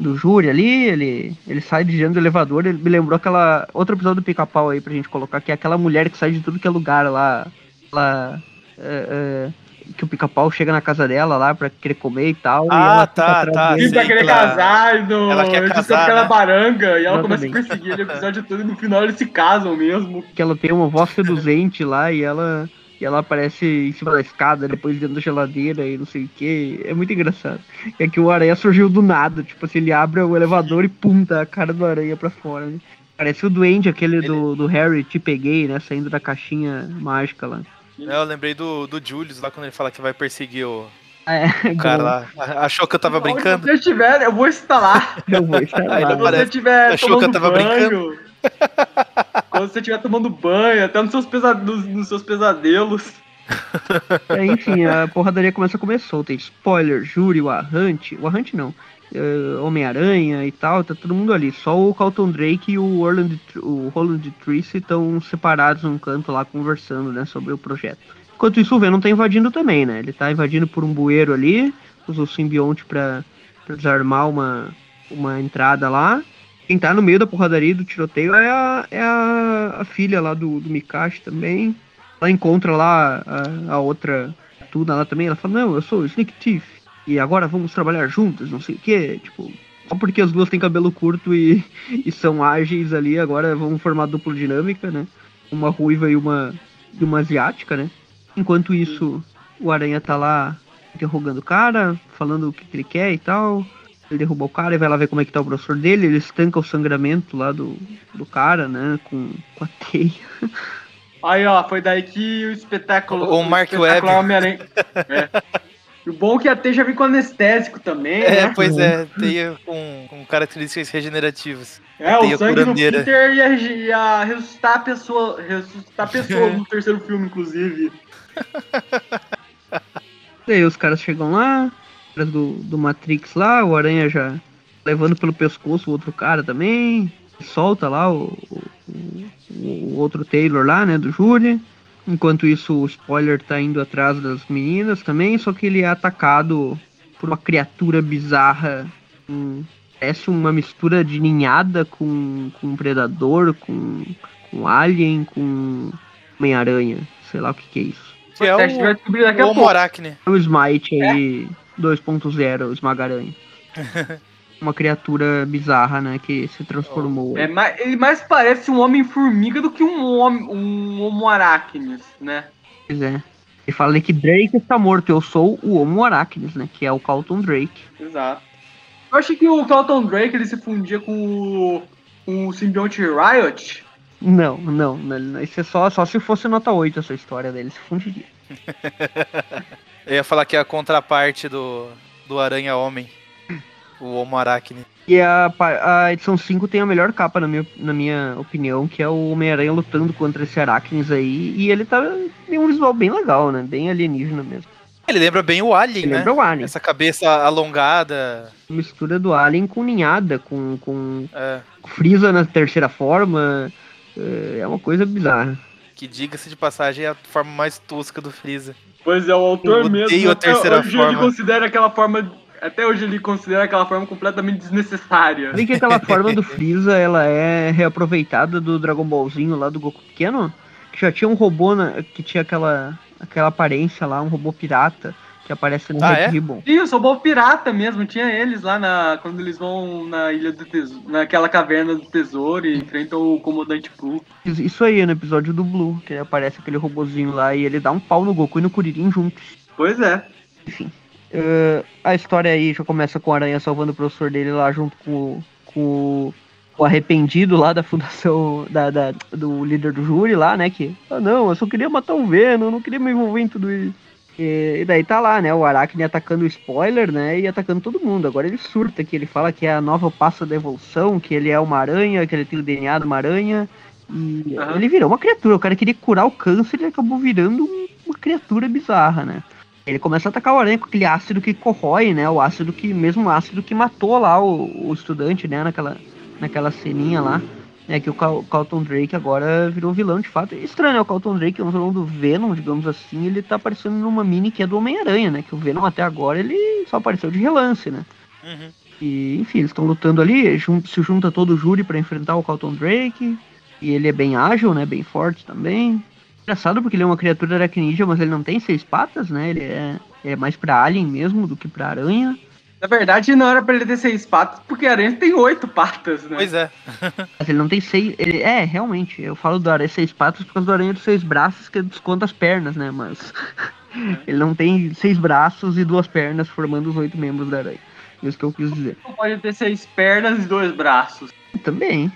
do júri ali, ele, ele sai de dentro do elevador, ele me lembrou aquela. Outro episódio do pica-pau aí pra gente colocar, que é aquela mulher que sai de tudo que é lugar lá. lá é, é, que o pica-pau chega na casa dela lá pra querer comer e tal. e Ah, ela fica tá, tá, dele. Sim, pra querer casar, e no, ela quer ele casar, descobre que ela é né? baranga, e ela começa a Exatamente. perseguir ele o episódio todo, e no final eles se casam mesmo. que ela tem uma voz seduzente lá e ela e ela aparece em cima da escada, depois dentro da geladeira e não sei o que. É muito engraçado. É que o aranha surgiu do nada, tipo assim, ele abre o elevador e pum, tá a cara do aranha pra fora. Né? Parece o duende, aquele do, do Harry, te peguei, né? Saindo da caixinha mágica lá. É, Eu lembrei do, do Julius lá quando ele fala que vai perseguir o, É, o cara lá. Achou que eu tava brincando? Se você estiver, eu vou instalar. Eu vou estar Aí você parece. estiver Achou que eu tava banho. Quando você estiver tomando banho, até nos seus, pesa- nos- nos seus pesadelos. É, enfim, a porradaria começa a comer solta. Spoiler, Júri, o Arrante. O Arrante não. eh, Homem-Aranha e tal, tá todo mundo ali. Só o Carlton Drake e o Orland, o Roland Tracy estão separados num canto lá conversando, né, sobre o projeto. Enquanto isso, o Venom tá invadindo também, né? Ele tá invadindo por um bueiro ali, usa o simbionte pra, pra desarmar uma, uma entrada lá. Quem tá no meio da porradaria do tiroteio é a, é a, a filha lá do, do Mikashi também. Ela encontra lá a, a outra Tuna lá também. Ela fala: Não, eu sou o Sneak Thief. E agora vamos trabalhar juntas, não sei o que. Tipo, só porque as duas têm cabelo curto e, e são ágeis ali, agora vamos formar dupla dinâmica, né? Uma ruiva e uma, e uma asiática, né? Enquanto isso, o Aranha tá lá interrogando o cara, falando o que, que ele quer e tal. Ele derruba o cara e vai lá ver como é que tá o professor dele. Ele estanca o sangramento lá do, do cara, né? Com, com a teia. Aí, ó, foi daí que o espetáculo. O Mark espetáculo Webb. Homem-Aranha- É. O bom é que a T já vem com anestésico também, É, né? pois é, teia com, com características regenerativas. É, o teia sangue do curandeira. Peter ia, ia ressuscitar a pessoa, ressuscitar pessoas no terceiro filme, inclusive. Daí os caras chegam lá, atrás do, do Matrix lá, o Aranha já levando pelo pescoço o outro cara também. Solta lá o, o, o- o outro Taylor lá, né, do júri. Enquanto isso, o spoiler tá indo atrás das meninas também, só que ele é atacado por uma criatura bizarra. Um, parece uma mistura de ninhada com, com um predador, com, com alien, com Homem-Aranha. Sei lá o que, que é isso. Que é a gente vai o, o pouco. Homo Aracne. É o Smite aí 2.0, o Esmagaranha. Uma criatura bizarra, né? Que se transformou. É, mais- ele mais parece um homem-formiga do que um homem, um homo aracnes, né? Pois é. Ele fala que Drake está morto. Eu sou o Homo Arachnis, né? Que é o Carlton Drake. Exato. Eu achei que o Carlton Drake ele se fundia com o, o simbionte Riot. Não, não. não, Isso é só, só se fosse nota 8 essa história dele. Se fundiria. Eu ia falar que é a contraparte do, do Aranha Homem. O Homo Aracne. E a, a edição 5 tem a melhor capa, na minha, na minha opinião, que é o Homem-Aranha lutando contra esse Arachnis aí. E ele tá tem um visual bem legal, né? Bem alienígena mesmo. Ele lembra bem o Alien, Ele né? lembra o Alien. Essa cabeça alongada. Mistura do Alien com ninhada, com, com é, Freeza na terceira forma. É uma coisa bizarra. Que diga-se de passagem é a forma mais tosca do Freeza. Pois é, o autor Eu mesmo. odeio a até terceira hoje ele forma. considera aquela forma. Até hoje ele considera aquela forma completamente desnecessária. Sabe que aquela forma do Freeza ela é reaproveitada do Dragon Ballzinho lá do Goku pequeno? Que já tinha um robô na- que tinha aquela, aquela aparência lá, um robô pirata que aparece no Ah, Red é? Ribbon. Sim, o Sobol Pirata mesmo, tinha eles lá na, quando eles vão na ilha do tesouro, naquela caverna do tesouro e enfrentam o comandante Blue. Isso- aí, no episódio do Blue, que aparece aquele robozinho lá e ele dá um pau no Goku e no Kuririn juntos. Pois é. Eh, a história aí já começa com o Aranha salvando o professor dele lá junto com o, com o o arrependido lá da fundação, da, da- do líder do júri lá, né? Que, ah, não, eu só queria matar um Venom, eu não queria me envolver em tudo isso. E, e daí tá lá, né? O Aracne atacando o spoiler, né? E atacando todo mundo. Agora ele surta que ele fala que é a nova passa da evolução, que ele é uma aranha, que ele tem o DNA de uma aranha. E Aham. ele virou uma criatura. O cara queria curar o câncer e acabou virando um- uma criatura bizarra, né? Ele começa a atacar o aranha com aquele ácido que corrói, né? O ácido que, mesmo ácido que matou lá o, o estudante, né? Naquela, naquela ceninha lá. É que o Cal- Carlton Drake agora virou vilão de fato. É estranho, né? O Carlton Drake é um vilão do Venom, digamos assim. Ele tá aparecendo numa mini que é do Homem-Aranha, né? Que o Venom até agora ele só apareceu de relance, né? Uhum. E, enfim, eles estão lutando ali, se junta todo o júri pra enfrentar o Carlton Drake. E ele é bem ágil, né? Bem forte também. Engraçado porque ele é uma criatura aracnídea, mas ele não tem seis patas, né? Ele é, é mais pra alien mesmo do que pra aranha. Na verdade, não era pra ele ter seis patas, porque a aranha tem oito patas, né? Pois é. Mas ele não tem seis. Ele, é, realmente. Eu falo do aranha seis patas por causa do aranha dos seis braços, que desconta as pernas, né? Mas. ele não tem seis braços e duas pernas formando os oito membros da aranha. Isso que eu quis dizer. Não pode ter seis pernas e dois braços. Também.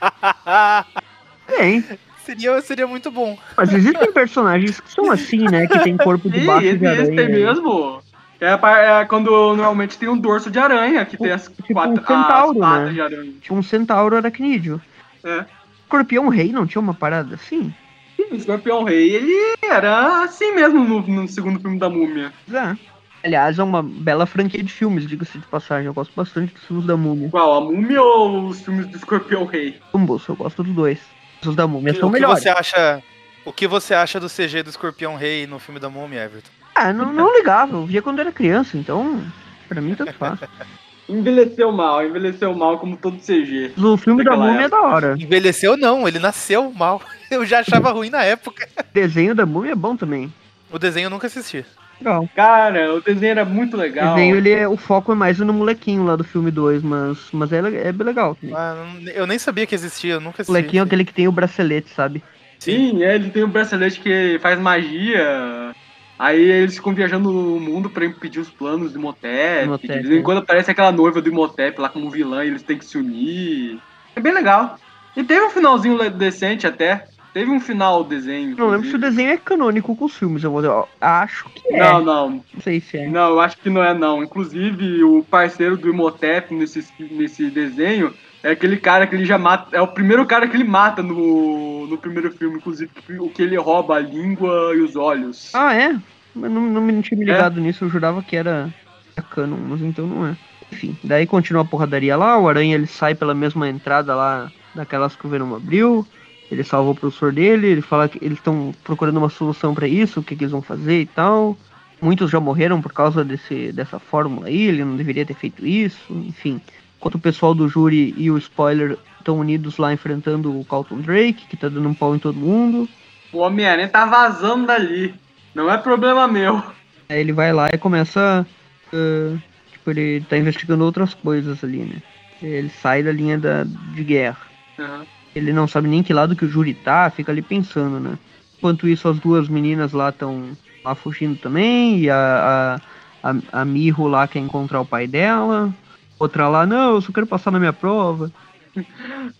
Bem. seria, seria muito bom. Mas existem personagens que são assim, né? Que tem corpo Sim, debaixo de existe aranha. tem mesmo. É, é quando normalmente tem um dorso de aranha, que tem as Tipo quatro um centauro, as patas né? de aranha. Tinha um centauro aracnídeo. É. Escorpião Rei não tinha uma parada assim? Sim, o Escorpião Rei, ele era assim mesmo no, no segundo filme da Múmia. É. Aliás, é uma bela franquia de filmes, diga-se de passagem. Eu gosto bastante dos filmes da Múmia. Qual, a Múmia ou os filmes do Escorpião Rei? Ambos, eu gosto dos dois. Os da Múmia são o que melhores. você acha? O que você acha do CG do Escorpião Rei no filme da Múmia, Everton? Ah, não, não ligava, eu via quando era criança, então pra mim tanto faz. Envelheceu mal, envelheceu mal como todo CG. O filme da Múmia é da hora. Envelheceu não, ele nasceu mal. Eu já achava ruim na época. O desenho da Múmia é bom também. O desenho eu nunca assisti. Legal. Cara, o desenho era muito O legal. desenho, ele é, o foco é mais no molequinho lá do filme 2, mas, mas é, é bem legal. Ah, não- eu nem sabia que existia, eu nunca O assisti. molequinho é aquele que tem o bracelete, sabe? Sim, é, ele tem um bracelete que faz magia. Aí eles ficam viajando no mundo pra impedir os planos do Imhotep. Imhotep, De vez em é. quando aparece aquela noiva do Imhotep lá como vilã e eles têm que se unir. É bem legal. E teve um finalzinho decente até. Teve um final desenho. Não lembro se o desenho é canônico com os filmes, eu vou eu acho que é. Não, não. Não sei se é. Não, eu acho que não é não. Inclusive, o parceiro do Imhotep nesse, nesse desenho é aquele cara que ele já mata. É o primeiro cara que ele mata no, no primeiro filme, inclusive, o que ele rouba a língua e os olhos. Ah, é? Mas não, não, tinha me É? ligado nisso, eu jurava que era, era canon, mas então não é. Enfim, daí continua a porradaria lá, o Aranha ele sai pela mesma entrada lá daquelas que o Venom abriu. Ele salva o professor dele, ele fala que eles estão procurando uma solução pra isso, o que, que eles vão fazer e tal. Muitos já morreram por causa desse, dessa fórmula aí, ele não deveria ter feito isso, enfim. Enquanto o pessoal do júri e o spoiler estão unidos lá enfrentando o Carlton Drake, que tá dando um pau em todo mundo. O Homem-Aranha tá vazando dali. Não é problema meu. Aí ele vai lá e começa. ah, tipo, ele tá investigando outras coisas ali, né? Ele sai da linha da, de guerra. Aham. Ele não sabe nem que lado que o júri tá, fica ali pensando, né? Enquanto isso, as duas meninas lá estão lá fugindo também, e a, a, a, a Miho lá quer encontrar o pai dela. Outra lá, não, eu só quero passar na minha prova.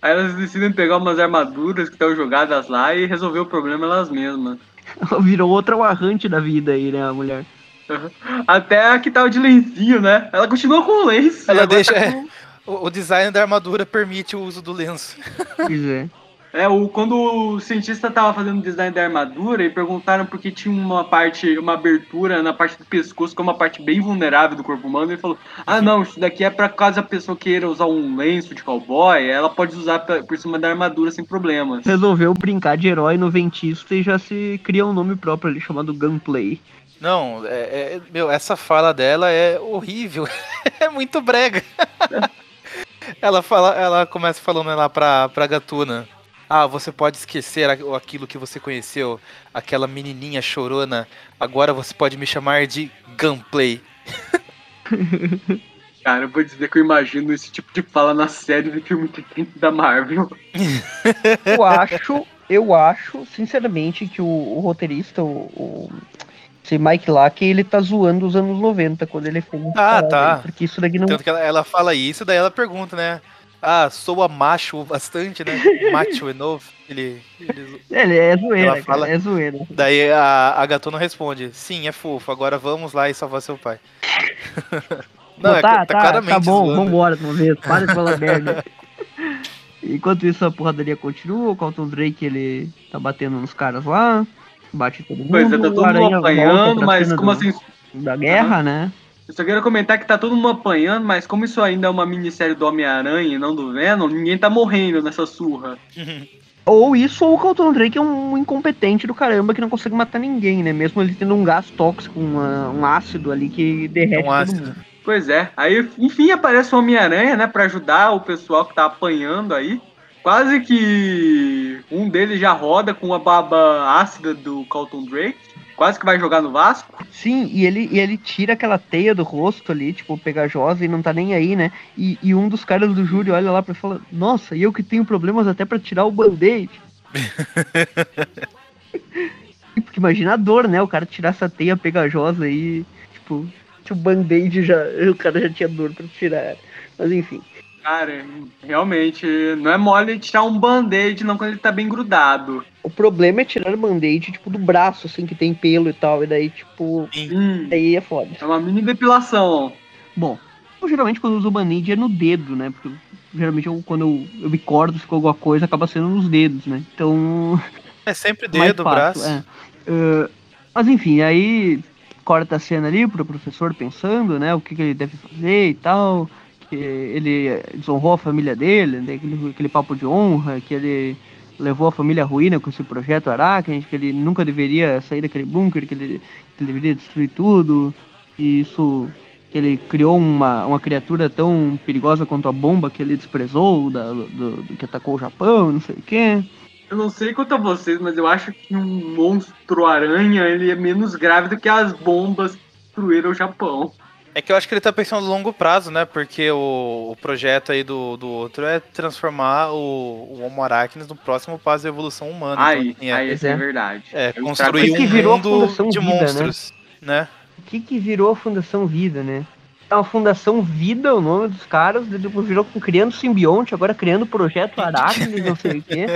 Aí elas decidem pegar umas armaduras que estão jogadas lá e resolver o problema elas mesmas. Ela virou outra warrante da vida aí, né, a mulher. Até a que tava de lencinho, né? Ela continua com o lenço. Ela agora deixa- tá com- O, o design da armadura permite o uso do lenço. Pois é. É, o, quando o cientista tava fazendo o design da armadura e perguntaram por que tinha uma parte, uma abertura na parte do pescoço, que é uma parte bem vulnerável do corpo humano, ele falou: Ah, não, isso daqui é pra caso a pessoa queira usar um lenço de cowboy, ela pode usar pra- por cima da armadura sem problemas. Resolveu brincar de herói no Ventista e já se cria um nome próprio ali chamado Gunplay. Não, é, é- meu, essa fala dela é horrível. é muito brega. Ela fala, ela começa falando lá pra, pra Gatuna. Ah, você pode esquecer aquilo que você conheceu, aquela menininha chorona. Agora você pode me chamar de Gunplay. Cara, eu vou dizer que eu imagino esse tipo de fala na série de filme de tempo da Marvel. Eu acho, eu acho, sinceramente, que o, o roteirista, o, o esse Mike Lack, ele tá zoando os anos 90 quando ele fez essa Ah, tá. aí, Porque isso daqui não. Tanto que ela, ela fala isso, daí ela pergunta, né? ah, soa macho bastante, né? Macho enough. Ele, ele- Ele é zoeira, Ela fala- é zoeira. Daí a, a gatona responde: Sim, é fofo, agora vamos lá e salvar seu pai. Não, é, tá, tá, tá, claramente tá bom, zoando. vambora vez, para de falar merda. Enquanto isso, a porradaria continua, o Carlton Drake, ele tá batendo nos caras lá, bate todo mundo. Pois é, tá todo mundo apanhando, mas como do- assim? Da guerra, né? Eu só quero comentar que tá todo mundo apanhando, mas como isso ainda é uma minissérie do Homem-Aranha e não do Venom, ninguém tá morrendo nessa surra. Ou isso, ou o Carlton Drake é um incompetente do caramba que não consegue matar ninguém, né? Mesmo ele tendo um gás tóxico, uma- um ácido ali que derrete Um todo ácido. mundo. Pois é, aí enfim aparece o Homem-Aranha, né, pra ajudar o pessoal que tá apanhando aí. Quase que um deles já roda com a baba ácida do Carlton Drake. Quase que vai jogar no Vasco. Sim, e ele, e ele tira aquela teia do rosto ali, tipo, pegajosa, e não tá nem aí, né? E, e um dos caras do júri olha lá pra ele e fala, nossa, e eu que tenho problemas até pra tirar o band-aid. Porque imagina a dor, né? O cara tirar essa teia pegajosa aí, tipo, o band-aid já. O cara já tinha dor pra tirar. Mas enfim. Cara, realmente, não é mole tirar um band-aid não quando ele tá bem grudado. O problema é tirar o band-aid, tipo, do braço, assim, que tem pelo e tal. E daí, tipo, Hum, aí é foda. é uma mini depilação. Bom, eu geralmente quando eu uso o band-aid é no dedo, né? Porque geralmente eu, quando eu, eu me corto com alguma coisa, acaba sendo nos dedos, né? Então. É sempre dedo, fácil, braço. é. Uh, mas enfim, aí corta a cena ali pro professor pensando, né? O que, que ele deve fazer e tal. Que ele desonrou a família dele, né, aquele, aquele papo de honra, que ele levou a família à ruína com esse projeto Aracne, que ele nunca deveria sair daquele bunker, que ele, que ele deveria destruir tudo. E isso que ele criou uma, uma criatura tão perigosa quanto a bomba que ele desprezou, da, do, do- que atacou o Japão, não sei o quê. Eu não sei quanto a vocês, mas eu acho que um monstro aranha ele é menos grave do que as bombas que destruíram o Japão. É que eu acho que ele tá pensando a longo prazo, né? Porque o, o projeto aí do, do outro é transformar o, o Homo arachnis no próximo passo da evolução humana. Aí, Então, é, aí isso é é. verdade. é, Eu construir um virou a mundo Fundação de Vida, né? monstros, né? O que que virou a Fundação Vida, né? É uma Fundação Vida, o nome dos caras, depois virou com criando simbionte, agora criando projeto Aracne, não sei o quê.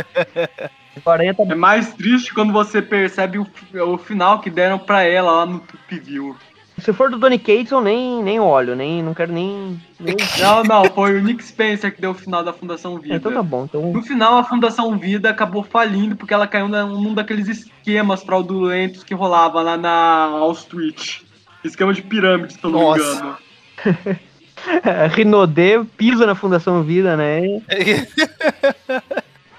Aranha tá É mais triste quando você percebe o, o final que deram pra ela lá no Tupi View. Se for do Donny Cates, eu nem, nem olho, nem, não quero nem. nem... Não, não, foi o Nick Spencer que deu o final da Fundação Vida. Então tá bom, então. No final, a Fundação Vida acabou falindo porque ela caiu num daqueles esquemas fraudulentos que rolava lá na Wall Street. Esquema de pirâmide, se eu não me Nossa. engano. Rinodê pisa na Fundação Vida, né?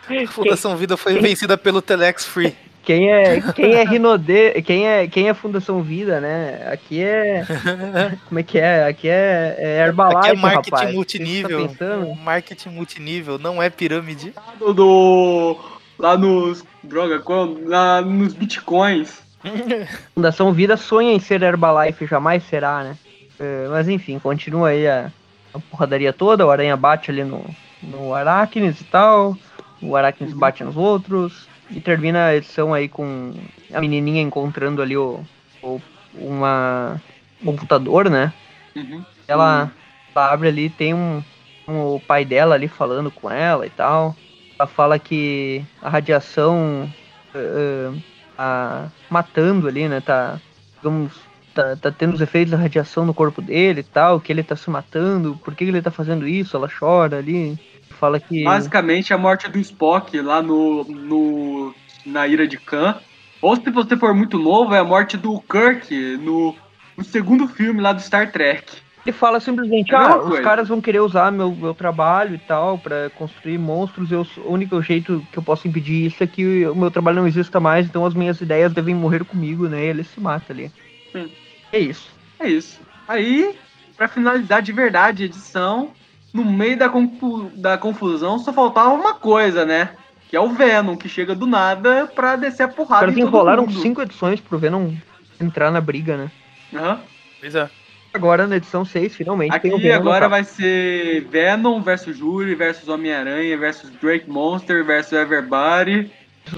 A Fundação Vida foi vencida pelo Telex Free. Quem é, quem é Rinodê, quem é, quem é Fundação Vida, né? Aqui é. Como é que é? Aqui é, é Herbalife, Aqui é marketing rapaz. Multinível. Tá? Marketing multinível, não é pirâmide. Do, do- lá nos. Droga, qual- lá nos bitcoins. Fundação Vida sonha em ser Herbalife, jamais será, né? É, mas enfim, continua aí a, a porradaria toda, o Aranha bate ali no, no Aracnes e tal, o Aracnes bate nos outros, e termina a edição aí com a menininha encontrando ali o, o uma um computador, né? Uhum. Ela, ela abre ali, tem um, um- o pai dela ali falando com ela e tal. Ela fala que a radiação eh, tá matando ali, né? Tá, digamos, tá, tá tendo os efeitos da radiação no corpo dele e tal, que ele tá se matando, por que ele tá fazendo isso? Ela chora ali. Fala que. Basicamente, a morte do Spock lá no, no na Ira de Khan. Ou se você for muito novo, é a morte do Kirk no, no segundo filme lá do Star Trek. Ele fala simplesmente, É ah, os caras vão querer usar meu, meu trabalho e tal pra construir monstros. Eu, o único jeito que eu posso impedir isso é que o meu trabalho não exista mais, então as minhas ideias devem morrer comigo, né? E ele se mata ali. Sim. É isso. É isso. Aí, pra finalizar de verdade a edição, no meio da, confu- da confusão só faltava uma coisa, né? Que é o Venom, que chega do nada pra descer a Os porrada todo enrolaram mundo. cinco edições pro Venom entrar na briga, né? Aham. Pois é. Agora na edição 6, finalmente tem o Aqui Venom. no agora vai ser Venom versus Jury versus Homem-Aranha versus Drake Monster versus Everybody.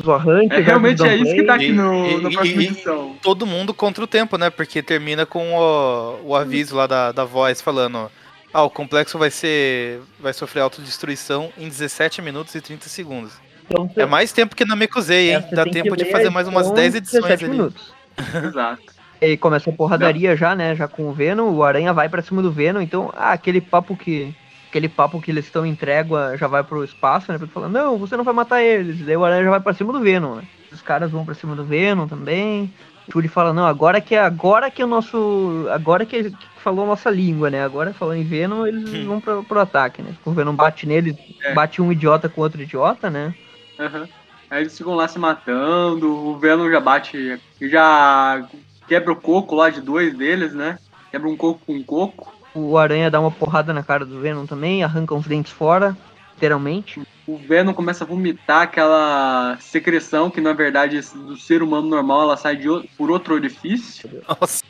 O Arranque, É realmente é isso que tá aqui E- no, e- na e- próxima e- edição. Todo mundo contra o tempo, né? Porque termina com o, o aviso lá da, da voz falando: Ah, o complexo vai ser. vai sofrer autodestruição em 17 minutos e 30 segundos. Então, É mais tempo que na Mekuzei, hein? você Dá tempo de fazer mais umas edição 10 em edições 17 ali. minutos. Exato. E aí começa a porradaria já, né? Já com o Venom, o Aranha vai pra cima do Venom, então, ah, aquele papo que. Aquele papo que eles estão em trégua já vai pro espaço, né? Porque fala, não, você não vai matar eles. Daí o Aranha já vai pra cima do Venom, né? Os caras vão pra cima do Venom também. O Shuri fala, não, agora que é agora que é o nosso. Agora que, que falou a nossa língua, né? Agora falando em Venom, eles vão pro, pro ataque, né? O Venom bate neles, É. bate um idiota com outro idiota, né? Aham. Aí eles ficam lá se matando, o Venom já bate, já quebra o coco lá de dois deles, né? Quebra um coco com um coco. O Aranha dá uma porrada na cara do Venom também, arranca uns dentes fora, literalmente. O Venom começa a vomitar aquela secreção que na verdade do ser humano normal ela sai de por outro orifício. Nossa.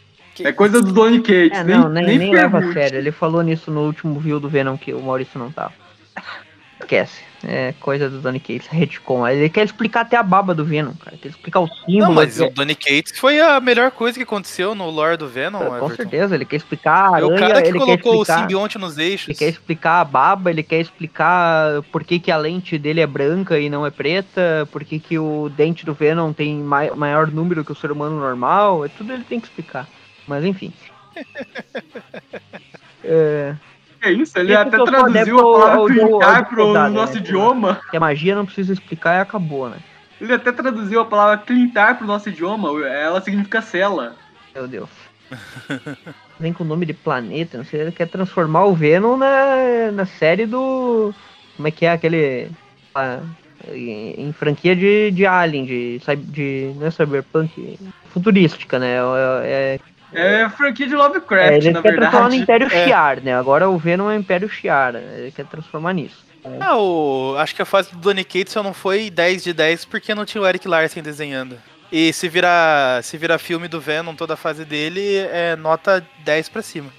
É coisa do Donny Cates, É, nem, não, nem, nem leva a sério. Ele falou nisso no último view do Venom que o Maurício não tava. Esquece. É coisa do Donny Cates, retcon. Ele quer explicar até a baba do Venom, cara. Quer explicar o símbolo. Não, mas o Donny Cates foi a melhor coisa que aconteceu no lore do Venom, com Everton. certeza, ele quer explicar a É o aranha, cara que ele quer colocou o explicar... simbionte nos eixos. Ele quer explicar a baba, ele quer explicar por que, que a lente dele é branca e não é preta, por que, que o dente do Venom tem mai- maior número que o ser humano normal, é tudo ele tem que explicar. Mas enfim. É, É isso, ele Isso até traduziu a palavra clicar pro ao- nosso né? idioma. que a magia não precisa explicar e acabou, né? Ele até traduziu a palavra clintar pro nosso idioma, ela significa cela. Meu Deus. Vem com o nome de planeta, não sei, ele quer transformar o Venom na, na série do. Como é que é aquele. ah, em, em franquia de, de Alien, de, de. Não é Cyberpunk? Futurística, né? É, é, É franquia de é, Lovecraft, ele na quer transformar no. Império É. Shi'ar, né? Agora o Venom é o Império Shi'ar, ele quer transformar nisso. Ah, o... acho que a fase do Donny Cates só não foi 10 de 10 porque não tinha o Eric Larsen desenhando. E se virar, se virar filme do Venom, toda a fase dele, é nota 10 pra cima.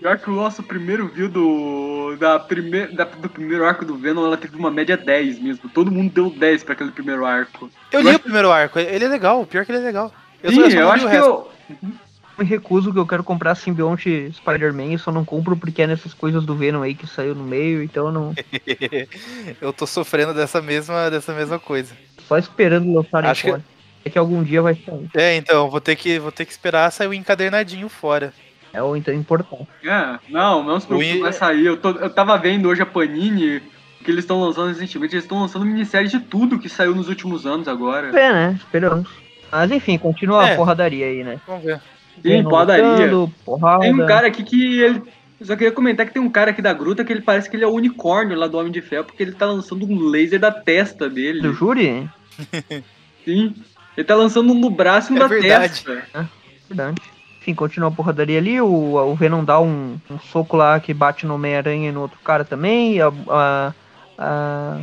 Pior que o nosso primeiro view do, da prime, da- do primeiro arco do Venom, ela teve uma média 10 mesmo. Todo mundo deu 10 pra aquele primeiro arco. Eu Eu li acho- o primeiro arco, ele é legal, o pior que ele é legal. Eu, Sim, só- eu só eu acho que resto. eu, me recuso que eu quero comprar simbionte Spider-Man e só não compro porque é nessas coisas do Venom aí que saiu no meio, então eu não. eu tô sofrendo dessa mesma, dessa mesma coisa. Só esperando lançarem Acho que- fora. É que algum dia vai sair. É, então, vou ter que, vou ter que esperar sair o encadernadinho fora. É ou então importar. É, não, não se preocupe, O I- vai sair. Eu, tô, eu tava vendo hoje a Panini, que eles estão lançando recentemente, eles estão lançando minissérie de tudo que saiu nos últimos anos agora. É, né? Esperamos. Mas enfim, continua É. a porradaria aí, né? Vamos ver. Sim, padaria. lutando, Porrada. Tem um cara aqui que ele. Eu só queria comentar que tem um cara aqui da gruta que ele parece que ele é o unicórnio lá do Homem de Ferro, porque ele tá lançando um laser da testa dele. do júri? Sim. Ele tá lançando um no braço e um É da verdade. testa. Verdade. Enfim, continua a porradaria ali. O, o Venom dá um, um soco lá que bate no Homem-Aranha e no outro cara também. A, a, a,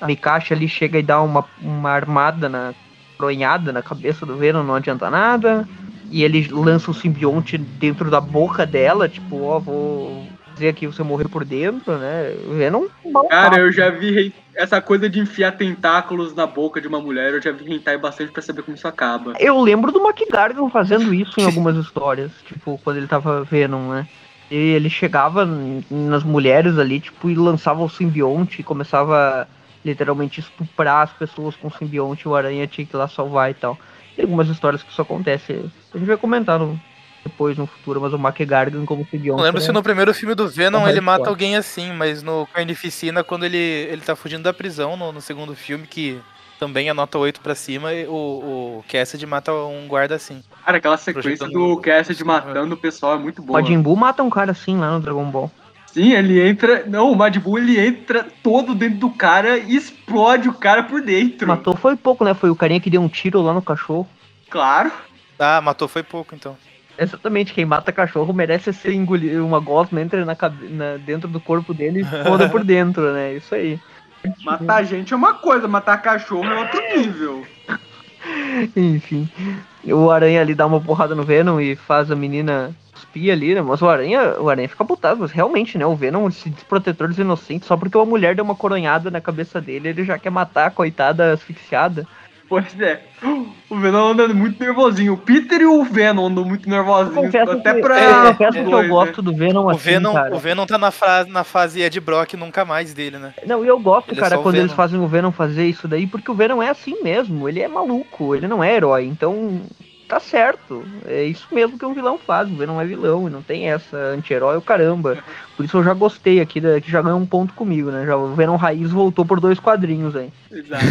a Mikashi ali chega e dá uma, uma armada na bronhada na cabeça do Venom, não adianta nada. E ele lança o simbionte dentro da boca dela, tipo, ó, vou dizer que você morreu por dentro, né? Venom mal Cara, eu já vi essa coisa de enfiar tentáculos na boca de uma mulher, eu já vi hentai bastante pra saber como isso acaba. Eu lembro do McGargan fazendo isso em algumas histórias, tipo, quando ele tava Venom, né? E ele chegava nas mulheres ali, tipo, e lançava o simbionte e começava a, literalmente estuprar as pessoas com o simbionte o aranha tinha que ir lá salvar e tal. Tem algumas histórias que isso acontece. A gente vai comentar no- depois no futuro, mas o McGargan como simbionte. Não lembro né? se no primeiro filme do Venom É ele mata hardcore. alguém assim, mas no Carnificina, quando ele, ele tá fugindo da prisão, no, no segundo filme, que também é nota 8 pra cima, o, o Cassidy mata um guarda assim. Cara, aquela sequência Projetando- do Cassidy matando o pessoal é muito O boa. Majin Buu mata um cara assim lá no Dragon Ball. Sim, ele entra. Não, o Mad Bull ele entra todo dentro do cara e explode o cara por dentro. Matou foi pouco, né? Foi o carinha que deu um tiro lá no cachorro. Claro. Ah, matou foi pouco então. Exatamente, quem mata cachorro merece ser engolido, uma gosma entra na, na- dentro do corpo dele e foda por dentro, né? Isso aí. Matar gente é uma coisa, matar cachorro é outro nível. Enfim. O aranha ali dá uma porrada no Venom e faz a menina cuspir ali, né? Mas o aranha, o aranha fica putado, mas realmente, né? O Venom se diz protetor dos inocentes, só porque uma mulher deu uma coronhada na cabeça dele, ele já quer matar a coitada asfixiada. Pois é. O Venom anda muito nervosinho. O Peter e o Venom andam muito nervosinhos. confesso, Até que, pra. eu, confesso que eu né? gosto do Venom O assim, Venom, cara. o Venom tá na, fra- na fase Ed Brock nunca mais dele, né? Não, e eu gosto, Ele é cara, quando eles fazem o Venom fazer isso daí, porque o Venom é assim mesmo, ele é maluco, ele não é herói, então tá certo. É isso mesmo que um vilão faz, o Venom é vilão e não tem essa anti-herói o caramba. Por isso eu já gostei aqui, da- que já ganhou um ponto comigo, né? Já o Venom Raiz voltou por dois quadrinhos aí. Exato.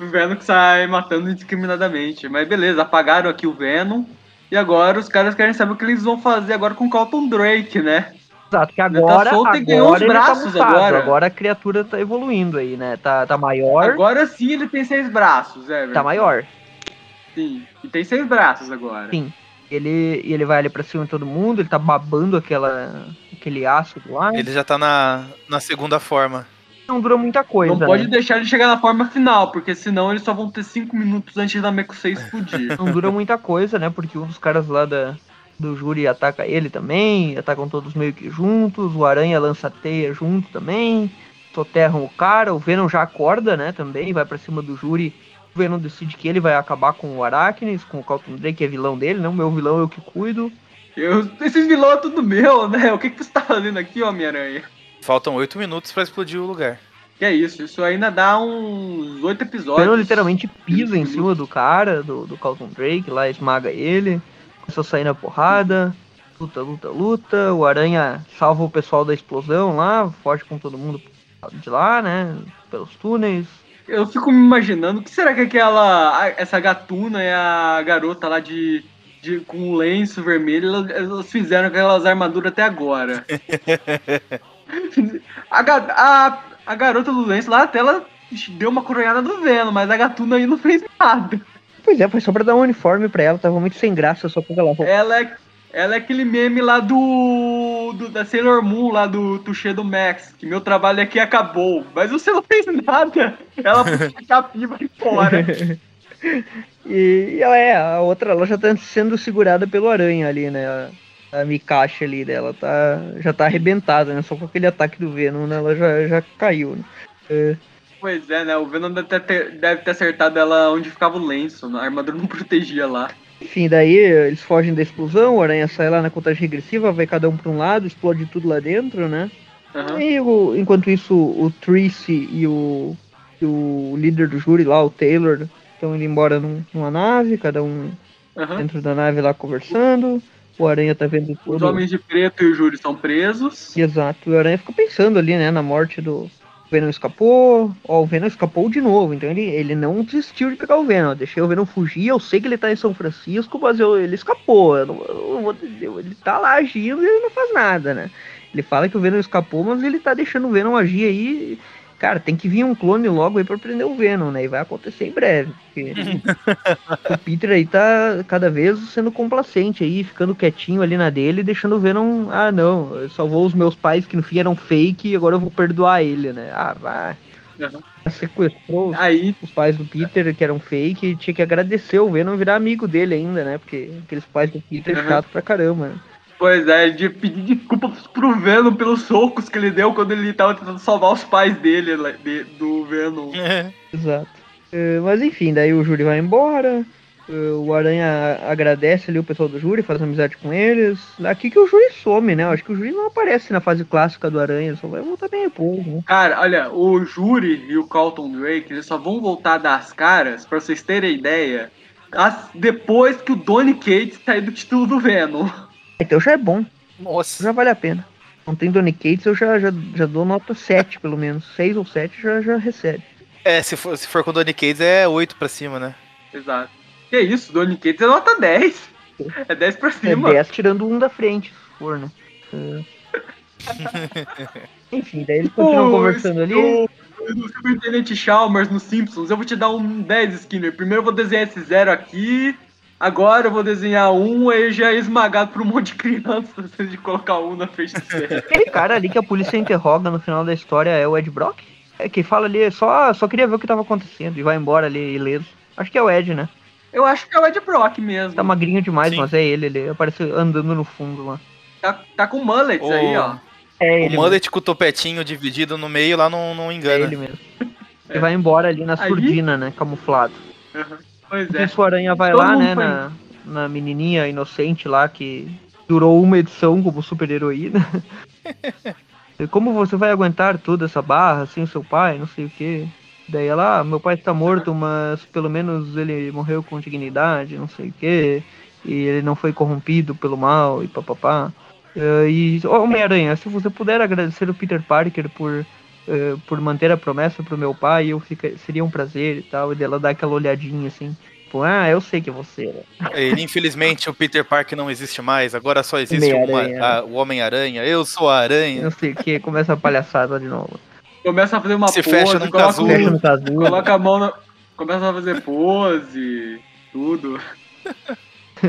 o Venom que sai matando indiscriminadamente. Mas beleza, apagaram aqui o Venom. E agora os caras querem saber o que eles vão fazer agora com o Carlton Drake, né? Exato, que tá agora, solto e ganhou agora tá braços mutado, agora. agora a criatura tá evoluindo aí, né? Tá, tá maior, Agora sim ele tem seis braços, é tá maior. Sim. E tem seis braços agora. Sim. Ele, e ele vai ali pra cima de todo mundo, ele tá babando aquela, aquele ácido lá. Ele já tá na, na segunda forma. Não dura muita coisa. Não pode né? deixar ele chegar na forma final, porque senão eles só vão ter cinco minutos antes da Meco 6 explodir. Não dura muita coisa, né? Porque um dos caras lá da, do júri ataca ele também, atacam todos meio que juntos, o Aranha lança teia junto também, soterram o cara, o Venom já acorda, né, também, vai pra cima do júri. O Venom decide que ele vai acabar com o Aracnes, com o Carlton Drake, que é vilão dele, não, meu vilão é eu que cuido. Eu, esses vilões é tudo meu, né? O que, que você tá fazendo aqui, Homem-Aranha? Faltam oito minutos pra explodir o lugar. Que é isso, isso ainda dá uns oito O episódios. Venom literalmente pisa em cima do cara, do, do Carlton Drake, lá esmaga ele, começa a sair na porrada, luta, luta, luta. O Aranha salva o pessoal da explosão lá, foge com todo mundo de lá, né? Pelos túneis. Eu fico me imaginando, o que será que aquela. Essa gatuna e a garota lá de. de com o lenço vermelho, elas, fizeram aquelas armaduras até agora. a, a, a garota do lenço lá até ela deu uma coronhada do Venom, mas a gatuna aí não fez nada. Pois é, foi só pra dar um uniforme pra ela, tava muito sem graça só com aquela roupa. Ela é, ela é aquele meme lá do, do- da Sailor Moon, lá do Touché do Max, que meu trabalho aqui acabou. Mas você não fez nada. Ela puxa a capinha e vai embora. E, e ela é, a outra, ela já tá sendo segurada pelo aranha ali, né? A, a Mikashi ali dela tá, já tá arrebentada, né? Só com aquele ataque do Venom, né? Ela já, já caiu, né? É, Pois é, né? O Venom deve ter, deve ter acertado ela onde ficava o lenço. A armadura não protegia lá. Enfim, daí eles fogem da explosão, o aranha sai lá na contagem regressiva, vai cada um pra um lado, explode tudo lá dentro, né? Aham. E o- enquanto isso, o Tracy e o, e o líder do júri lá, o Taylor, estão indo embora num- numa nave, cada um aham. dentro da nave lá conversando. O Aranha tá vendo Os tudo. homens de preto e o Júri são presos. Exato, o Aranha fica pensando ali, né, na morte do Venom escapou, ó, o Venom escapou de novo, então ele, ele não desistiu de pegar o Venom, eu deixei o Venom fugir, eu sei que ele tá em São Francisco, mas eu, ele escapou, eu não, eu vou ele tá lá agindo e ele não faz nada, né. Ele fala que o Venom escapou, mas ele tá deixando o Venom agir aí, cara, tem que vir um clone logo aí pra prender o Venom, né, e vai acontecer em breve, porque o Peter aí tá cada vez sendo complacente aí, ficando quietinho ali na dele, deixando o Venom, ah não, salvou os meus pais que no fim eram fake e agora eu vou perdoar ele, né? Ah, vai. Aham. Sequestrou Aí, os pais do Peter que eram fake e tinha que agradecer o Venom virar amigo dele ainda, né? Porque aqueles pais do Peter Aham. chato pra caramba. né? Pois é, de pedir desculpa pro Venom pelos socos que ele deu quando ele tava tentando salvar os pais dele, lá- de- do Venom. Exato. Eh, mas enfim, daí o Júri vai embora. eh, o Aranha agradece ali o pessoal do Júri, faz amizade com eles. Aqui que o Júri some, né? Eu acho que o Júri não aparece na fase clássica do Aranha, só vai voltar bem depois, né? Cara, olha, o Júri e o Carlton Drake, eles só vão voltar das caras, pra vocês terem ideia, as- depois que o Donny Cates sair do título do Venom. Então já é bom, Nossa. já vale a pena. Não tem Donny Cates, eu já, já, já dou nota 7, pelo menos. 6 ou 7 já, já recebe. É, se for, se for com o Donny Cates é 8 pra cima, né? Exato. Que isso, Donny Cates é nota 10. É 10 pra É cima. 10 tirando um da frente, se for, né? É. Enfim, daí eles continuam Pô, conversando ali. No, no Superintendente Chalmers, no Simpsons, eu vou te dar um 10, Skinner. Primeiro eu vou desenhar esse zero aqui. Agora eu vou desenhar um, aí já é esmagado por um monte de criança antes de colocar um na frente do. Aquele cara ali que a polícia interroga no final da história é o Ed Brock? É que fala ali, só, só queria ver o que tava acontecendo e vai embora ali ileso. Acho que é o Ed, né? Eu acho que é o Ed Brock mesmo. Tá magrinho demais, Sim. mas é ele, ele aparece andando no fundo lá. Tá, tá com mullets O- aí, ó. É O ele, mullet com o topetinho dividido no meio lá não, não mesmo, é engana. ele mesmo. Ele vai embora ali na Aí- surdina, né? Camuflado. Pois é. Isso Aranha vai Todo lá, né, foi- na, na menininha inocente lá que durou uma edição como super heroína. Como você vai aguentar toda essa barra sem o seu pai, não sei o quê. Daí ela, ah, meu pai está morto, mas pelo menos ele morreu com dignidade, não sei o quê. E ele não foi corrompido pelo mal e papapá. Eh, E Homem-Aranha, se você puder agradecer o Peter Parker por, eh, por manter a promessa pro meu pai, eu fica, seria um prazer e tal. E dela dá aquela olhadinha assim. Tipo, ah, eu sei que é você. né? Ele, infelizmente, o Peter Parker não existe mais. Agora só existe uma- a- o Homem-Aranha. Eu sou a aranha. Não sei o que, começa a palhaçada de novo. Começa a fazer uma Se pose, fecha num coloca, casulo. Fecha no casulo. coloca a mão na... Começa a fazer pose, tudo.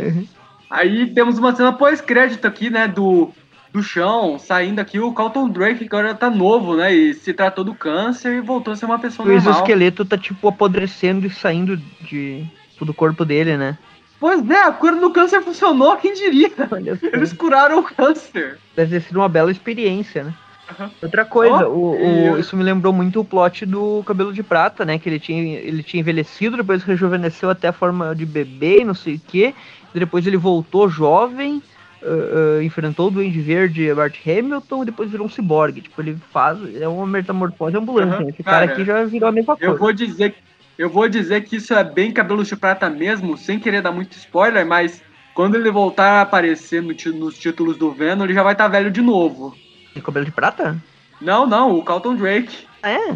Aí temos uma cena pós-crédito aqui, né, do, do chão, saindo aqui o Carlton Drake, que agora tá novo, né, e se tratou do câncer e voltou a ser uma pessoa O normal. exoesqueleto tá tipo apodrecendo e saindo de, tipo, do corpo dele, né? Pois é, a cura do câncer funcionou, quem diria? Eles curaram o câncer. Deve ter sido uma bela experiência, né? Aham. Outra coisa, Ó, o, e o- eu- isso me lembrou muito o plot do Cabelo de Prata, né? Que ele tinha, ele tinha envelhecido, depois rejuvenesceu até a forma de bebê e não sei o quê. e Depois ele voltou jovem, ah, ah, enfrentou o Duende Verde e Bart Hamilton e depois virou um ciborgue. Tipo, ele faz. É uma metamorfose ambulante. Né? Esse cara cara, aqui já virou a mesma Eu coisa. vou dizer, eu vou dizer que isso é bem cabelo de prata mesmo, sem querer dar muito spoiler, mas quando ele voltar a aparecer no nos títulos do Venom, ele já vai estar velho de novo. E Cabelo de Prata? Não, não, o Carlton Drake. É.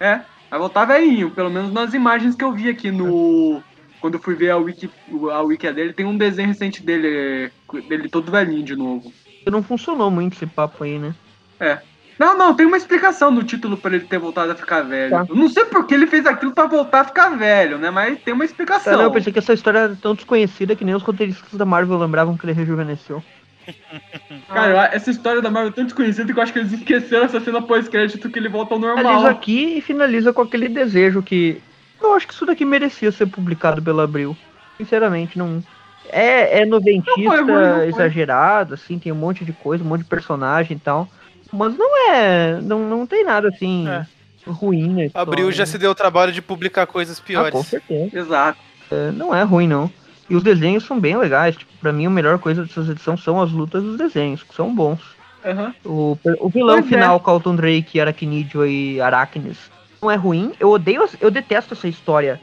É, vai voltar velhinho, pelo menos nas imagens que eu vi aqui no. Quando eu fui ver a wiki, a wiki dele, tem um desenho recente dele, dele todo velhinho de novo. Não funcionou muito esse papo aí, né? É. Não, não, tem uma explicação no título pra ele ter voltado a ficar velho. Tá. Eu não sei por que ele fez aquilo pra voltar a ficar velho, né? Mas tem uma Ah, explicação. não, eu pensei que essa história era tão desconhecida que nem os roteiristas da Marvel lembravam que ele rejuvenesceu. Cara, essa história da Marvel é tão desconhecida que eu acho que eles esqueceram essa cena pós-crédito que ele volta ao Finaliza normal. aqui e finaliza com aquele desejo que. Eu acho que isso daqui merecia ser publicado pela Abril. Sinceramente, não. É, é noventista, Não foi não foi. exagerado, assim, tem um monte de coisa, um monte de personagem e tal. Mas não é. Não, não tem nada assim É. ruim, né? Abril já se deu o trabalho de publicar coisas Ah, com piores. certeza. Exato. É, não é ruim, não. E os desenhos são bem legais. Tipo, pra mim, a melhor coisa dessas edições são as lutas dos desenhos, que são bons. Aham. O, o vilão Pois é. final, Carlton Drake, Arachnidio e Arachnes, não é ruim. Eu odeio, eu detesto essa história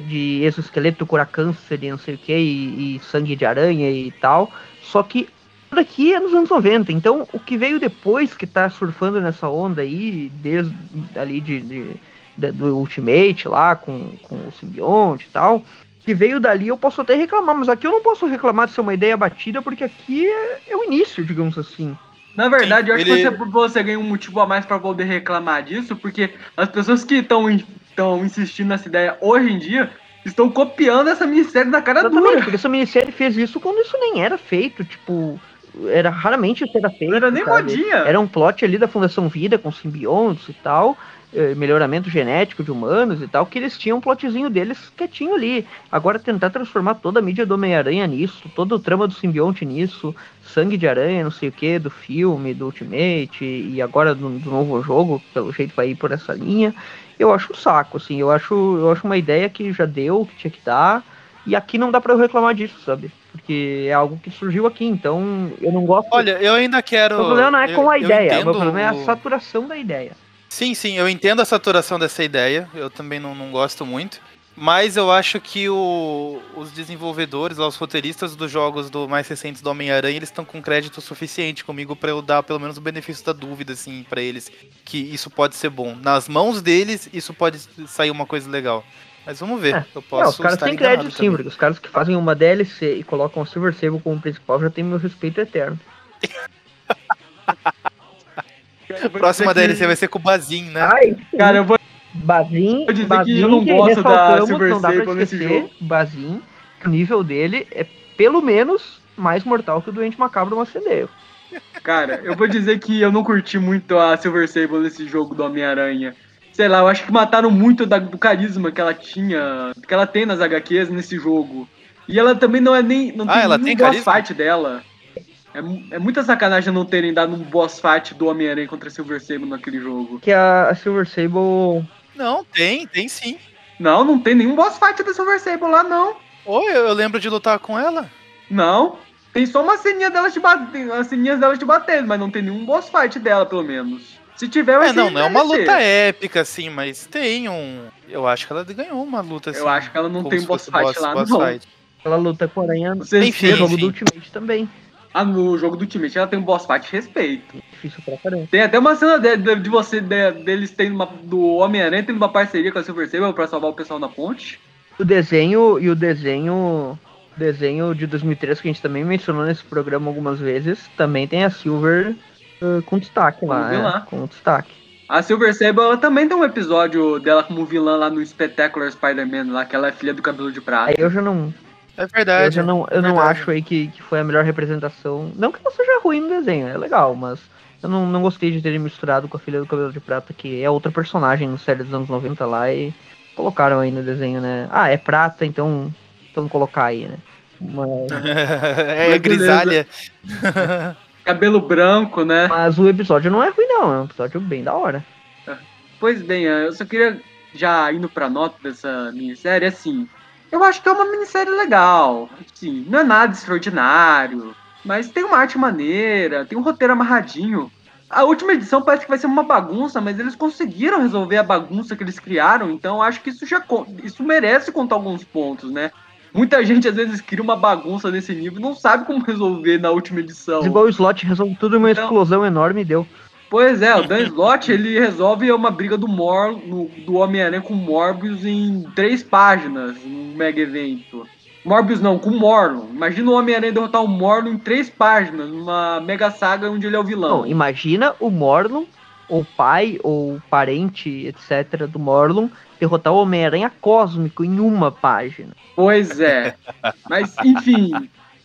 de exoesqueleto curar câncer e não sei o que, e, e sangue de aranha e tal. Só que tudo aqui é nos anos 90, então o que veio depois que tá surfando nessa onda aí, desde ali de, de- da- do Ultimate lá, com, com o simbionte e tal, que veio dali eu posso até reclamar, mas aqui eu não posso reclamar de ser uma ideia batida, porque aqui é, é o início, digamos assim. Na verdade, eu acho ele- que você, você ganha um motivo a mais pra poder reclamar disso, porque as pessoas que estão insistindo nessa ideia hoje em dia estão copiando essa minissérie da cara Exatamente, dura. porque essa minissérie fez isso quando isso nem era feito, tipo, era raramente isso era feito. Não era nem sabe? modinha. Era um plot ali da Fundação Vida com simbiontes e tal, eh, melhoramento genético de humanos e tal, que eles tinham um plotzinho deles quietinho ali. Agora tentar transformar toda a mídia do Homem-Aranha nisso, todo o trama do simbionte nisso, sangue de aranha, não sei o que, do filme, do Ultimate e agora do, do novo jogo, pelo jeito vai ir por essa linha. Eu acho um saco, assim, eu acho, eu acho uma ideia que já deu, que tinha que dar, e aqui não dá pra eu reclamar disso, sabe? Porque é algo que surgiu aqui, então eu não gosto. Olha, eu ainda quero. o problema não é com a eu- eu ideia, meu problema é a saturação da ideia. Sim, sim, eu entendo a saturação dessa ideia. Eu também não, não gosto muito. Mas eu acho que o- os desenvolvedores, os roteiristas dos jogos do mais recentes do Homem-Aranha, eles estão com crédito suficiente comigo pra eu dar pelo menos o benefício da dúvida, assim, pra eles. Que isso pode ser bom. Nas mãos deles, isso pode sair uma coisa legal. Mas vamos ver. É. Eu posso os caras estar têm crédito sim, porque os caras que fazem uma DLC e colocam o Silver Sable como principal já tem meu respeito eterno. Próxima DLC vai ser com o Bazin, né? Ai, Cara, eu vou. Bazin, vou dizer que Bazin, eu não gosto da Silver não dá pra Sable nesse esquecer, jogo. Bazin, o nível dele é pelo menos mais mortal que o Doente Macabro Macedeio. Cara, eu vou dizer que eu não curti muito a Silver Sable nesse jogo do Homem-Aranha. Sei lá, eu acho que mataram muito da- do carisma que ela tinha, que ela tem nas HQs nesse jogo. E ela também não é nem. Não Ah, tem ela tem boss fight dela. É, é muita sacanagem não terem dado um boss fight do Homem-Aranha contra a Silver Sable naquele jogo. Que a, a Silver Sable Não, tem, tem sim. Não, não tem nenhum boss fight da Silver Sable lá, não. Oi, eu, lembro de lutar com ela. Não. Tem só uma ceninha dela te batendo, as ceninhas dela te batendo, mas não tem nenhum boss fight dela, pelo menos. Se tiver, vai É, ser não, não é uma luta épica, assim, mas tem um. Eu acho que ela ganhou uma luta assim. Eu acho que ela não tem boss fight lá, boss não. fight. Ela luta com a aranha no jogo do Ultimate também. Ah, no jogo do Ultimate ela tem um boss fight respeito. Difícil pra caramba. Tem até uma cena de, de- de você, de- deles tendo uma, do Homem-Aranha tendo uma parceria com a Silver Sable pra salvar o pessoal na ponte. O desenho e o desenho desenho de 2003 que a gente também mencionou nesse programa algumas vezes, também tem a Silver uh, com destaque lá, Como vilã. é, com destaque. A Silver Sable também tem um episódio dela como vilã lá no Spectacular Spider-Man, lá que ela é filha do cabelo de prata. Aí eu já não, É eu verdade. já não, eu não verdade. acho aí que, que foi a melhor representação. Não que ela seja ruim no desenho, é legal, mas eu não, não gostei de terem misturado com a filha do cabelo de prata, que é outra personagem no série dos anos 90 lá e colocaram aí no desenho, né? Ah, é prata, então, então colocar aí, né? Mas, é grisalha. Cabelo branco, né? mas o episódio não é ruim não, é um episódio bem da hora. Pois bem, eu só queria, já indo pra nota dessa minissérie, assim, eu acho que é uma minissérie legal. Assim, não é nada extraordinário, mas tem uma arte maneira, tem um roteiro amarradinho. A última edição parece que vai ser uma bagunça, mas eles conseguiram resolver a bagunça que eles criaram, então acho que isso já isso merece contar alguns pontos, né? Muita gente às vezes cria uma bagunça nesse nível e não sabe como resolver na última edição. Igual o slot resolve tudo em uma Então- explosão enorme e deu. Pois é, o Dan Slott ele resolve uma briga do Mor no- do Homem-Aranha com Morbius em três páginas, um mega evento. Morbius não, com Morlun. Imagina o Homem-Aranha derrotar o Morlun em três páginas, numa mega saga onde ele é o vilão. Não, imagina o Morlun, ou pai, ou parente, etc. do Morlun, derrotar o Homem-Aranha Cósmico em uma página. Pois é. Mas, enfim,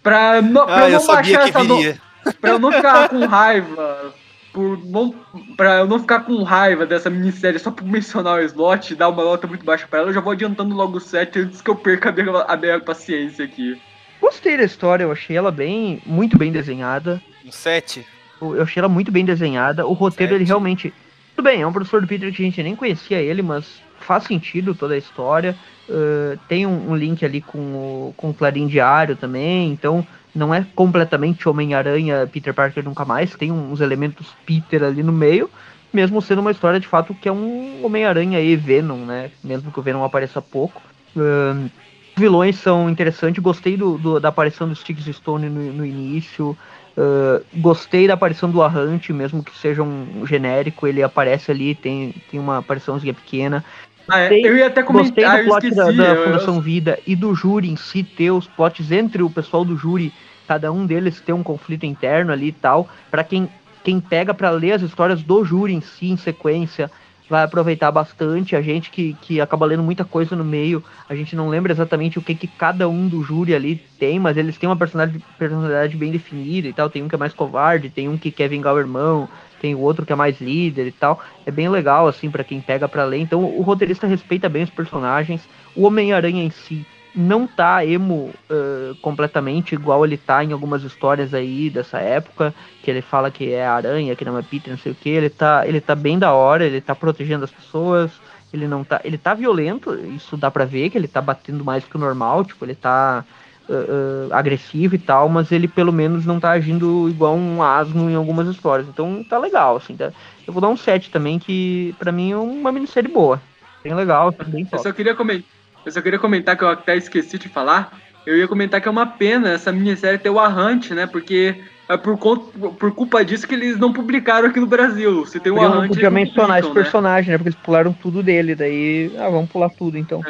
pra, no, pra Ah, eu não sabia baixar que essa no, pra eu não ficar com raiva, por não, pra eu não ficar com raiva dessa minissérie só por mencionar o slot e dar uma nota muito baixa pra ela, eu já vou adiantando logo o set antes que eu perca a minha, a minha paciência aqui. Gostei da história, eu achei ela bem, muito bem desenhada. Um 7. Eu achei ela muito bem desenhada. O roteiro, ele Sete. realmente. Tudo bem, é um professor do Peter que a gente nem conhecia ele, mas faz sentido toda a história. Uh, tem um, um link ali com o, com o Clarim Diário também, então não é completamente Homem-Aranha, Peter Parker nunca mais. Tem uns elementos Peter ali no meio, mesmo sendo uma história de fato que é um Homem-Aranha e Venom, né? Mesmo que o Venom apareça pouco. Uh, vilões são interessantes, gostei do, do- da aparição do Sticks Stone no, no início. Uh, gostei da aparição do Arrante, mesmo que seja um genérico, ele aparece ali, tem, tem uma apariçãozinha pequena. Ah, é, Gostei- eu ia até Gostei comentar, do eu plot esqueci. da, da eu- eu- Fundação Vida e do júri em si ter os plots entre o pessoal do júri, cada um deles ter um conflito interno ali e tal. Pra quem, quem pega pra ler as histórias do júri em si, em sequência, vai aproveitar bastante. A gente que, que acaba lendo muita coisa no meio, a gente não lembra exatamente o que, que cada um do júri ali tem, mas eles têm uma personalidade, personalidade bem definida e tal. Tem um que é mais covarde, tem um que quer vingar o irmão, tem o outro que é mais líder e tal. É bem legal, assim, pra quem pega pra ler. Então, o roteirista respeita bem os personagens. O Homem-Aranha em si não tá emo uh, completamente igual ele tá em algumas histórias aí dessa época, que ele fala que é aranha, que não é Peter, não sei o que. Ele tá, ele tá bem da hora, ele tá protegendo as pessoas. Ele não tá, ele tá violento, isso dá pra ver que ele tá batendo mais que o normal, tipo, ele tá uh, agressivo e tal, mas ele pelo menos não tá agindo igual um asno em algumas histórias. Então tá legal, assim. Tá? Eu vou dar um 7 também, que pra mim é uma minissérie boa. Bem legal, assim, bem Eu só queria comentar, eu só queria comentar que eu até esqueci de falar. Eu ia comentar que é uma pena essa minissérie ter o Arrante, né? Porque é por, conta, por culpa disso que eles não publicaram aqui no Brasil. Se tem o Eu não Arrante, podia mencionar esse publicam, né? personagem, né? Porque eles pularam tudo dele, daí. Ah, vamos pular tudo então.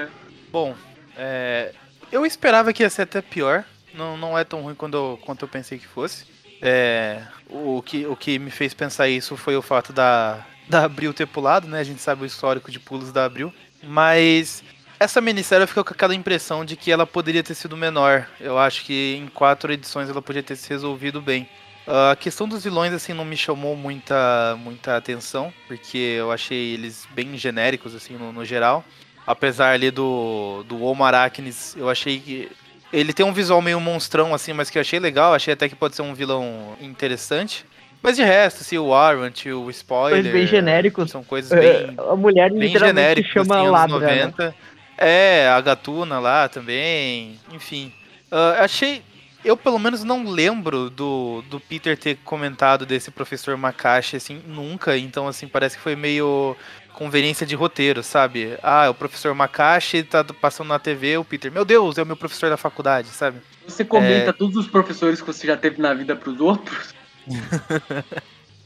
Bom, é, eu esperava que ia ser até pior. Não, não é tão ruim quando eu, quanto eu pensei que fosse. É, o, que, o que me fez pensar isso foi o fato da, da Abril ter pulado, né? A gente sabe o histórico de pulos da Abril. Mas essa minissérie ficou com aquela impressão de que ela poderia ter sido menor. Eu acho que em quatro edições ela podia ter se resolvido bem. A questão dos vilões, assim, não me chamou muita, muita atenção, porque eu achei eles bem genéricos, assim, no, no geral. Apesar ali do, do Homo Arachnis, eu achei que. Ele tem um visual meio monstrão, assim, mas que eu achei legal. Achei até que pode ser um vilão interessante. Mas de resto, assim, o Warrant, o Spoiler. Coisas bem genéricos. São coisas É, bem, a mulher bem literalmente chama assim, ladra. né? 90. É, a Gatuna lá também, enfim. Uh, achei. Eu pelo menos não lembro do, do Peter ter comentado desse professor Makashi, assim, nunca. Então, assim, parece que foi meio conveniência de roteiro, sabe? Ah, o professor Makashi tá passando na TV, o Peter, meu Deus, é o meu professor da faculdade, sabe? Você comenta É. todos os professores que você já teve na vida pros outros?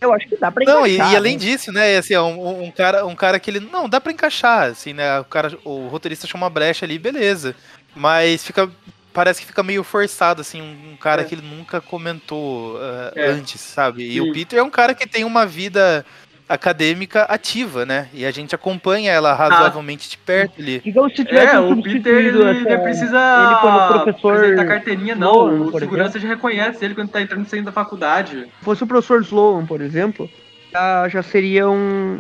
Eu acho que dá pra Não, e, encaixar, e além né? disso, né, assim, é um, um cara, um cara que ele. Não, dá pra encaixar, assim, né? O, cara, o roteirista chama uma brecha ali, beleza. Mas fica. Parece que fica meio forçado, assim, um, um cara É. que ele nunca comentou uh, É. antes, sabe? E Sim. o Peter é um cara que tem uma vida acadêmica ativa, né? E a gente acompanha ela razoavelmente de perto ali. Digamos se tivesse É, o Peter ele, ele essa- precisa ele quando o professor apresentar carteirinha, não. Sloan, o segurança já reconhece ele quando tá entrando e saindo da faculdade. fosse o professor Sloan, por exemplo, já, já seriam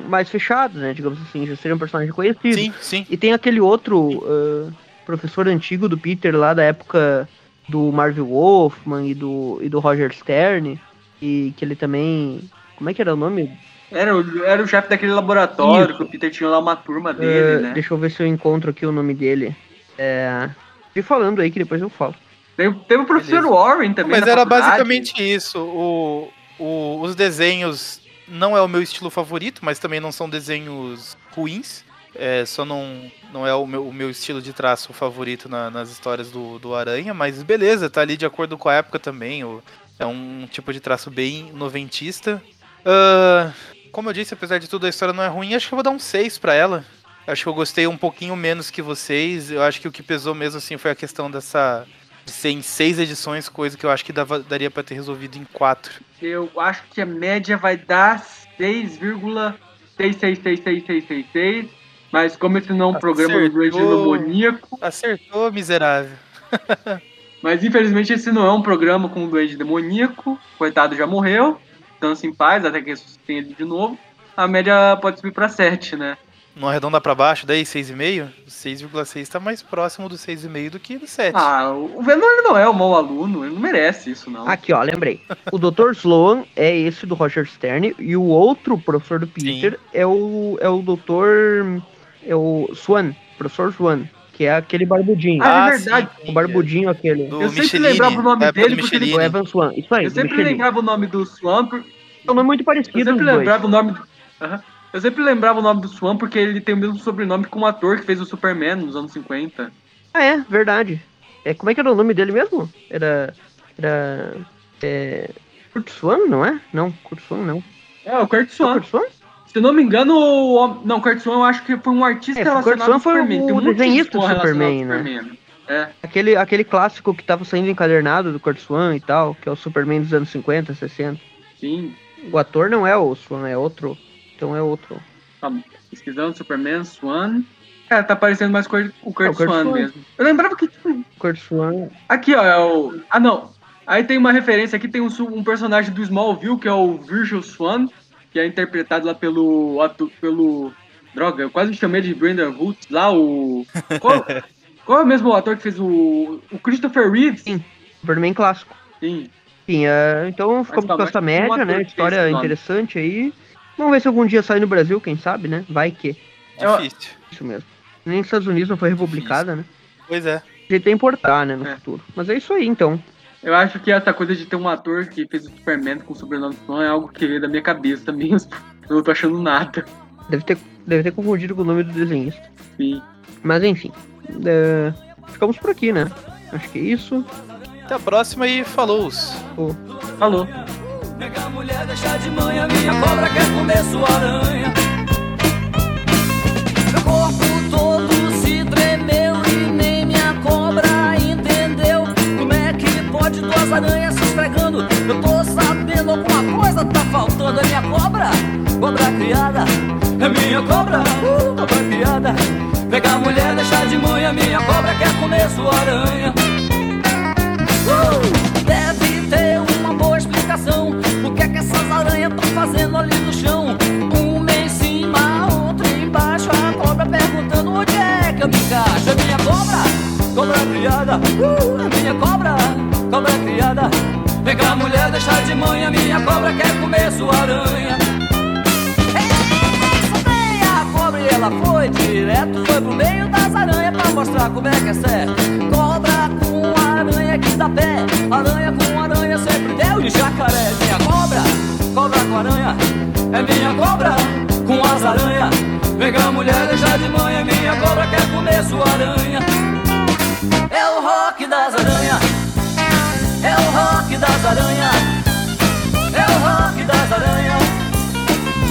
mais fechados, né? Digamos assim, já seria um personagem conhecido. Sim, sim. E tem aquele outro ah, professor antigo do Peter lá da época do Marvel Wolfman e do, e do Roger Stern, e que ele também. Como é que era o nome? Era, o- era o chefe daquele laboratório Isso. que o Peter tinha lá uma turma dele, né? Deixa eu ver se eu encontro aqui o nome dele. É. Fui falando aí que depois eu falo. Teve, teve o professor Beleza. Warren também. Mas na era faculdade. basicamente isso. O, o- os desenhos não é o meu estilo favorito, mas também não são desenhos ruins. É, só não, não é o meu, o meu estilo de traço favorito na- nas histórias do, do Aranha, mas beleza, tá ali de acordo com a época também. o- é um tipo de traço bem noventista. Ah, como eu disse, apesar de tudo, a história não é ruim, acho que eu vou dar um 6 pra ela. Acho que eu gostei um pouquinho menos que vocês. Eu acho que o que pesou mesmo assim foi a questão dessa de ser em seis edições, coisa que eu acho que dava- daria pra ter resolvido em quatro. Eu acho que a média vai dar 6,666666. Mas como esse não é um programa do. Duende Demoníaco, Acertou, miserável. mas infelizmente esse não é um programa com o Duende Demoníaco. Coitado já morreu. Dança em paz até que ressuscitem ele de novo. A média pode subir pra 7, né? Não arredonda pra baixo, daí 6,5? 6,6 tá mais próximo do 6,5 do que do 7. Ah, o Venom ele não é um mau aluno, ele não merece isso, não. Aqui, ó, lembrei. O Dr. Sloan é esse do Roger Stern e o outro professor do Peter é o é o Dr. é o Swan, professor Swan, que é aquele barbudinho. Ah, é verdade. sim, o barbudinho aquele. Do Eu sempre lembrava o nome época dele do porque ele- O Michelini. Evan Swan. Isso aí, Eu do sempre Michelin. lembrava o nome do Swan, por- É um nome muito eu parecido sempre os dois. lembrava o nome. Aham. Eu sempre lembrava o nome do Swan porque ele tem o mesmo sobrenome que um ator que fez o Superman nos anos 50. Ah, é, verdade. É, como é que era o nome dele mesmo? Era. Era. É. Kurt Swan, não é? Não, Kurt Swan não. É, o Kurt Foi Swan. Kurt Swan? Se eu não me engano, o... não, o Kurt Swan eu acho que foi um artista É, o Kurt relacionado Swan ao foi Superman. o Tem um desenhista do relacionado Superman, né? Superman. É, Aquele, aquele clássico que tava saindo encadernado do Kurt Swan e tal, que é o Superman dos anos 50, 60. sim. O ator não é o Swan, é outro. Então é outro. Tá pesquisando Superman, Swan. Cara, tá parecendo mais com o Kurt, É, o Kurt Swan, Swan. mesmo. Eu lembrava que tipo, O Kurt Swan. Aqui, ó, é o. Ah, não. Aí tem uma referência aqui, tem um, um personagem do Smallville, que é o Virgil Swan, que é interpretado lá pelo. atu- pelo. Droga, eu quase chamei de Brandon Roots lá, o. Qual, qual é o mesmo ator que fez o. O Christopher Reeves? Sim. Superman clássico. Sim. Enfim, é, então ficamos com essa tem média, né? que História interessante aí. Vamos ver se algum dia sai no Brasil, quem sabe, né? Vai que. Eu- Difícil. Isso mesmo. Nem nos Estados Unidos não foi republicada, né? Pois é. Jeito é importar, né, no É. futuro. Mas é isso aí, então. Eu acho que essa coisa de ter um ator que fez o Superman com o sobrenome Swan é algo que veio da minha cabeça mesmo. Eu não tô achando nada. Deve ter, deve ter confundido com o nome do desenhista. Sim. Mas enfim. é, ficamos por aqui, né? Acho que é isso. Até a próxima e falou. Falou. Pega a mulher, deixa de manhã, minha cobra quer comer sua aranha. Meu corpo todo se tremeu e nem minha cobra entendeu. Como é que pode duas aranhas se esfregando? Eu tô sabendo alguma coisa tá faltando. É minha cobra, cobra criada. É minha cobra, uh, cobra criada. Pega a mulher, deixa de manhã, minha cobra quer comer sua aranha. Deve ter uma boa explicação. O que é que essas aranhas estão fazendo ali no chão? Uma em cima, outra embaixo. A cobra perguntando onde é que eu me encaixo. É minha cobra, cobra criada. Uh, minha cobra, cobra criada. Vem cá, mulher, deixa de manhã. Minha cobra quer comer sua aranha. E ela foi direto, foi pro meio das aranhas pra mostrar como é que é certo. Cobra com aranha que dá pé, aranha com aranha sempre deu e jacaré. Minha cobra, cobra com aranha, é minha cobra com as aranhas. Vem cá, mulher, deixa de manhã, minha cobra quer comer sua aranha. É o rock das aranhas, é o rock das aranhas, é o rock das aranhas,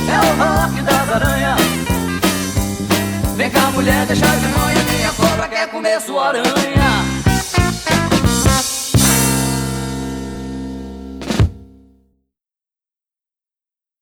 é o rock das aranhas. Mulher, deixa de manhã, minha cobra quer comer sua aranha.